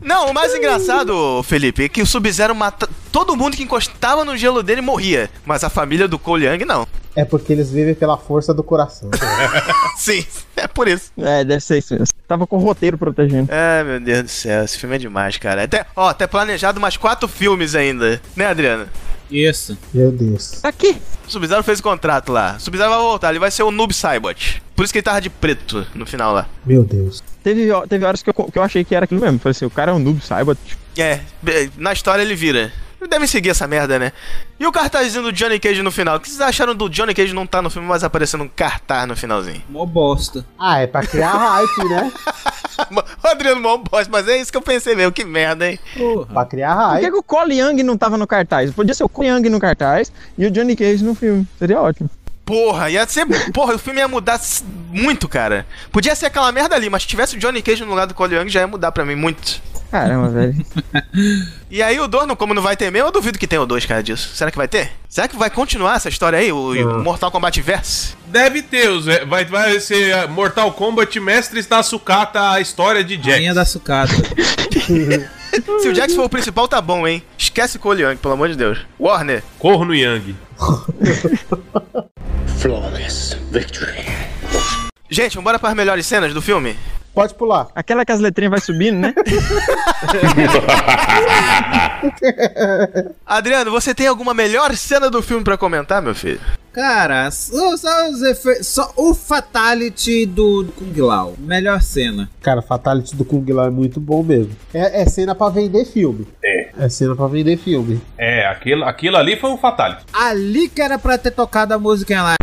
[LAUGHS] Não, o mais engraçado, Felipe, é que o Sub-Zero mata. Todo mundo que encostava no gelo dele morria. Mas a família do Cole Young não. É porque eles vivem pela força do coração. [LAUGHS] Sim, é por isso. É, deve ser isso mesmo. Tava com o roteiro protegendo. É, meu Deus do céu, esse filme é demais, cara. Até, ó, até planejado mais quatro filmes ainda. Né, Adriano? Isso. Meu Deus. Aqui. O Sub-Zero fez o contrato lá. O Sub-Zero vai voltar, ele vai ser o Noob Saibot. Por isso que ele tava de preto no final lá. Meu Deus. Teve, teve horas que eu, que eu achei que era aquilo mesmo. Falei assim, o cara é um noob, saiba. Tipo, É, na história ele vira. Devem seguir essa merda, né? E o cartazinho do Johnny Cage no final? O que vocês acharam do Johnny Cage não tá no filme, mas aparecendo um cartaz no finalzinho? Mó bosta. Ah, é pra criar hype, né? [LAUGHS] o Adriano Mó bosta, mas é isso que eu pensei mesmo. Que merda, hein? Pra criar Por hype. que, que o Cole Young não tava no cartaz? Podia ser o Cole Young no cartaz e o Johnny Cage no filme. Seria ótimo. Porra, ia ser. Porra, o filme ia mudar muito, cara. Podia ser aquela merda ali, mas se tivesse o Johnny Cage no lugar do Cole Young, já ia mudar pra mim muito. Caramba, velho. [LAUGHS] E aí o 2, não- como não vai ter mesmo, eu duvido que tenha o 2, cara, disso. Será que vai ter? Será que vai continuar essa história aí, o o Mortal Kombat Verse? Deve ter, os- vai, vai ser uh, Mortal Kombat Mestres da Sucata, a história de Jack. Rainha da sucata. [LAUGHS] [LAUGHS] Se o Jax for o principal, tá bom, hein? Esquece o Cole Young, pelo amor de Deus. Warner. Corro no Yang. Flawless victory. Gente, vambora para as melhores cenas do filme? Pode pular. Aquela que as letrinhas vai subindo, né? [LAUGHS] Adriano, você tem alguma melhor cena do filme pra comentar, meu filho? Cara, só, só os efeitos. Só o Fatality do Kung Lao. Melhor cena. Cara, Fatality do Kung Lao é muito bom mesmo. É, é cena pra vender filme. É. É cena pra vender filme. É, aquilo, aquilo ali foi um Fatality. Ali que era pra ter tocado a música lá.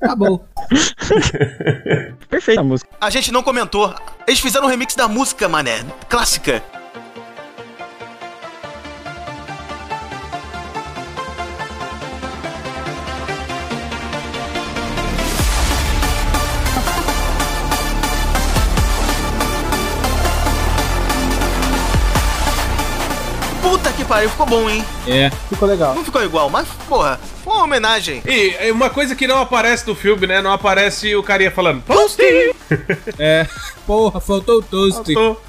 Acabou. Perfeita a música. A gente não comentou. Eles fizeram um remix da música, mané. Clássica. Pariu, ficou bom, hein? É. Ficou legal. Não ficou igual, mas, porra, foi uma homenagem. E é uma coisa que não aparece no filme, né? Não aparece o carinha falando Toasty! [LAUGHS] É. Porra, faltou o toast. Faltou.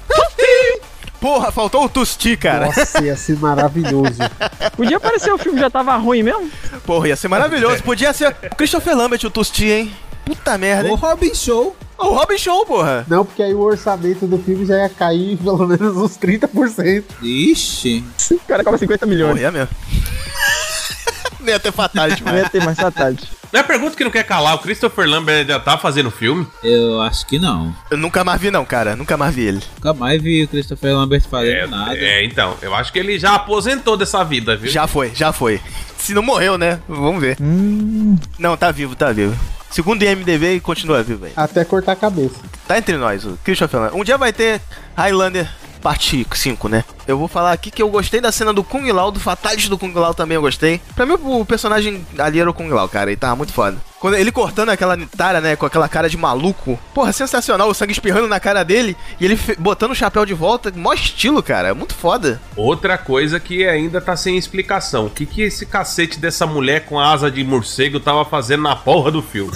Porra, faltou o Tusti, cara. Nossa, ia ser maravilhoso. [LAUGHS] Podia aparecer o filme já tava ruim mesmo? Porra, ia ser maravilhoso. Podia ser o Christopher Lambert o Tusti, hein? Puta merda, O hein? Robin Show. O Robin Show, porra. Não, porque aí o orçamento do filme já ia cair [LAUGHS] pelo menos uns 30%. Ixi. O cara cobra 50 milhões. Porra, ia mesmo. [LAUGHS] Nem ia ter fatality, Não mano. ia ter mais Fatality. Não é pergunta que não quer calar, o Christopher Lambert já tá fazendo filme? Eu acho que não. Eu nunca mais vi, não, cara. Nunca mais vi ele. Nunca mais vi o Christopher Lambert fazendo É, nada. é, então, eu acho que ele já aposentou dessa vida, viu? Já foi, já foi. Se não morreu, né? Vamos ver. Não, tá vivo, tá vivo. Segundo o IMDB, continua vivo aí. Até cortar a cabeça. Tá entre nós, o Christopher Lambert. Um dia vai ter Highlander parte 5, né? Eu vou falar aqui que eu gostei da cena do Kung Lao, do Fatality do Kung Lao também eu gostei. Pra mim, o personagem ali era o Kung Lao, cara. Ele tava muito foda. Quando ele cortando aquela Nitara, né, com aquela cara de maluco. Porra, sensacional. O sangue espirrando na cara dele e ele botando o chapéu de volta. Mó estilo, cara. Muito foda. Outra coisa que ainda tá sem explicação. O que, que esse cacete dessa mulher com asa de morcego tava fazendo na porra do filme?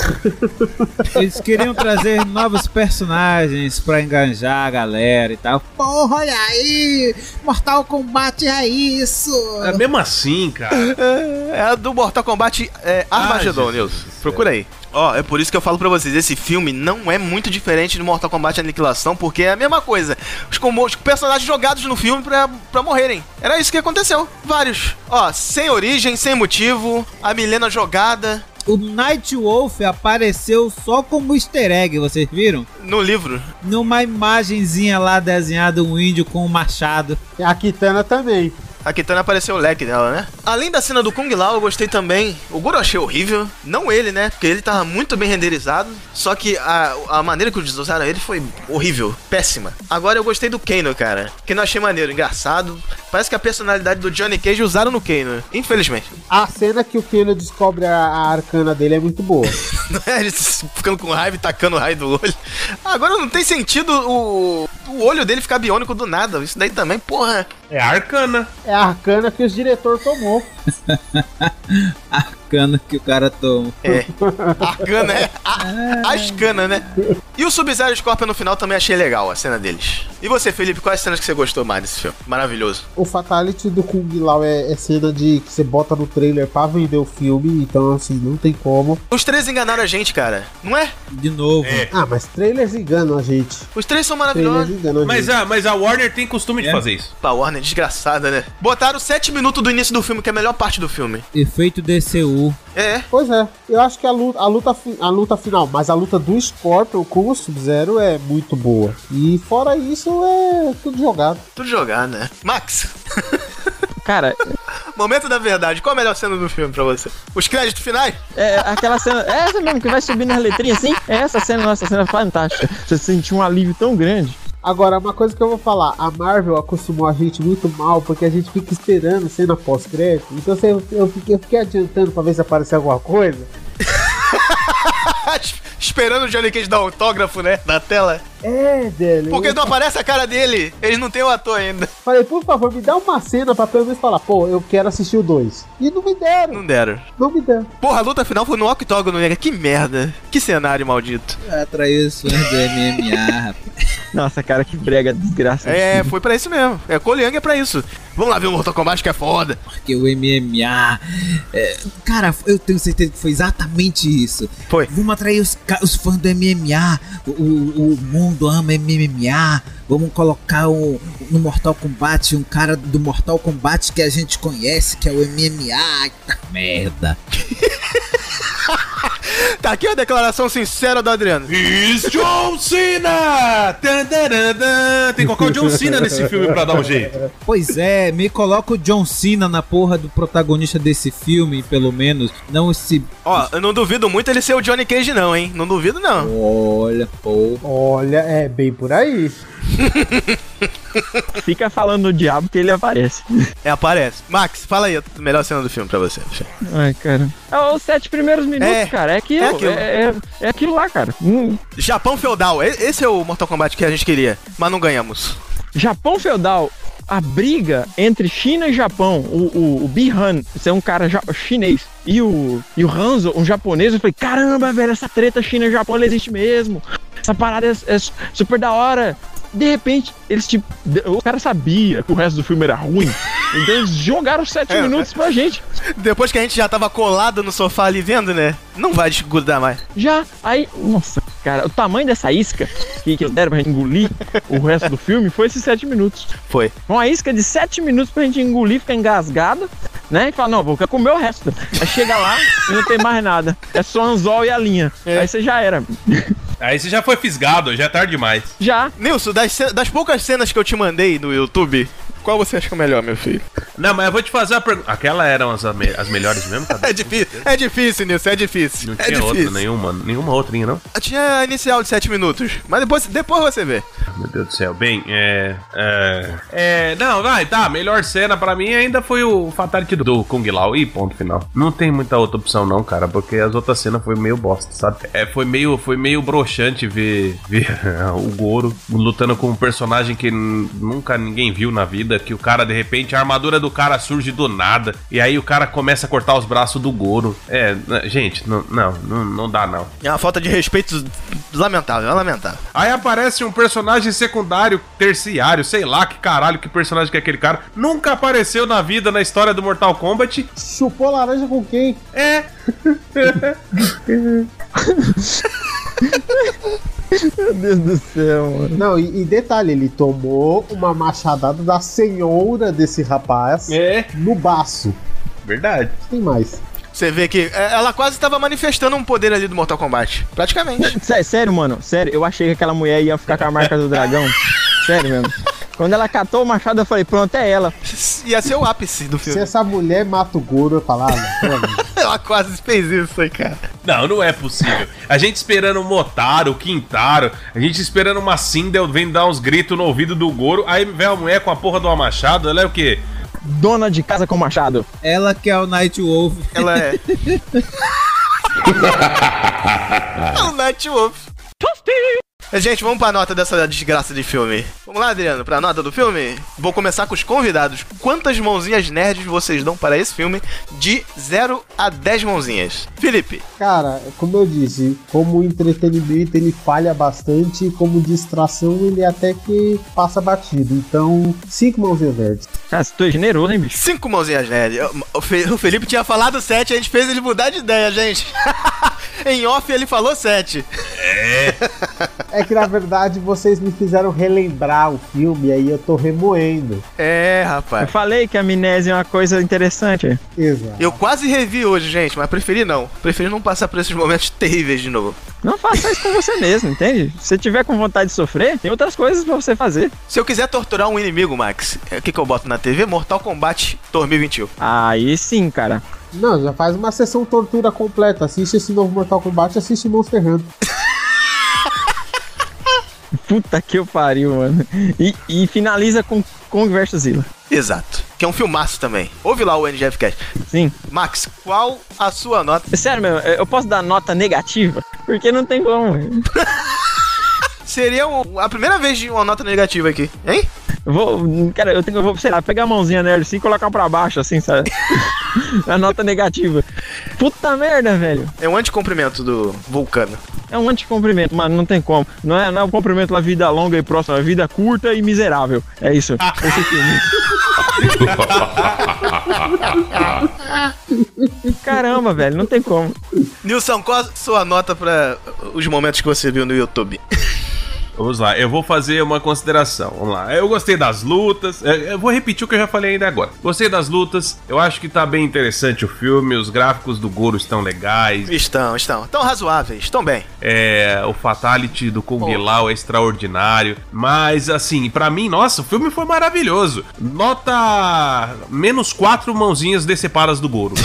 [LAUGHS] Eles queriam trazer novos personagens pra enganjar a galera e tal. Porra, olha aí! Mortal Kombat é isso! É mesmo assim, cara. É a do Mortal Kombat é, Armageddon, Ah, Nilson. Procura aí. Ó, é por isso que eu falo pra vocês, esse filme não é muito diferente do Mortal Kombat Aniquilação, porque é a mesma coisa. Os, os personagens jogados no filme pra, pra morrerem. Era isso que aconteceu. Vários. Ó, sem origem, sem motivo, a Milena jogada. O Night Wolf apareceu só como easter egg, vocês viram? No livro. Numa imagenzinha lá desenhada um índio com um machado. E a Kitana também. A Kitana apareceu o leque dela, né? Além da cena do Kung Lao, eu gostei também. O Goro achei horrível. Não ele, né? Porque ele tava muito bem renderizado. Só que a, a maneira que eles usaram ele foi horrível. Péssima. Agora eu gostei do Kano, cara. Que não achei maneiro, engraçado. Parece que a personalidade do Johnny Cage usaram no Kano. Infelizmente. A cena que o Kano descobre a, a arcana dele é muito boa. Não [LAUGHS] é? Ele ficando com raiva e tacando raio do olho. Agora não tem sentido o, o olho dele ficar biônico do nada. Isso daí também, porra. É arcana. É a arcana que os diretor tomou. [LAUGHS] arcana que o cara toma. É. [LAUGHS] Arcana é. A, ascana, né? E o Sub-Zero Scorpion no final também achei legal, a cena deles. E você, Felipe, quais cenas que você gostou mais desse filme? Maravilhoso. O Fatality do Kung Lao é, é cena de que você bota no trailer pra vender o filme, então assim, não tem como. Os três enganaram a gente, cara. Não é? De novo. É. Ah, mas trailers enganam a gente. Os três são maravilhosos. enganam a Mas gente. a, mas a Warner tem costume de É. fazer isso. Pá, Warner, desgraçada, né? Botaram sete minutos do início do filme, que é a melhor parte do filme. Efeito DCU. É. Pois é, eu acho que a luta, a luta, a luta final, mas a luta do Scorpion com o Sub-Zero é muito boa. E fora isso, é tudo jogado. Tudo jogado, né? Max, [LAUGHS] Cara, momento da verdade. Qual a melhor cena do filme pra você? Os créditos finais? é aquela cena. É essa mesmo que vai subir nas letrinhas assim? É essa cena, nossa, cena fantástica. Você sentiu um alívio tão grande. Agora, uma coisa que eu vou falar, a Marvel acostumou a gente muito mal, porque a gente fica esperando cena pós-crédito. Então eu, eu, fiquei, eu fiquei adiantando pra ver se aparecer alguma coisa. [LAUGHS] Esperando o Johnny Cage dar autógrafo, né? Na tela. É, velho. Porque não aparece a cara dele. Eles não têm o ator ainda. Falei, por favor, me dá uma cena pra pelo menos falar, pô, eu quero assistir o 2. E não me deram, Não deram. não me deram. Porra, a luta final foi no octógono, né? Que merda. Que cenário maldito. Os fãs do MMA, rapaz. Nossa, cara, que brega, desgraça. É, foi pra isso mesmo. É, Koliang é pra isso. Vamos lá ver o Mortal Kombat que é foda. Porque o MMA. é, cara, eu tenho certeza que foi exatamente isso. Foi. Vamos atrair os, os fãs do MMA. O, o, o mundo ama MMA. Vamos colocar o, no Mortal Kombat um cara do Mortal Kombat que a gente conhece, que é o MMA. Merda. [LAUGHS] Tá aqui a declaração sincera do Adriano. Is John Cena! Tan, tan, tan, tan. Tem que colocar o John Cena nesse filme pra dar um jeito. Pois é, me coloca o John Cena na porra do protagonista desse filme, pelo menos. Não esse. Ó, eu não duvido muito ele ser o Johnny Cage, não, hein? Não duvido, não. Olha, pô. Olha, é bem por aí. [LAUGHS] Fica falando do diabo que ele aparece. É, aparece. Max, fala aí a melhor cena do filme pra você. Ai, cara. É os sete primeiros minutos, É, cara. É aquilo. é É aquilo. É, é aquilo lá, cara. Hum, Japão feudal. Esse é o Mortal Kombat que a gente queria, mas não ganhamos. Japão feudal. A briga entre China e Japão, o, o, o Bihan, esse é um cara chinês, e o, e o Hanzo, um japonês, eu falei, caramba, velho, essa treta China e Japão existe mesmo. Essa parada é, é super da hora. De repente, eles tipo. O cara sabia que o resto do filme era ruim. [LAUGHS] Então eles jogaram sete É, minutos pra gente. Depois que a gente já tava colado no sofá ali vendo, né? Não vai desgrudar mais. Já, aí, nossa, cara, o tamanho dessa isca que, que deram pra gente engolir o resto do filme foi esses sete minutos. Foi. Uma isca de sete minutos pra gente engolir, ficar engasgado, né? E falar, não, vou comer o resto. Aí chega lá e não tem mais nada. É só anzol e a linha. Aí você já era. Aí você já foi fisgado, já é tarde demais. Já. Nilson, das, das poucas cenas que eu te mandei no YouTube, qual você acha que é o melhor, meu filho? Não, mas eu vou te fazer uma pergunta. Aquela eram as, me- as melhores mesmo? [LAUGHS] Cadê? É difícil, é difícil, Nilson, é difícil. Não é tinha outra, difícil. nenhuma, nenhuma outrinha, não? Tinha a inicial de 7 minutos, mas depois, depois você vê. Meu Deus do céu. Bem, é. É. é não, vai, tá. Melhor cena pra mim ainda foi o Fatality do Kung Lao. E ponto final. Não tem muita outra opção, não, cara, porque as outras cenas foi meio bosta, sabe? É, foi meio, foi meio broxante ver, ver [LAUGHS] o Goro lutando com um personagem que nunca ninguém viu na vida. Que o cara, de repente, a armadura do cara surge do nada. E aí o cara começa a cortar os braços do Goro. É, gente, não, não, não, não dá, não. É uma falta de respeito lamentável, é lamentável. Aí aparece um personagem secundário, terciário, sei lá que caralho, que personagem que é aquele cara. Nunca apareceu na vida, na história do Mortal Kombat. Chupou laranja com quem? É. [LAUGHS] [LAUGHS] Meu Deus do céu, mano. Não, e, e detalhe, ele tomou uma machadada da senhora desse rapaz É. no baço. Verdade. Tem mais. Você vê que é, ela quase estava manifestando um poder ali do Mortal Kombat. Praticamente. Sé- Sério, mano, sério, eu achei que aquela mulher ia ficar com a marca do dragão. [LAUGHS] Sério mesmo. Quando ela catou o machado, eu falei, pronto, é ela. [LAUGHS] Ia ser o ápice do Se filme. essa mulher mata o Goro, eu falava, pô, amigo. [LAUGHS] Ela quase fez isso aí, cara. Não, não é possível. A gente esperando o Motaro, o Quintaro, a gente esperando uma Sindel vendo dar uns gritos no ouvido do Goro, aí vem a mulher com a porra uma machado, ela é o quê? Dona de casa com machado. Ela que é o Night Wolf. Ela é. [LAUGHS] é o Night Wolf. Gente, vamos pra nota dessa desgraça de filme. Vamos lá, Adriano, pra nota do filme? Vou começar com os convidados. Quantas mãozinhas nerds vocês dão para esse filme? De 0 a 10 mãozinhas. Felipe, Cara, como eu disse, como entretenimento ele falha bastante, como distração ele até que passa batido. Então, cinco mãozinhas verdes. Cara, você tu é generoso, hein, bicho? 5 mãozinhas nerds. O Fe- O Felipe tinha falado 7, a gente fez ele mudar de ideia, gente. [LAUGHS] em off ele falou 7. É que na verdade vocês me fizeram relembrar o filme e aí eu tô remoendo. É, Eu rapaz. falei que a amnésia é uma coisa interessante. Exato. Eu quase revi hoje, gente, mas preferi não. Preferi não passar por esses momentos terríveis de novo. Não faça isso com você mesmo, entende? Se você tiver com vontade de sofrer, tem outras coisas pra você fazer. Se eu quiser torturar um inimigo, Max, é, o que, que eu boto na TV? Mortal Kombat 2021. Aí sim, cara. Não, já faz uma sessão tortura completa. Assiste esse novo Mortal Kombat, assiste Monster Hunter. [LAUGHS] Puta que eu pariu, mano. E, e finaliza com Kong vs Zilla. Exato. Que é um filmaço também. Ouve lá o NGF Cast. Sim. Max, qual a sua nota? Sério mesmo, eu posso dar nota negativa? Porque não tem como. [LAUGHS] Seria um- a primeira vez de uma nota negativa aqui, hein? Eu vou, cara, eu tenho eu vou, sei lá, pegar a mãozinha nela assim e colocar pra baixo, assim, sabe? [LAUGHS] a nota negativa. Puta merda, velho. É um anticomprimento do Vulcano. É um anticomprimento, mano, não tem como. Não é, não é um cumprimento da vida longa e próxima, é vida curta e miserável. É isso. Esse filme. [LAUGHS] [LAUGHS] Caramba, velho, não tem como. Nilson, qual a sua nota para os momentos que você viu no YouTube? Vamos lá, eu vou fazer uma consideração. Vamos lá. Eu gostei das lutas. é, Eu vou repetir o que eu já falei ainda agora. Gostei das lutas. Eu acho que tá bem interessante o filme. Os gráficos do Goro estão legais. Estão, estão. Tão razoáveis, estão bem. É, o Fatality do Kung Lao é extraordinário. Mas, assim, pra mim, nossa, o filme foi maravilhoso. Nota menos quatro mãozinhas decepadas do Goro. [LAUGHS]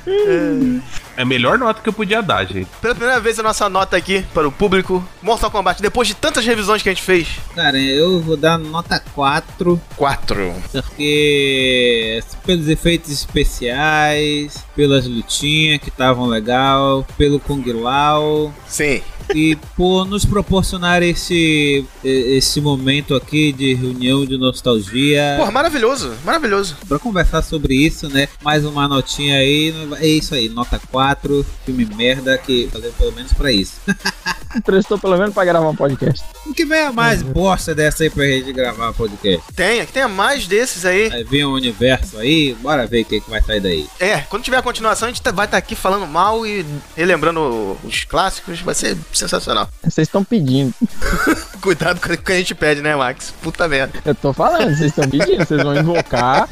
[LAUGHS] é a melhor nota que eu podia dar, gente. Pela primeira vez a nossa nota aqui para o público. Mortal Kombat, depois de tantas revisões que a gente fez. Cara, eu vou dar nota 4. 4. Porque pelos efeitos especiais, pelas lutinhas que estavam legal, pelo Kung Lao. Sim. E por nos proporcionar esse, esse momento aqui de reunião de nostalgia. Porra, maravilhoso, maravilhoso. Pra conversar sobre isso, né? Mais uma notinha aí. É isso aí, nota 4. Filme merda que valeu pelo menos pra isso. [LAUGHS] Prestou pelo menos pra gravar um podcast. O que vem a mais bosta dessa aí pra gente gravar podcast? Tenha, que tenha mais desses aí. Aí vem um universo aí, bora ver o que, que vai sair daí. É, quando tiver continuação, a gente tá- vai estar aqui falando mal e relembrando os clássicos. Vai ser sensacional. Vocês estão pedindo. [LAUGHS] Cuidado com o que a gente pede, né, Max? Puta merda. Eu tô falando, vocês estão pedindo. Vocês vão invocar.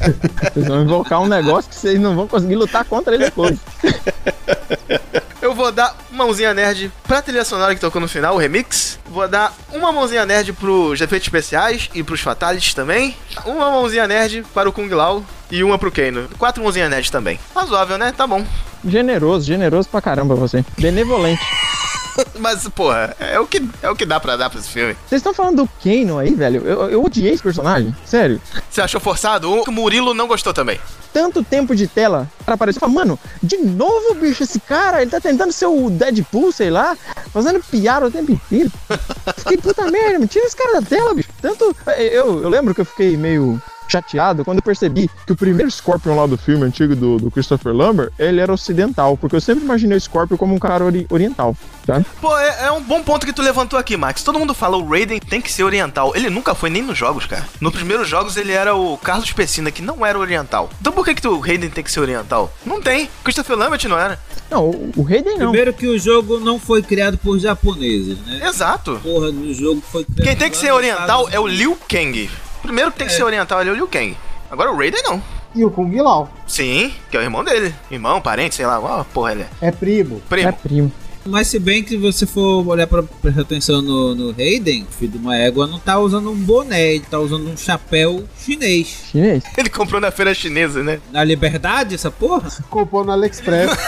Vocês vão invocar um negócio que vocês não vão conseguir lutar contra ele depois. [LAUGHS] Eu vou dar uma mãozinha nerd pra trilha sonora que tocou no final, o remix. Vou dar uma mãozinha nerd pros efeitos especiais e pros fatalities também. Uma mãozinha nerd para o Kung Lao e uma pro Kano. Quatro mãozinhas nerd também. Razoável, né? Tá bom. Generoso, generoso pra caramba você. Benevolente. [LAUGHS] Mas, porra, é o que, é o que dá pra dar pra esse filme. Vocês estão falando do Kano aí, velho? Eu, eu odiei esse personagem. Sério. Você achou forçado? O Murilo não gostou também. Tanto tempo de tela, o cara apareceu e mano, de novo, bicho, esse cara, ele tá tentando ser o Deadpool, sei lá, fazendo piada o tempo inteiro. [LAUGHS] Fiquei puta merda, tira esse cara da tela, bicho. Tanto. Eu, eu lembro que eu fiquei meio chateado quando eu percebi que o primeiro Scorpion lá do filme antigo do, do Christopher Lambert, ele era ocidental, porque eu sempre imaginei o Scorpion como um cara ori oriental, sabe? Pô, é, é um bom ponto que tu levantou aqui, Max. Todo mundo fala o Raiden tem que ser oriental. Ele nunca foi nem nos jogos, cara. Nos primeiros jogos ele era o Carlos Pessina, que não era oriental. Então por que, que tu, o Raiden tem que ser oriental? Não tem. Christopher Lambert não era. Não, o, o Raiden não. Primeiro que o jogo não foi criado por japoneses, né? Exato. Porra, no jogo foi criado Quem tem que ser oriental é o Liu Kang. Primeiro que tem que ser oriental ali é o Liu Kang. Agora o Raiden não. E o Kung Lao. Sim, que é o irmão dele. Irmão, parente, sei lá. Ó, porra, ele é. É primo. Primo. É primo. Mas se bem que você for olhar pra prestar atenção no, no Hayden, filho de uma égua, não tá usando um boné, ele tá usando um chapéu chinês. Chinês. [LAUGHS] Ele comprou na feira chinesa, né? Na liberdade, essa porra? [LAUGHS] Comprou no AliExpress. [LAUGHS]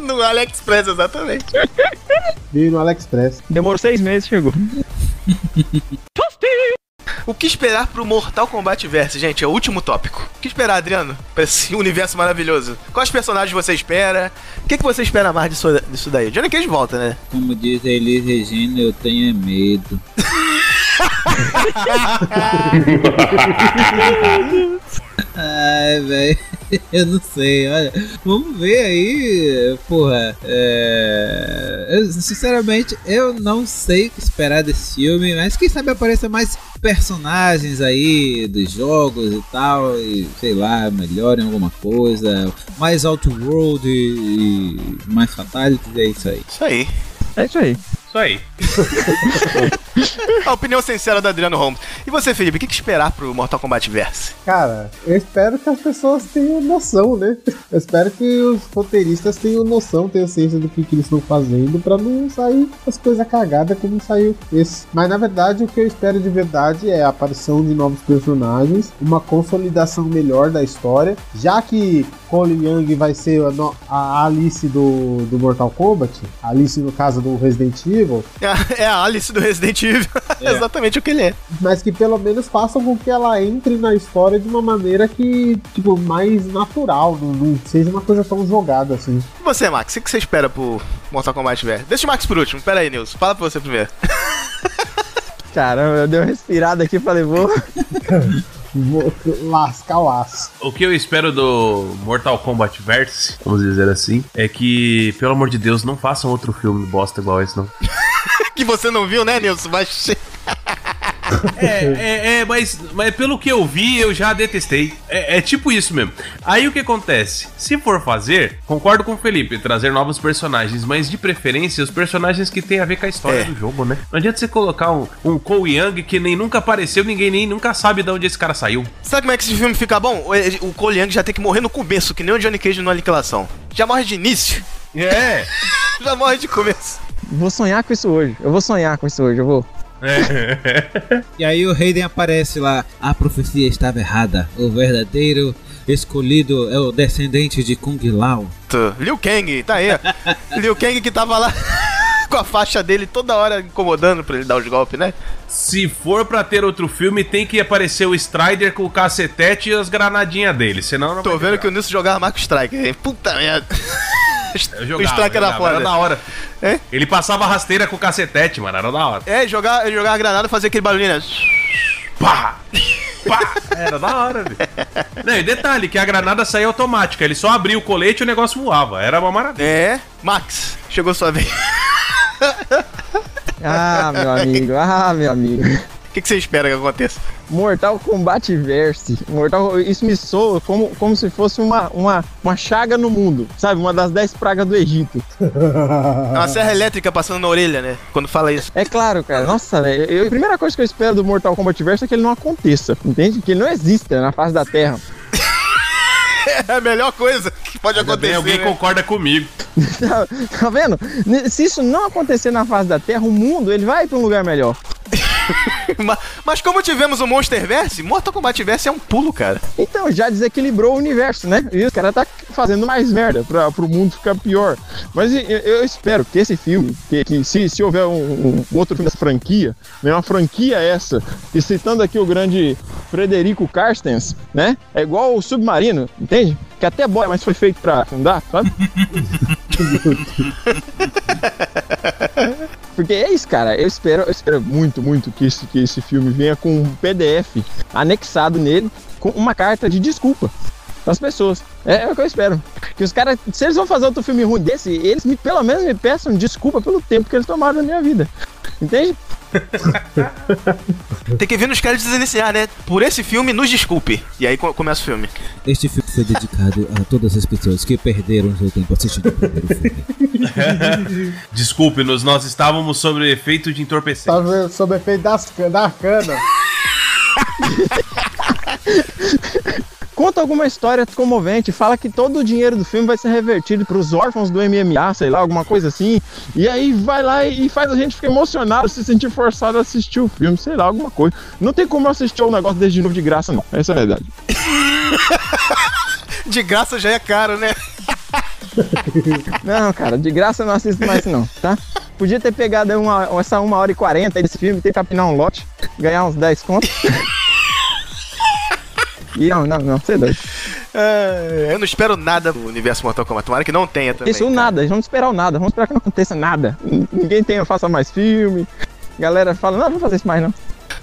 No AliExpress, exatamente. Veio no AliExpress. Demorou seis meses, chegou. O que esperar pro Mortal Kombat Verse, gente? É o último tópico. O que esperar, Adriano? Pra esse [LAUGHS] universo maravilhoso? Quais personagens você espera? O que, que você espera mais disso, disso daí? Johnny Cage volta, né? Como diz a Elis Regina, eu tenho medo. [LAUGHS] [LAUGHS] Ai, velho. [LAUGHS] Eu não sei, olha. Vamos ver aí, porra. É... Eu, sinceramente, eu não sei o que esperar desse filme, mas quem sabe apareça mais personagens aí dos jogos e tal, e sei lá, melhorem alguma coisa, mais Outworld e, e mais Fatalities, é isso aí. Isso aí. É isso aí. Isso aí. [LAUGHS] A opinião sincera do Adriano Holmes. E você, Felipe, o que, que esperar pro Mortal Kombat Verse? Cara, eu espero que as pessoas tenham noção, né? Eu espero que os roteiristas tenham noção, tenham ciência do que, que eles estão fazendo pra não sair as coisas cagadas como saiu esse. Mas na verdade, o que eu espero de verdade é a aparição de novos personagens, uma consolidação melhor da história, já que Cole Young vai ser a, no- a Alice do, do Mortal Kombat, Alice no caso do Resident Evil, É a, é a Alice do Resident Evil. [LAUGHS] exatamente o que ele é. mas que pelo menos façam com que ela entre na história de uma maneira que, tipo, mais natural, não, não seja uma coisa tão jogada assim. E você, Max, o que, você espera pro Mortal Kombat Verse? Deixa o Max por último. Pera aí, Nilson. Fala pra você primeiro. [LAUGHS] Caramba, eu dei uma respirada aqui e falei, vou. [LAUGHS] Vou lascar o aço. O que eu espero do Mortal Kombat Verse, vamos dizer assim, é que, pelo amor de Deus, não façam outro filme bosta igual esse, não. [LAUGHS] que você não viu, né, Nilson? Mas. [LAUGHS] É, é, é, mas, mas pelo que eu vi, eu já detestei. É, é tipo isso mesmo. Aí o que acontece? Se for fazer, concordo com o Felipe, trazer novos personagens, mas de preferência os personagens que tem a ver com a história É. do jogo, né? Não adianta você colocar um, um Cole Young que nem nunca apareceu, ninguém nem nunca sabe de onde esse cara saiu. Sabe como é que esse filme fica bom? O, o Cole Young já tem que morrer no começo, que nem o Johnny Cage no Aniquilação. Já morre de início. É. [LAUGHS] já morre de começo. Vou sonhar com isso hoje. Eu vou sonhar com isso hoje, eu vou. [LAUGHS] E aí o Hayden aparece lá. A profecia estava errada. O verdadeiro escolhido é o descendente de Kung Lao. Liu Kang, tá aí. Liu Kang que tava lá [LAUGHS] com a faixa dele toda hora incomodando pra ele dar os golpes, né? Se for pra ter outro filme, tem que aparecer o Strider com o cacetete e as granadinhas dele, senão não Tô vendo que o Nilson jogava Marco Striker, hein? Puta merda. [LAUGHS] [LAUGHS] Eu o jogava, Striker era jogava, foda. Era da hora. É? Ele passava rasteira com o cacetete, mano, era da hora. É, jogar, ele jogava granada e fazia aquele barulhinho, né? Pá! Pá! Era da hora, velho. [LAUGHS] Não, e detalhe, que a granada saía automática. Ele só abria o colete e o negócio voava. Era uma maravilha. É. Max, chegou sua vez. Ah, meu amigo, ah, meu amigo. O que, que você espera que aconteça? Mortal Kombat Verse. Mortal, isso me soa como, como se fosse uma, uma, uma chaga no mundo, sabe? Uma das dez pragas do Egito. [LAUGHS] É uma serra elétrica passando na orelha, né? Quando fala isso. É claro, cara. Nossa, velho. A primeira coisa que eu espero do Mortal Kombat Verse é que ele não aconteça, entende? Que ele não exista na face da Terra. [LAUGHS] É a melhor coisa que pode bem, acontecer. alguém né? concorda comigo. tá, [LAUGHS] tá vendo? Se isso não acontecer na face da Terra, o mundo ele vai pra um lugar melhor. [LAUGHS] Ma- Mas como tivemos o Monsterverse, Mortal Kombat Verse é um pulo, cara. Então, já desequilibrou o universo, né? E o cara tá fazendo mais merda pra, pro mundo ficar pior. Mas eu, eu espero que esse filme, que, que se, se houver um, um outro filme dessa franquia, né, uma franquia essa, e citando aqui o grande Frederico Carstens, né? É igual o Submarino, entende? Que até boia, mas foi feito pra afundar, sabe? [LAUGHS] [LAUGHS] Porque é isso, cara. Eu espero, eu espero muito, muito que esse, que esse filme venha com um PDF anexado nele com uma carta de desculpa das pessoas. É, é o que eu espero. Que os caras, se eles vão fazer outro filme ruim desse, eles me, pelo menos me peçam desculpa pelo tempo que eles tomaram na minha vida. Entende? [LAUGHS] Tem que vir nos créditos iniciar, né? Por esse filme, nos desculpe. E aí co- começa o filme. Este filme foi dedicado a todas as pessoas que perderam seu tempo assistindo o primeiro filme. [LAUGHS] Desculpe-nos, nós estávamos sob efeito de entorpecente. Tava sob efeito das, da cana. [LAUGHS] Conta alguma história comovente, fala que todo o dinheiro do filme vai ser revertido para os órfãos do MMA, sei lá, alguma coisa assim. E aí vai lá e faz a gente ficar emocionado, se sentir forçado a assistir o filme, sei lá, alguma coisa. Não tem como eu assistir o um negócio desde de novo de graça, não. Essa é a verdade. [LAUGHS] de graça já é caro, né? [LAUGHS] não, cara, de graça eu não assisto mais não, tá? Podia ter pegado uma, essa 1 hora e 40 desse filme, ter capinar um lote, ganhar uns 10 contos. [LAUGHS] não, não, não, você é doido. É, eu não espero nada do universo Mortal Kombat. Tomara que não tenha também. Isso, cara. nada. Vamos esperar o nada. Vamos esperar que não aconteça nada. Ninguém tenha, faça mais filme. Galera fala, não, não vou fazer isso mais não.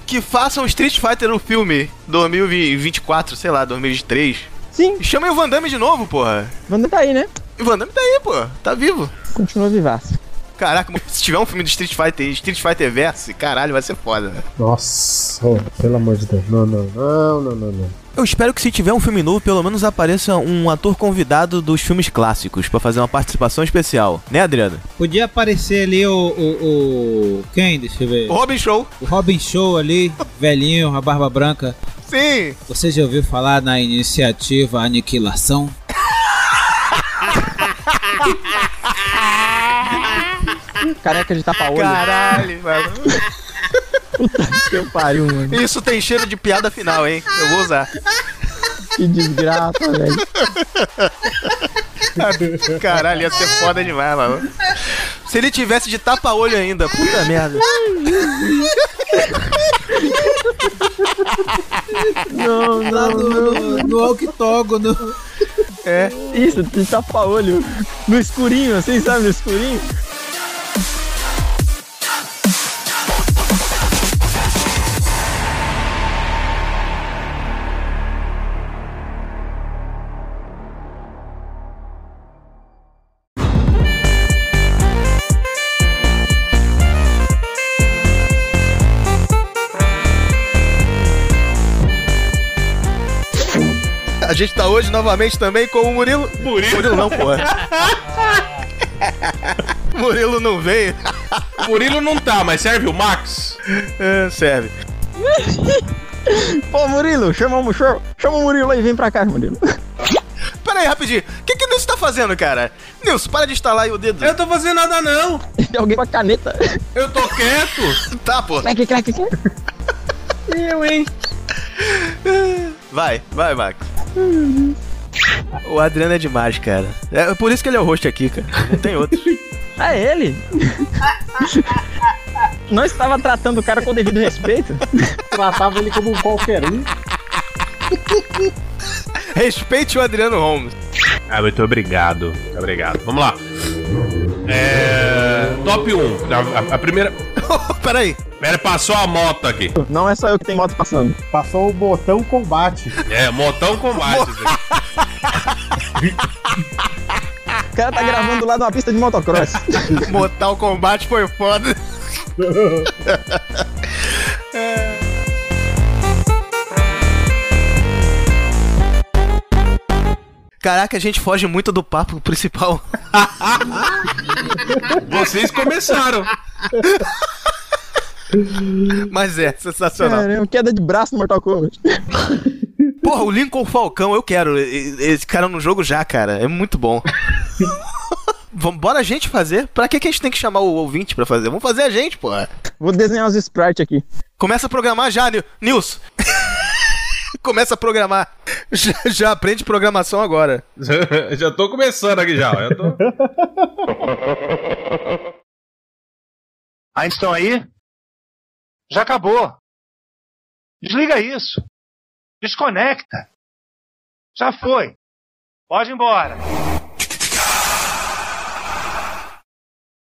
Que façam Street Fighter no filme 2024, sei lá, 2023. Sim. Chamem o Van Damme de novo, porra. Van Damme tá aí, né? O Van Damme tá aí, pô. Tá vivo. Continua vivaço. Caraca, se tiver um filme de Street Fighter Street Fighter Verse, caralho, vai ser foda. Né? Nossa, oh, pelo amor de Deus. Não, não, não, não, não, não. Eu espero que se tiver um filme novo, pelo menos apareça um ator convidado dos filmes clássicos para fazer uma participação especial, né, Adriano? Podia aparecer ali o, o, o, quem? Deixa eu ver. O Robin Show. O Robin Show ali, velhinho, a barba branca. Sim. Você já ouviu falar na iniciativa Aniquilação? [LAUGHS] Careca de tapa-olho. Caralho, mano. Puta que pariu, mano. Isso tem cheiro de piada final, hein? Eu vou usar. Que desgraça, velho. Caralho, ia ser foda demais, mano. Se ele tivesse de tapa-olho ainda, puta merda. Não, não, no, no, no octógono. É. Isso, de tapa-olho. No escurinho, assim, sabe? No escurinho. A gente tá hoje novamente também com o Murilo. Murilo, Murilo não, porra. [LAUGHS] [LAUGHS] Murilo não veio. Murilo não tá, mas serve o Max? É, serve. Pô, Murilo, chama, o- chama, chama o Murilo aí, vem pra cá, Murilo. Pera aí, rapidinho. O que, que o Nilson tá fazendo, cara? Nilson, para de instalar aí o dedo. Eu tô fazendo nada não. Tem alguém com a caneta. Eu tô quieto. [LAUGHS] Tá, pô. Crack, crack, crack. Eu, hein? Vai, vai, Max. O Adriano é demais, cara. É por isso que ele é o host aqui, cara. Não tem outro. É [LAUGHS] ele. [LAUGHS] Não estava tratando o cara com o devido respeito. [LAUGHS] Tratava ele como um qualquer um. Respeite o Adriano Holmes. Ah, muito obrigado. Muito obrigado. Vamos lá. É. Top 1. A, a- a primeira. [LAUGHS] Peraí. Pera, passou a moto aqui. Não é só eu que tenho moto passando. Passou o botão combate. É, motão combate. [LAUGHS] O cara tá gravando lá numa pista de motocross. [LAUGHS] Mortal Kombat foi foda. Caraca, a gente foge muito do papo principal. Vocês começaram. [LAUGHS] Mas é, sensacional. Caramba, queda de braço no Mortal Kombat. [LAUGHS] Porra, o Lincoln Falcão, eu quero esse cara no jogo já, cara. É muito bom. [LAUGHS] Vamos, bora a gente fazer? Pra que, que a gente tem que chamar o ouvinte pra fazer? Vamos fazer a gente, porra. Vou desenhar os sprites aqui. Começa a programar já, Nil- Nilson. Começa a programar. Já, já aprende programação agora. já tô começando aqui já. Eu tô... Estão aí? Já acabou. Desliga isso. Desconecta. Já foi. Pode ir embora.